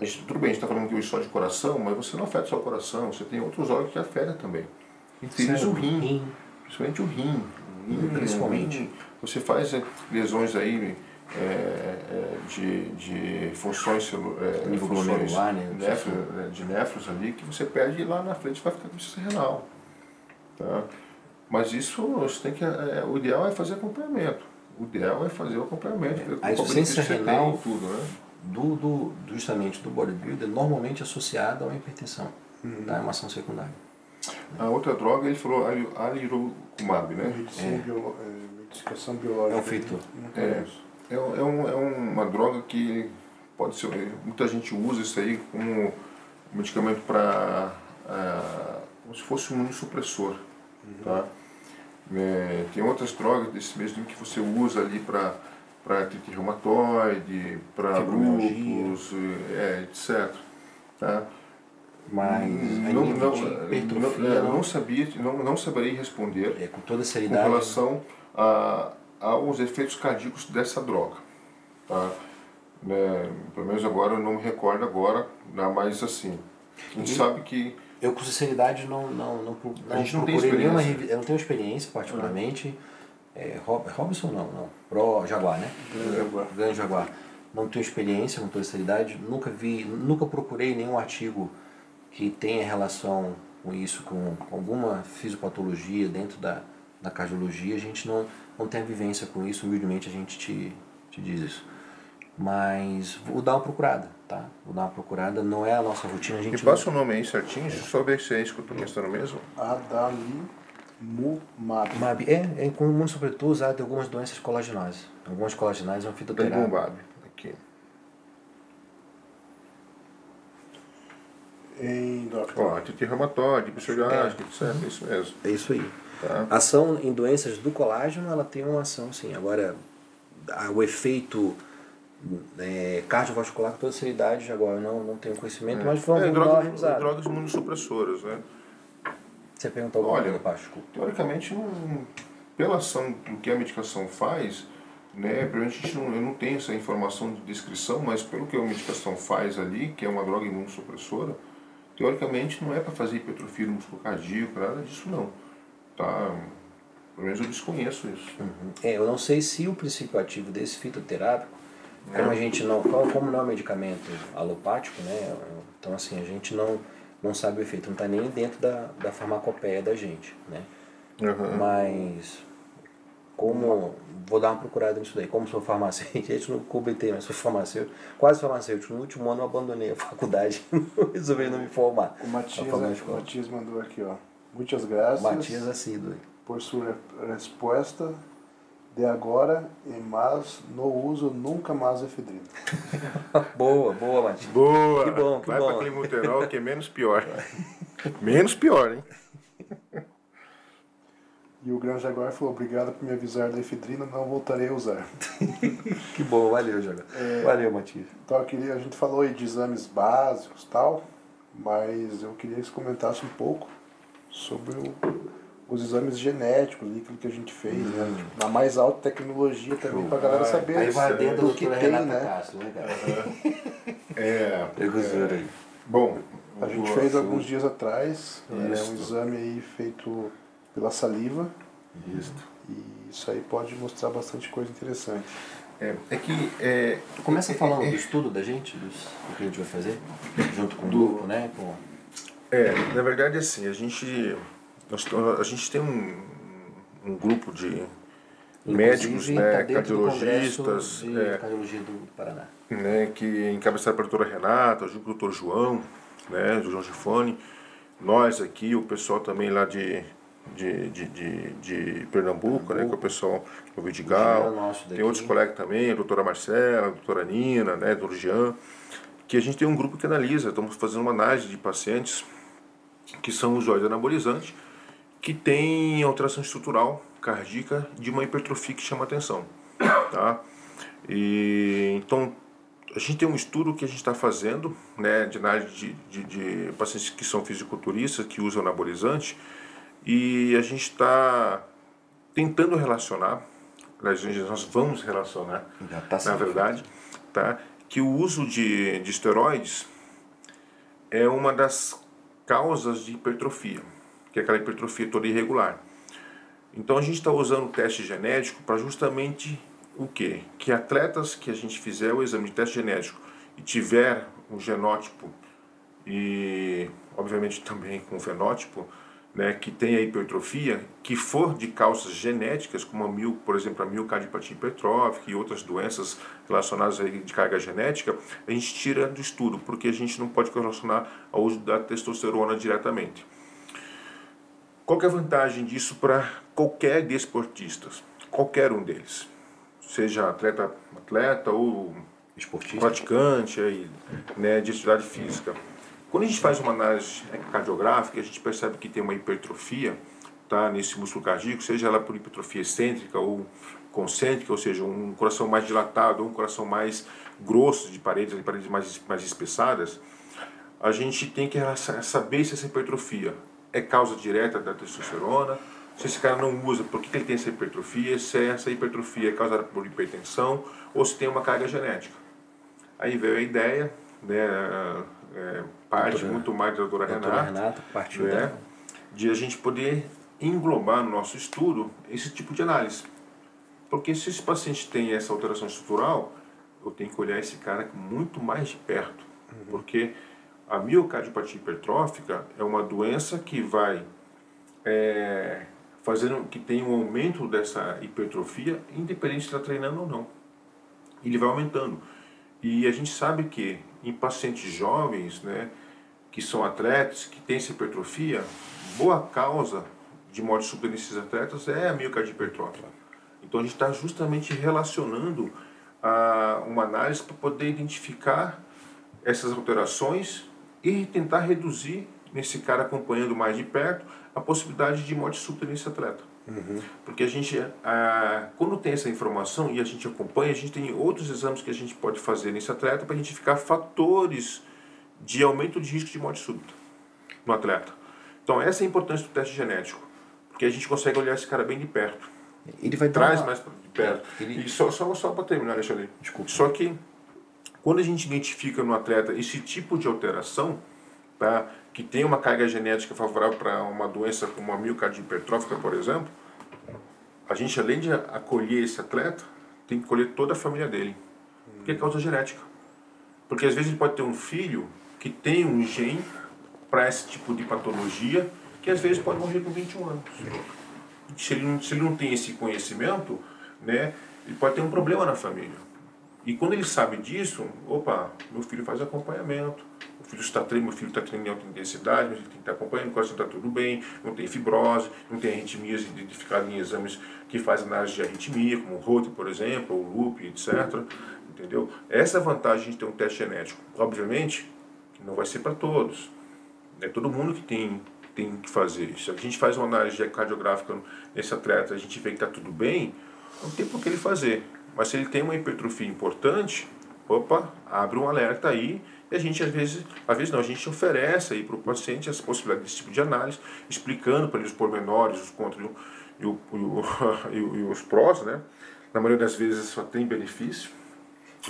a gente, tudo bem, a gente está falando aqui hoje só de coração, mas você não afeta só o coração, você tem outros órgãos que afetam também. Entre eles o rim, principalmente o rim. O rim, Principalmente. o rim, Você faz é, lesões aí é, é, de, de funções, celu- é, Nível funções né? é, de néfros ali, que você perde e lá na frente vai ficar com renal. Tá? Mas isso você tem que. é, o ideal é fazer acompanhamento. O ideal é fazer o acompanhamento. ver a insuficiência renal- tudo, né? do, do, justamente do bodybuilder normalmente associada a uma hipertensão. Tá? É uma ação secundária. A outra droga, ele falou ali- alirocumab, né? Medicina biolo- é, medicação biológica. É um fito. Não conheço. É, é, um, é uma droga que pode ser. Muita gente usa isso aí como medicamento para. como se fosse um imunossupressor. Tá? É, tem outras drogas desse mesmo que você usa ali para para artrite reumatoide, para lúpus, é, etc. Tá? Mas não, não, não, é, não, não sabia, não, não saberei responder é, com toda com seriedade, relação a, aos efeitos cardíacos dessa droga. Tá? Né, pelo menos agora eu não me recordo agora, né, mas assim, a gente E- sabe que eu com sinceridade não, não, não, A não gente não tem procurei nenhuma Eu não tenho experiência particularmente. É, Rob- Robinson não, não. Pro Jaguar, né? Grande Jaguar. Grande Jaguar. Não tenho experiência com toda seriedade, nunca vi, nunca procurei nenhum artigo que tenha relação com isso, com alguma fisiopatologia dentro da, da cardiologia. A gente não, não tem a vivência com isso, humildemente a gente te, te diz isso. Mas vou dar uma procurada, tá? Vou dar uma procurada, não é a nossa rotina, a gente Me passa o nome aí certinho, eu só ver se é isso que eu estou pensando mesmo. Adalimumab. MAB é, é comum sobretudo usado em algumas doenças colagenosas. Algumas colagenais é um fitoterápico. Dr. artrite reumatoide, psoriásica, etc. É isso mesmo. É isso aí. Tá? Ação em doenças do colágeno, ela tem uma ação sim. Agora, a- o efeito é, cardiovascular com toda seriedade, agora eu não, não tenho conhecimento, mas É, dar uma drogas, revisada. drogas imunossupressoras, né? Você perguntou alguma Olha, coisa, Pacho? Teoricamente, não, pela ação do que a medicação faz, né, pra gente não, eu não tenho essa informação de descrição, mas pelo que a medicação faz ali, que é uma droga imunossupressora, teoricamente não é para fazer hipertrofia do músculo cardíaco, nada disso não. Tá? Pelo menos eu desconheço isso. É, eu não sei se o princípio ativo desse fitoterápico Como a gente não, como não é um medicamento alopático, né? Então assim, a gente não, não sabe o efeito, não está nem dentro da, da farmacopeia da gente, né? Uhum. Mas como vou dar uma procurada nisso daí, como sou farmacêutico, gente não comentei, mas sou farmacêutico, quase farmacêutico. No último ano eu abandonei a faculdade, resolvi não me formar. O Matias, o Matias mandou aqui, ó. Muitas graças. Matias assíduo. Por sua resposta de agora e mais no uso nunca mais efedrina. boa, boa, Matias. Boa. Que bom, que Vai bom. pra Climuterol que é menos pior. menos pior, hein? E o Grande Jaguar falou, obrigado por me avisar da efedrina, não voltarei a usar. Que bom, valeu, Joga. Valeu, Matias. Então eu queria, a gente falou aí de exames básicos e tal, mas eu queria que você comentasse um pouco sobre o, os exames genéticos, ali, aquilo que a gente fez, né? Tipo, na mais alta tecnologia também, pra galera Vai. saber Aí vai dentro do que tem, Renata né? Castro, né, cara? É. Pegosura aí. Bom, A gente fez alguns dias atrás, é, um exame aí feito pela saliva, Isso. e isso aí pode mostrar bastante coisa interessante. É, é que é, Começa falando do estudo da gente, dos, do que a gente vai fazer, junto com o grupo, né? Com... É, na verdade assim, a gente, nós, a gente tem um, um grupo de médicos, Inclusive, né, tá do cardiologistas, de é, cardiologia do Paraná. né, que encabeçado pela doutora Renata, junto com o doutor João, né, do João Gifone, nós aqui, o pessoal também lá de, de, de, de, de Pernambuco, né, que é o pessoal do Vidigal, nosso tem outros colegas também, a doutora Marcela, a doutora Nina, né, doutor Jean, que a gente tem um grupo que analisa, estamos fazendo uma análise de pacientes que são usuários de anabolizante, que tem alteração estrutural cardíaca de uma hipertrofia que chama atenção. Tá? E, então, a gente tem um estudo que a gente está fazendo né, de análise de, de, de pacientes que são fisiculturistas, que usam anabolizante, e a gente está tentando relacionar, aliás, nós vamos relacionar, tá na verdade, tá? que o uso de, de esteroides é uma das causas de hipertrofia, que é aquela hipertrofia toda irregular. Então a gente está usando o teste genético para justamente o quê? Que atletas que a gente fizer o exame de teste genético e tiver um genótipo e obviamente também com fenótipo, né, que tenha hipertrofia, que for de causas genéticas, como a mil, por exemplo, a miocardiopatia hipertrófica e outras doenças relacionadas aí de carga genética, a gente tira do estudo, porque a gente não pode relacionar ao uso da testosterona diretamente. Qual é a vantagem disso para qualquer desportista? Qualquer um deles. Seja atleta, atleta ou Esportista. praticante aí, né, de atividade física. Quando a gente faz uma análise cardiográfica, a gente percebe que tem uma hipertrofia tá, nesse músculo cardíaco, seja ela por hipertrofia excêntrica ou concêntrica, ou seja, um coração mais dilatado ou um coração mais grosso, de paredes, de paredes mais, mais espessadas, a gente tem que saber se essa hipertrofia é causa direta da testosterona, se esse cara não usa, por que, ele tem essa hipertrofia, se essa hipertrofia é causada por hipertensão ou se tem uma carga genética. Aí veio a ideia, né, é, parte Doutora- muito mais da doutora Doutora Renata, Renata partiu né, de a gente poder englobar no nosso estudo esse tipo de análise. Porque se esse paciente tem essa alteração estrutural, eu tenho que olhar esse cara muito mais de perto. Porque a miocardiopatia hipertrófica é uma doença que vai é, fazendo que tem um aumento dessa hipertrofia, independente se está treinando ou não. Ele vai aumentando. E a gente sabe que em pacientes jovens, né, que são atletas, que têm essa hipertrofia, boa causa de morte súbita nesses atletas é a miocardia hipertrófica. Então a gente está justamente relacionando a uma análise para poder identificar essas alterações e tentar reduzir, nesse cara acompanhando mais de perto, a possibilidade de morte súbita nesse atleta. Porque a gente, ah, quando tem essa informação e a gente acompanha, a gente tem outros exames que a gente pode fazer nesse atleta para identificar fatores de aumento de risco de morte súbita no atleta. Então essa é a importância do teste genético, porque a gente consegue olhar esse cara bem de perto. Ele vai Traz uma- mais de perto. Ele- E só, só, só para terminar, Alexandre. Desculpa. Só que quando a gente identifica no atleta esse tipo de alteração, tá, que tem uma carga genética favorável para uma doença como a miocardite hipertrófica, por exemplo, a gente além de acolher esse atleta, tem que colher toda a família dele. Porque é causa genética. Porque às vezes ele pode ter um filho que tem um gene para esse tipo de patologia, que às vezes pode morrer com 21 anos. Se ele, não, se ele não tem esse conhecimento, né, ele pode ter um problema na família. E quando ele sabe disso, opa, meu filho faz acompanhamento, o filho está treinando, meu filho está treinando em alta intensidade, mas ele tem que estar acompanhando, coração está tudo bem, não tem fibrose, não tem arritmias identificadas em exames que fazem análise de arritmia, como o Rote, por exemplo, ou o LUP, etc. Entendeu? Essa é a vantagem de ter um teste genético. Obviamente, não vai ser para todos. É todo mundo que tem, tem que fazer. Se a gente faz uma análise cardiográfica nesse atleta, a gente vê que está tudo bem, não tem por que ele fazer. Mas se ele tem uma hipertrofia importante, opa, abre um alerta aí e a gente às vezes, às vezes não, a gente oferece aí para o paciente essa possibilidade desse tipo de análise, explicando para ele os pormenores, os contras e, o, e, o, e, os prós, né? Na maioria das vezes só tem benefício,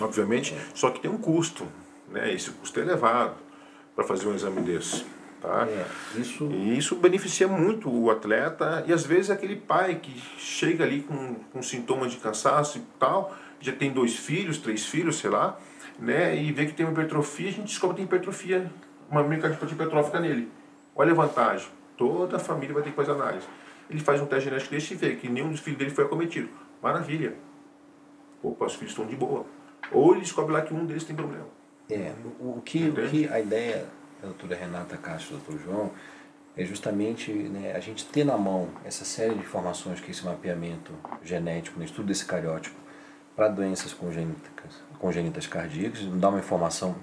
obviamente, só que tem um custo, né? Esse custo é elevado para fazer um exame desse. Tá? É, isso... E isso beneficia muito o atleta e às vezes aquele pai que chega ali com, com sintomas de cansaço e tal, já tem dois filhos, três filhos, sei lá, né? E vê que tem uma hipertrofia, a gente descobre que tem hipertrofia, uma microhipertrofia hipertrófica nele. Olha a vantagem, toda a família vai ter que fazer análise. Ele faz um teste genético desse e vê que nenhum dos filhos dele foi acometido. Maravilha. Opa, os filhos estão de boa. Ou ele descobre lá que um deles tem problema. É, o que, o que a ideia da doutora Renata Castro do doutor João, é justamente né, a gente ter na mão essa série de informações que esse mapeamento genético, no né, estudo desse cariótipo, para doenças congênitas, congênitas cardíacas, nos dá uma informação,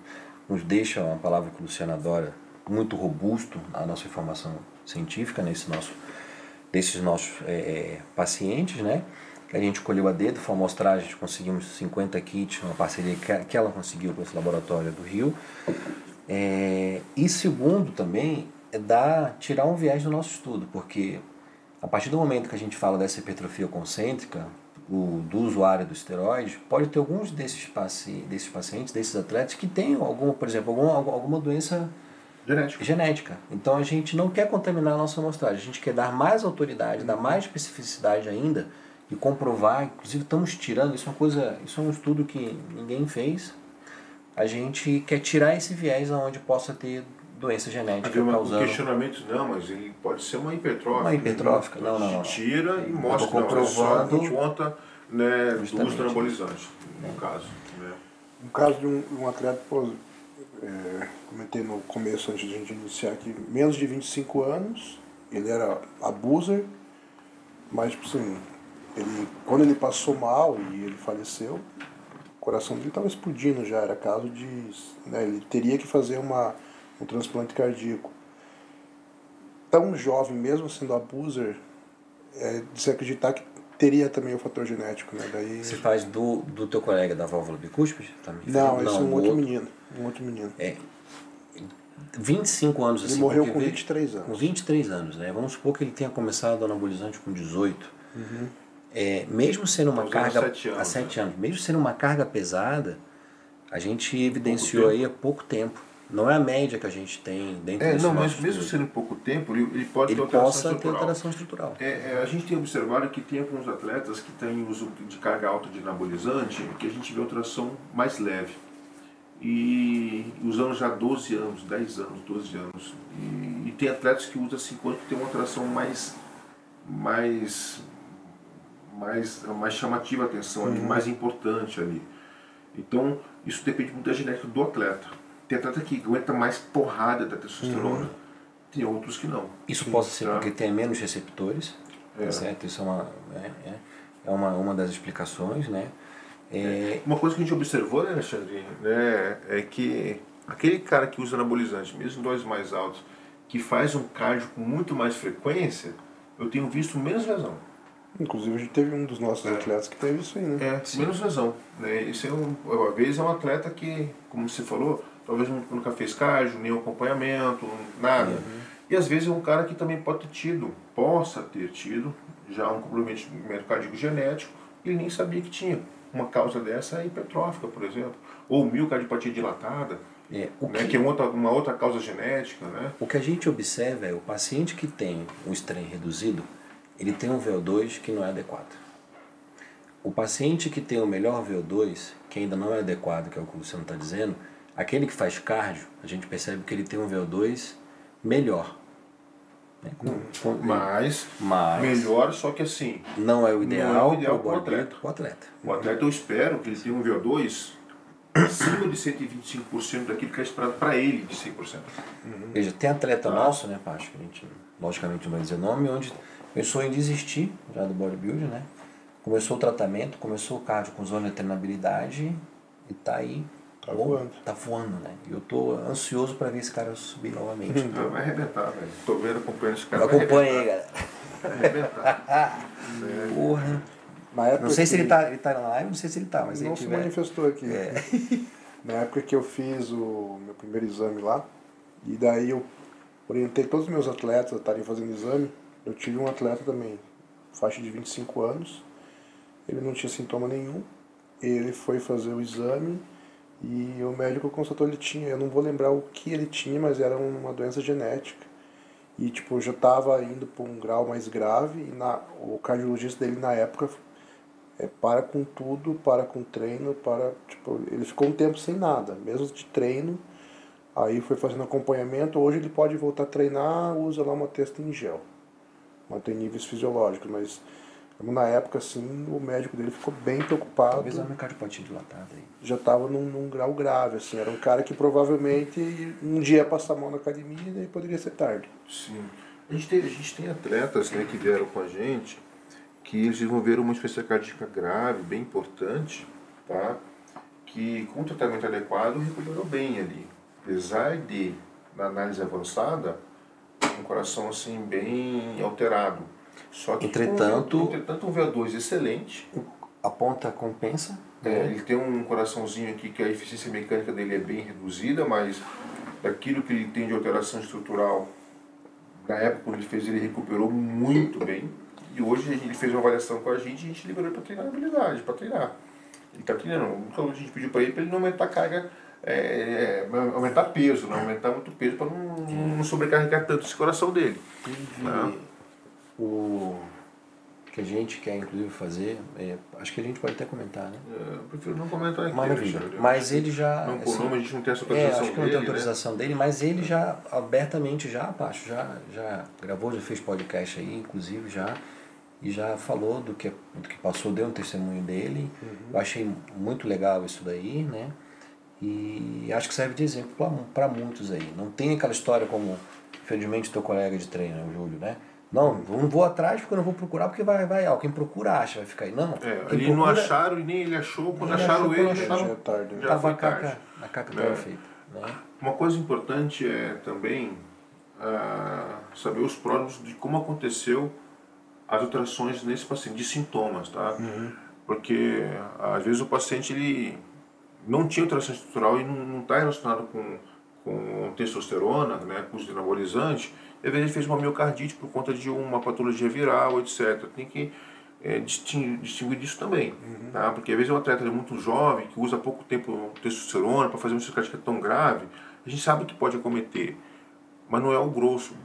nos deixa, uma palavra que o Luciano adora, muito robusto a nossa informação científica nesse nosso, desses nossos é, é, pacientes, né? que a gente colheu a dedo, foi amostragem, conseguimos 50 kits, uma parceria que ela conseguiu com esse laboratório do Rio, é, e segundo também é dar, tirar um viés do nosso estudo, porque a partir do momento que a gente fala dessa hipertrofia concêntrica, o, do usuário do esteroide, pode ter alguns desses, paci desses pacientes, desses atletas, que têm alguma, por exemplo, alguma, alguma doença genética. genética. Então a gente não quer contaminar a nossa amostragem, a gente quer dar mais autoridade, dar mais especificidade ainda e comprovar, inclusive estamos tirando, isso é uma coisa, isso é um estudo que ninguém fez, a gente quer tirar esse viés aonde possa ter doença genética Havia causando... questionamento, não, mas ele pode ser uma hipertrófica. Uma hipertrófica, não, não. não. Tira e mostra, comprovando, não, é só conta né, do uso anabolizante, no caso. Né. No caso de um, um atleta, pô, é, comentei no começo, antes de a gente iniciar aqui, menos de 25 anos, ele era abuser, mas, tipo assim, ele, quando ele passou mal e ele faleceu, coração dele estava explodindo já, era caso de. Né, ele teria que fazer uma, um transplante cardíaco. Tão jovem, mesmo sendo abuser, é de se acreditar que teria também o fator genético, né? Daí... Você faz do, do teu colega da válvula bicúspide? Também? Não, esse é um outro, outro, menino. Um outro menino. É. 25 anos ele assim. Ele morreu com 23 anos. Com 23 anos, né? Vamos supor que ele tenha começado anabolizante com 18. Uhum é, mesmo sendo uma carga sete anos, há sete né? anos, mesmo sendo uma carga pesada, a gente evidenciou aí há pouco tempo. Não é a média que a gente tem dentro é, Não, mas mesmo sendo pouco tempo, ele, pode ele ter alteração possa estrutural. ter alteração estrutural. É, é, a gente tem observado que tem alguns atletas que têm uso de carga alta de anabolizante, que a gente vê alteração mais leve. E usando já 12 anos, 10 anos, 12 anos. E, e tem atletas que usam 5 anos que tem uma alteração mais, mais mais, mais chamativa a atenção ali, uhum. mais importante ali. Então, isso depende muito da genética do atleta. Tem atleta que aguenta mais porrada da testosterona, uhum. tem outros que não. Isso Sim, pode ser tá? porque tem menos receptores, é. Tá certo? Isso é uma, é, é, é uma, uma das explicações, né? É... é uma coisa que a gente observou, né, Alexandre, né, é que aquele cara que usa anabolizante, mesmo doses mais altos, que faz um cardio com muito mais frequência, eu tenho visto menos lesão. Inclusive a gente teve um dos nossos é. atletas que teve isso aí, né? É, Sim. menos lesão. Né? Isso é um, uma vez é um atleta que, como você falou, talvez nunca fez cardio, nem acompanhamento, nada. Uhum. E às vezes é um cara que também pode ter tido, possa ter tido, já um comprometimento cardíaco genético, e ele nem sabia que tinha. Uma causa dessa é hipertrófica, por exemplo. Ou miocardiopatia dilatada, é, o né, que, que é uma outra, uma outra causa genética. Né? O que a gente observa é o paciente que tem um strain reduzido, ele tem um VO2 que não é adequado. o paciente que tem o melhor VO2, que ainda não é adequado, que é o que o Luciano está dizendo, aquele que faz cardio, a gente percebe que ele tem um VO2 melhor. Né? Com, com, mas, mas, melhor, só que assim. Não é o ideal, é o ideal para o atleta. atleta. O atleta eu espero que ele tenha um VO2 acima de 125% daquilo que é esperado para ele de 100%. Uhum. Veja, tem atleta ah. nosso, né, Pacho, que a gente logicamente não vai dizer nome, onde pensou em desistir já do bodybuilding, né? Começou o tratamento, começou o cardio com zona de treinabilidade e tá aí. Tá voando. Tá voando, né? E eu tô ansioso para ver esse cara subir novamente. Então. Vai arrebentar, velho. Tô vendo, acompanhando esse cara. Acompanha aí, galera. Vai arrebentar. Porra. Não sei que... se ele tá, ele tá na live, não sei se ele tá, mas Não se tiver... manifestou aqui. É. na época que eu fiz o meu primeiro exame lá, e daí eu orientei todos os meus atletas a estarem fazendo exame, eu tive um atleta também, faixa de 25 anos, ele não tinha sintoma nenhum, ele foi fazer o exame e o médico constatou ele tinha, eu não vou lembrar o que ele tinha, mas era uma doença genética. E tipo, já estava indo para um grau mais grave e na, o cardiologista dele na época é, para com tudo, para com treino, para tipo, ele ficou um tempo sem nada, mesmo de treino. Aí foi fazendo acompanhamento, hoje ele pode voltar a treinar, usa lá uma testa em gel. Mantém níveis fisiológicos, mas na época, assim, o médico dele ficou bem preocupado. Talvez a miocardiopatite dilatada aí. Já estava num, num, grau grave, assim. Era um cara que provavelmente um dia ia passar a mão na academia e daí poderia ser tarde. Sim. A gente tem, a gente tem atletas né, que vieram com a gente que eles desenvolveram uma insuficiência cardíaca grave, bem importante, tá? que com o tratamento adequado recuperou bem ali. Apesar de, na análise avançada, um coração assim bem alterado só que entretanto, um, entretanto um VO2 excelente. A ponta compensa. É, ele tem um coraçãozinho aqui que a eficiência mecânica dele é bem reduzida, mas daquilo que ele tem de alteração estrutural, na época quando ele fez, ele recuperou muito bem. E hoje ele fez uma avaliação com a gente e a gente liberou para treinar habilidade, para treinar. Ele está treinando. O que a gente pediu para ele para ele não aumentar a carga, é, é, aumentar peso, não aumentar muito peso para não, não sobrecarregar tanto esse coração dele. Né? o que a gente quer inclusive fazer, é, acho que a gente pode até comentar, né? É, eu prefiro não comentar aqui. Maravilha. Mas ele já. Não, assim, nome, a gente não tem essa autorização. É, acho que não tem autorização né? dele, mas ele já abertamente já, Pacho, já, já gravou, já fez podcast aí, inclusive já. E já falou do que, do que passou, deu um testemunho dele. Uhum. Eu achei muito legal isso daí, né? E acho que serve de exemplo para muitos aí. Não tem aquela história como, infelizmente, teu colega de treino, o Júlio, né? Não, não vou atrás porque eu não vou procurar, porque vai, vai, ó, quem procura acha, vai ficar aí. Não, é, ele procura, não acharam e nem ele achou, quando ele acharam ele, já, acharam, já, tarde, já tava a caca, a caca estava é. feita. Né? Uma coisa importante é também uh, saber os próximos de como aconteceu as alterações nesse paciente, de sintomas, tá? Uhum. Porque às vezes o paciente ele não tinha alteração estrutural e não está relacionado com, com testosterona, né, com os anabolizantes, às vezes ele fez uma miocardite por conta de uma patologia viral, etc. Tem que é, distinguir, distinguir disso também, uhum. tá? porque às vezes é um atleta muito jovem, que usa pouco tempo testosterona para fazer uma cardíaca tão grave, a gente sabe que pode acometer, mas não é o grosso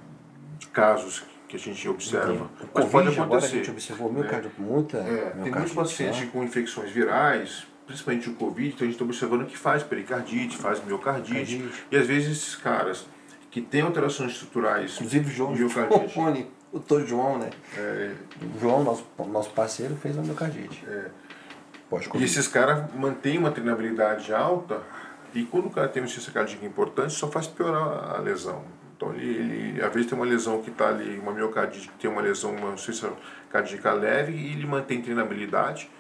de casos que a gente observa. Mas pode acontecer. Agora a gente observou né? muita é, Tem muitos pacientes com infecções virais, principalmente o Covid, então a gente está observando que faz pericardite, faz miocardite, miocardite. e às vezes esses caras que tem alterações estruturais. Inclusive o João miocardite. o Tô João, né? É, João, nosso, nosso parceiro, fez a miocardite. É. E esses caras mantêm uma treinabilidade alta e quando o cara tem uma insuficiência cardíaca importante, só faz piorar a lesão. Então, ele, ele às vezes tem uma lesão que está ali, uma miocardite que tem uma lesão, uma insuficiência cardíaca leve e ele mantém treinabilidade,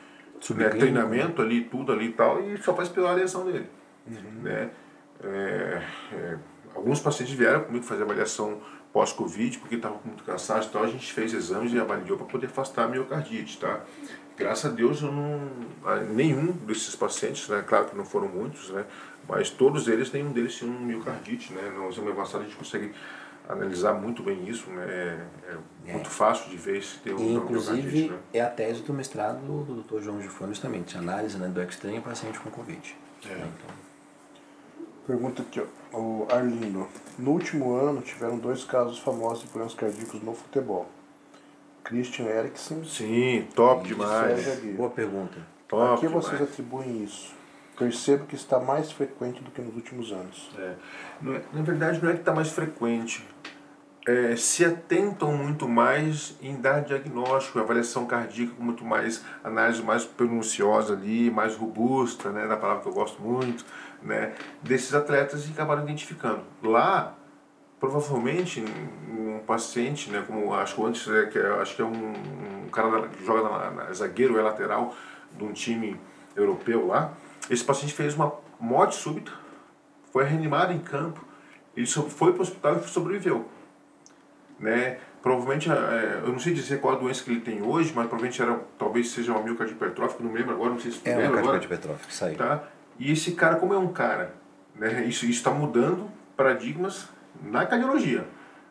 né, treinamento ali, tudo ali e tal, e só faz piorar a lesão dele. Uhum. Né? É, é, alguns pacientes vieram comigo fazer avaliação pós-Covid, porque estavam muito cansados então a gente fez exames e avaliou para poder afastar a miocardite, tá? Graças a Deus, eu não, nenhum desses pacientes, né, claro que não foram muitos, né, mas todos eles, nenhum deles tinha um miocardite, né, no exame avançado a gente consegue analisar muito bem isso, né, é, é muito fácil de ver se tem um Inclusive, né? é a tese do mestrado do, Dr. João Gifone justamente, análise né, do extremo paciente com Covid. É. Né, então. Pergunta aqui, ó, o Arlindo. No último ano tiveram dois casos famosos de problemas cardíacos no futebol. Christian Eriksen. Sim, top demais. é. Boa pergunta. Top A que demais. vocês atribuem isso? Percebo que está mais frequente do que nos últimos anos. É. Na verdade, não é que está mais frequente. É, se atentam muito mais em dar diagnóstico, avaliação cardíaca muito mais análise mais pronunciosa ali, mais robusta, né, da palavra que eu gosto muito, né, desses atletas e acabaram identificando. Lá, provavelmente, um paciente, né, como acho antes, é, que é- acho que é um, um cara que joga na, na zagueiro, é lateral de um time europeu lá, esse paciente fez uma morte súbita, foi reanimado em campo, ele foi para o hospital e sobreviveu. Né? Provavelmente, é, eu não sei dizer qual a doença que ele tem hoje, mas provavelmente era, talvez seja uma miocardite hipertrófica, não lembro agora, não sei se tu É lembra agora. petrófica, isso aí. Tá? E esse cara, como é um cara, né? isso está mudando paradigmas na cardiologia.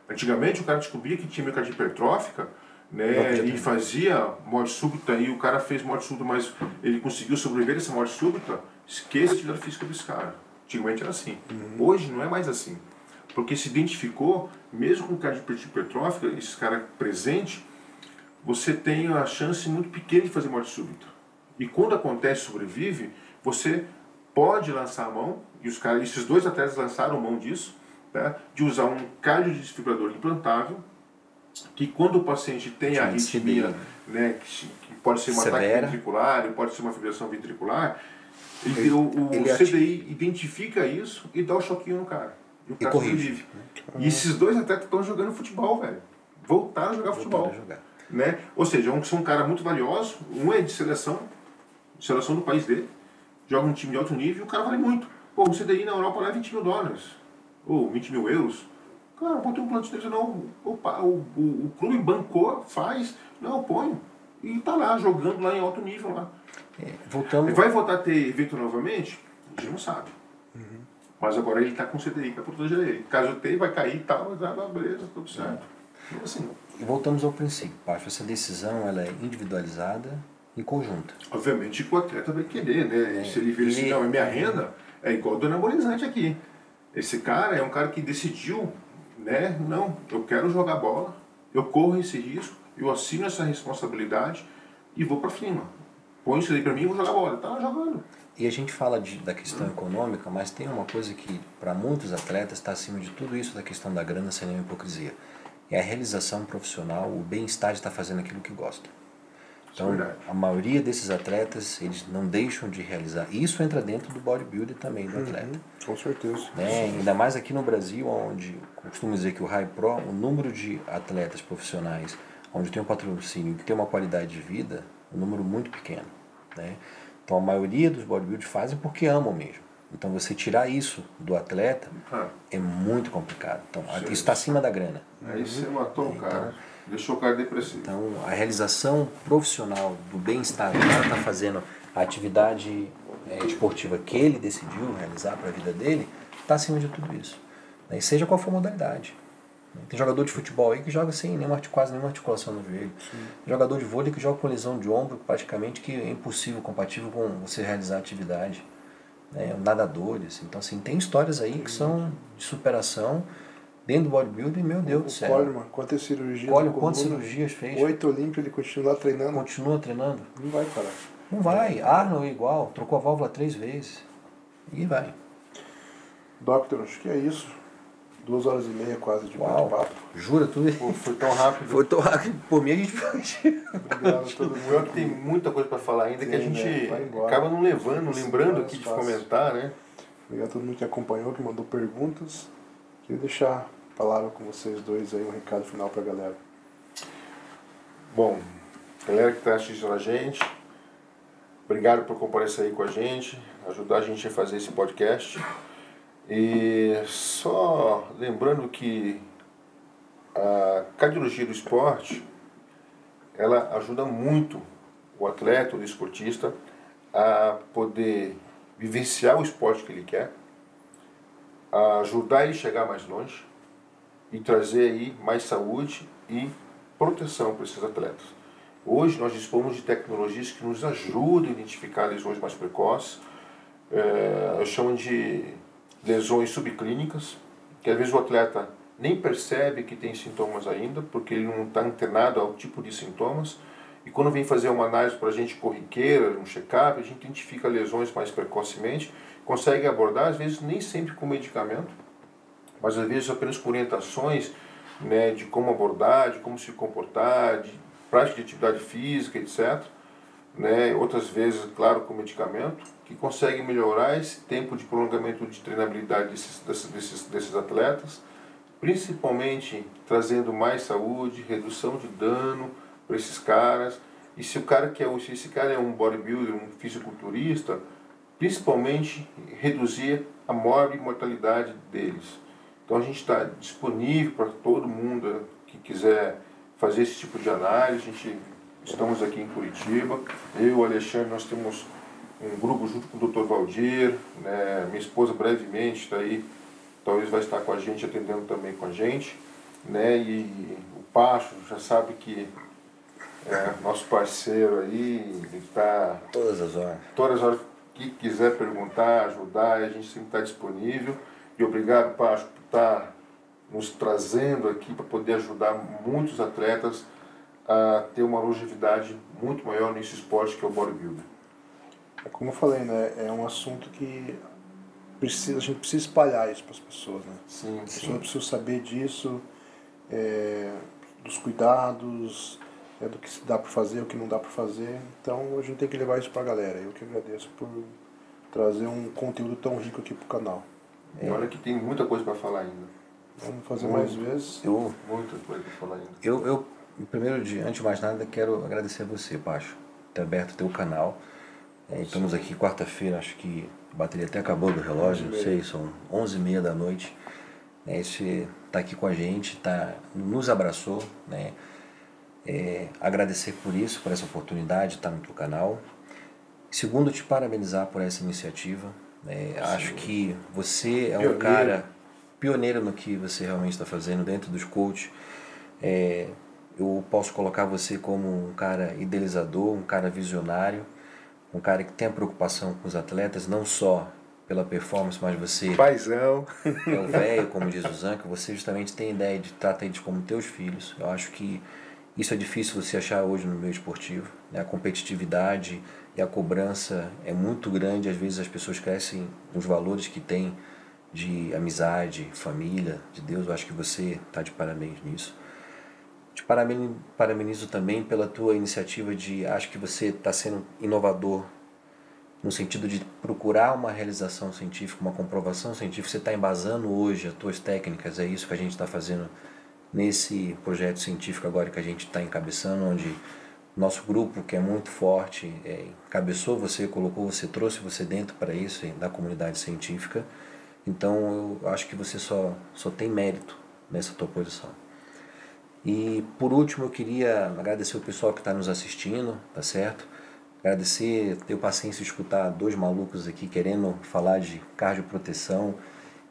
Antigamente o cara descobria que tinha miocardite hipertrófica né, e fazia morte súbita e o cara fez morte súbita, mas ele conseguiu sobreviver dessa morte súbita, esqueça a atividade física desse cara. Antigamente era assim. Hoje não é mais assim. Porque se identificou, mesmo com cardiopatía hipertrófica, esse cara presente, você tem a chance muito pequena de fazer morte súbita. E quando acontece sobrevive, você pode lançar a mão, e os caras, esses dois atletas lançaram mão disso, tá? de usar um cardiodesfibrilador implantável, que quando o paciente tem a Chama de arritmia, CDI. né, que, que pode ser um ataque Severa. ventricular, ou pode ser uma fibrilação ventricular, ele, o, o ele CDI identifica isso e dá o choquinho no cara. E o cara corrige. sobrevive. E esses dois atletas estão jogando futebol, velho. Voltaram a jogar futebol a jogar. né? Ou seja, um, são um cara muito valioso, um é de seleção, seleção do país dele, joga um time de alto nível e o cara vale muito. Pô, o CDI na Europa leva 20 mil dólares, ou 20 mil euros. Cara, botei um plano de não, opa, o, o, o clube bancou, faz, não, eu ponho. E tá lá, jogando lá em alto nível lá. É, voltamos. Vai voltar a ter evento novamente? A gente não sabe. Mas agora ele tá com CDI para proteger ele. Caso tenha, vai cair e tal, mas ah, beleza, tudo certo. E assim, E voltamos ao princípio, Pacho. Essa decisão ela é individualizada e conjunta. Obviamente que o atleta vai querer, né? É, Se ele vê assim, não, é minha renda, é igual do anabolizante aqui. Esse cara é um cara que decidiu, né? Não, eu quero jogar bola, eu corro esse risco, eu assino essa responsabilidade e vou pra cima. Põe isso aí pra mim e vou jogar bola. Tá jogando. E a gente fala de, da questão econômica, mas tem uma coisa que para muitos atletas está acima de tudo isso da questão da grana sem nenhuma hipocrisia. É a realização profissional, o bem-estar de estar fazendo aquilo que gosta. É Então, verdade. a maioria desses atletas, eles não deixam de realizar. Isso entra dentro do bodybuilder também, do atleta. Com certeza. né? Ainda mais aqui no Brasil, onde costumo dizer que o High Pro, o número de atletas profissionais, onde tem um patrocínio que tem uma qualidade de vida, um número muito pequeno. Né? Então a maioria dos bodybuilders fazem porque amam mesmo. Então você tirar isso do atleta Ah, é muito complicado. Então Sim. isso está acima da grana. aí você matou o cara. Deixou o cara depressivo. Então, a realização profissional do bem-estar, o cara está fazendo a atividade é, esportiva que ele decidiu realizar para a vida dele, está acima de tudo isso. Né? E seja qual for a modalidade. Tem jogador de futebol aí que joga sem nenhuma, quase nenhuma articulação no joelho. Jogador de vôlei que joga com lesão de ombro, praticamente que é impossível, compatível com você realizar a atividade. Né? Nadadores. Então, assim, tem histórias aí que são de superação dentro do bodybuilding, meu Deus do O céu. Coleman, quantas cirurgias? Olha na quantas coluna? cirurgias fez. Oito olímpicos, ele continua lá treinando. Continua treinando? Não vai parar. Não vai. Arnold é igual, trocou a válvula três vezes. E vai. Doctor, acho que é isso. Duas horas e meia quase de bate-papo. Jura tudo Pô, foi tão rápido. Foi tão rápido. Por mim a gente. Obrigado a todo Pior mundo. que tem muita coisa para falar ainda que a gente né? Acaba não levando, Sim, lembrando aqui de fácil. comentar, né? Obrigado a todo mundo que acompanhou, que mandou perguntas. Queria deixar palavra com vocês dois aí, um recado final pra galera. Bom, galera que está assistindo a gente, obrigado por comparecer aí com a gente, ajudar a gente a fazer esse podcast. E só lembrando que a cardiologia do esporte, ela ajuda muito o atleta, o esportista, a poder vivenciar o esporte que ele quer, a ajudar ele a chegar mais longe e trazer aí mais saúde e proteção para esses atletas. Hoje nós dispomos de tecnologias que nos ajudam a identificar lesões mais precoces, é, eu chamo de lesões subclínicas, que às vezes o atleta nem percebe que tem sintomas ainda, porque ele não está antenado ao tipo de sintomas. E quando vem fazer uma análise para a gente corriqueira, um check-up, a gente identifica lesões mais precocemente, consegue abordar, às vezes nem sempre com medicamento, mas às vezes apenas com orientações né, de como abordar, de como se comportar, de prática de atividade física, etc. Né, outras vezes, claro, com medicamento, que consegue melhorar esse tempo de prolongamento de treinabilidade desses, desses, desses atletas, principalmente trazendo mais saúde, redução de dano para esses caras. E se o cara que é se esse cara é um bodybuilder, um fisiculturista, principalmente reduzir a morte e mortalidade deles. Então a gente está disponível para todo mundo que quiser fazer esse tipo de análise. A gente estamos aqui em Curitiba. Eu o Alexandre nós temos um grupo junto com o Dr. Valdir, né? minha esposa brevemente está aí, talvez vai estar com a gente, atendendo também com a gente. Né? E o Pacho já sabe que é nosso parceiro aí, está. Todas as horas. Todas as horas que quiser perguntar, ajudar, a gente sempre está disponível. E obrigado, Pacho, estar nos trazendo aqui para poder ajudar muitos atletas a ter uma longevidade muito maior nesse esporte que é o bodybuilding. É como eu falei, né? É um assunto que precisa, a gente precisa espalhar isso para as pessoas, né? Sim, As pessoas precisam saber disso, é, dos cuidados, é, do que se dá para fazer, o que não dá para fazer. Então a gente tem que levar isso para a galera. Eu que agradeço por trazer um conteúdo tão rico aqui para o canal. E olha que tem muita coisa para falar ainda. Vamos fazer mais vezes. Eu, Muita coisa para falar ainda. eu, eu, primeiro, de, antes de mais nada, quero agradecer a você, Pacho, por ter aberto o teu canal. É, estamos aqui quarta-feira, acho que a bateria até acabou do relógio, não sei, são 11h30 da noite. É, você está aqui com a gente, tá, nos abraçou, né? É, agradecer por isso, por essa oportunidade de estar no teu canal. Segundo, te parabenizar por essa iniciativa. Né? acho que você é um Pioneiro. cara pioneiro no que você realmente está fazendo dentro dos coaches. É, eu posso colocar você como um cara idealizador, um cara visionário, um cara que tem a preocupação com os atletas, não só pela performance, mas você Paizão. é o velho, como diz o Zanca, você justamente tem ideia de tratar eles como teus filhos. Eu acho que isso é difícil você achar hoje no meio esportivo. Né? A competitividade e a cobrança é muito grande, às vezes as pessoas crescem os valores que têm de amizade, família, de Deus. Eu acho que você está de parabéns nisso. Te paraben- parabenizo também pela tua iniciativa de, acho que você está sendo inovador no sentido de procurar uma realização científica, uma comprovação científica. Você está embasando hoje as tuas técnicas, é isso que a gente está fazendo nesse projeto científico agora que a gente está encabeçando, onde nosso grupo, que é muito forte, é, encabeçou você, colocou você, trouxe você dentro para isso, da comunidade científica. Então eu acho que você só, só tem mérito nessa tua posição. E por último eu queria agradecer o pessoal que está nos assistindo, tá certo? Agradecer, ter paciência de escutar dois malucos aqui querendo falar de cardioproteção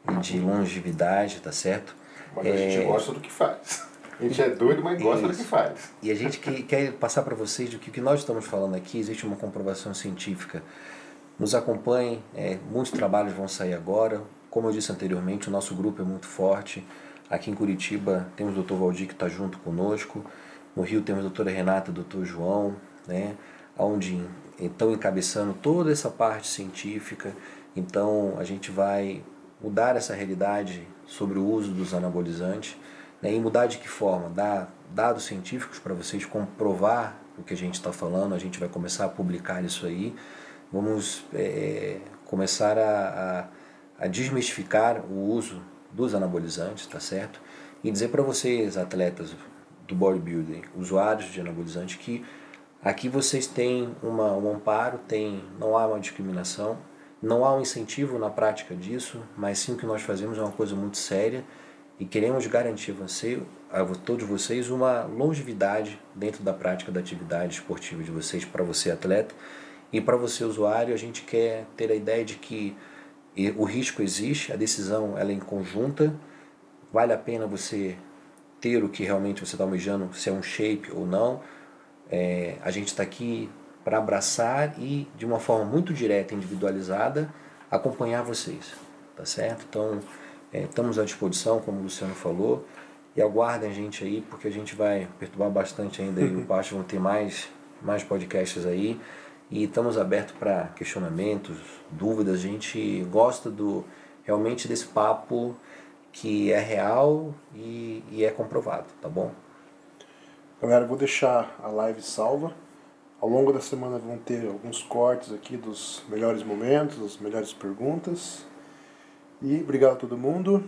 e de longevidade, tá certo? Mas a gente gosta do que faz. A gente é doido, mas gosta do que Isso. faz. E a gente que, quer passar para vocês do que o que nós estamos falando aqui, existe uma comprovação científica. Nos acompanhem, é, muitos trabalhos vão sair agora. Como eu disse anteriormente, o nosso grupo é muito forte. Aqui em Curitiba temos o Dr. Valdir que está junto conosco. No Rio temos a doutora Renata e o Dr. João, né? onde estão encabeçando toda essa parte científica. Então a gente vai mudar essa realidade sobre o uso dos anabolizantes. Né? E mudar de que forma? Dar dados científicos para vocês comprovar o que a gente está falando. A gente vai começar a publicar isso aí. Vamos é, começar a, a, a desmistificar o uso dos anabolizantes, tá certo? E dizer para vocês, atletas do bodybuilding, usuários de anabolizante, que aqui vocês têm uma, um amparo, tem, não há uma discriminação, não há um incentivo na prática disso, mas sim o que nós fazemos é uma coisa muito séria e queremos garantir você, a todos vocês uma longevidade dentro da prática da atividade esportiva de vocês, para você atleta e para você usuário, a gente quer ter a ideia de que o risco existe, a decisão ela é em conjunta, vale a pena você ter o que realmente você está almejando, se é um shape ou não. É, a gente está aqui para abraçar e de uma forma muito direta, individualizada, acompanhar vocês, tá certo? Então, É, estamos à disposição, como o Luciano falou, e aguardem a gente aí, porque a gente vai perturbar bastante ainda o Pacho vão ter mais, mais podcasts aí. E estamos abertos para questionamentos, dúvidas. A gente gosta do realmente desse papo que é real e, e é comprovado, tá bom? Galera, vou deixar a live salva. Ao longo da semana vão ter alguns cortes aqui dos melhores momentos, as melhores perguntas. E obrigado a todo mundo.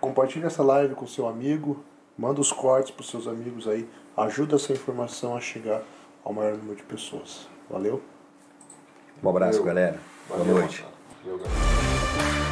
Compartilhe essa live com seu amigo, manda os cortes para os seus amigos aí, ajuda essa informação a chegar ao maior número de pessoas. Valeu? Um abraço, Valeu. galera. Valeu, Boa noite. Valeu, galera.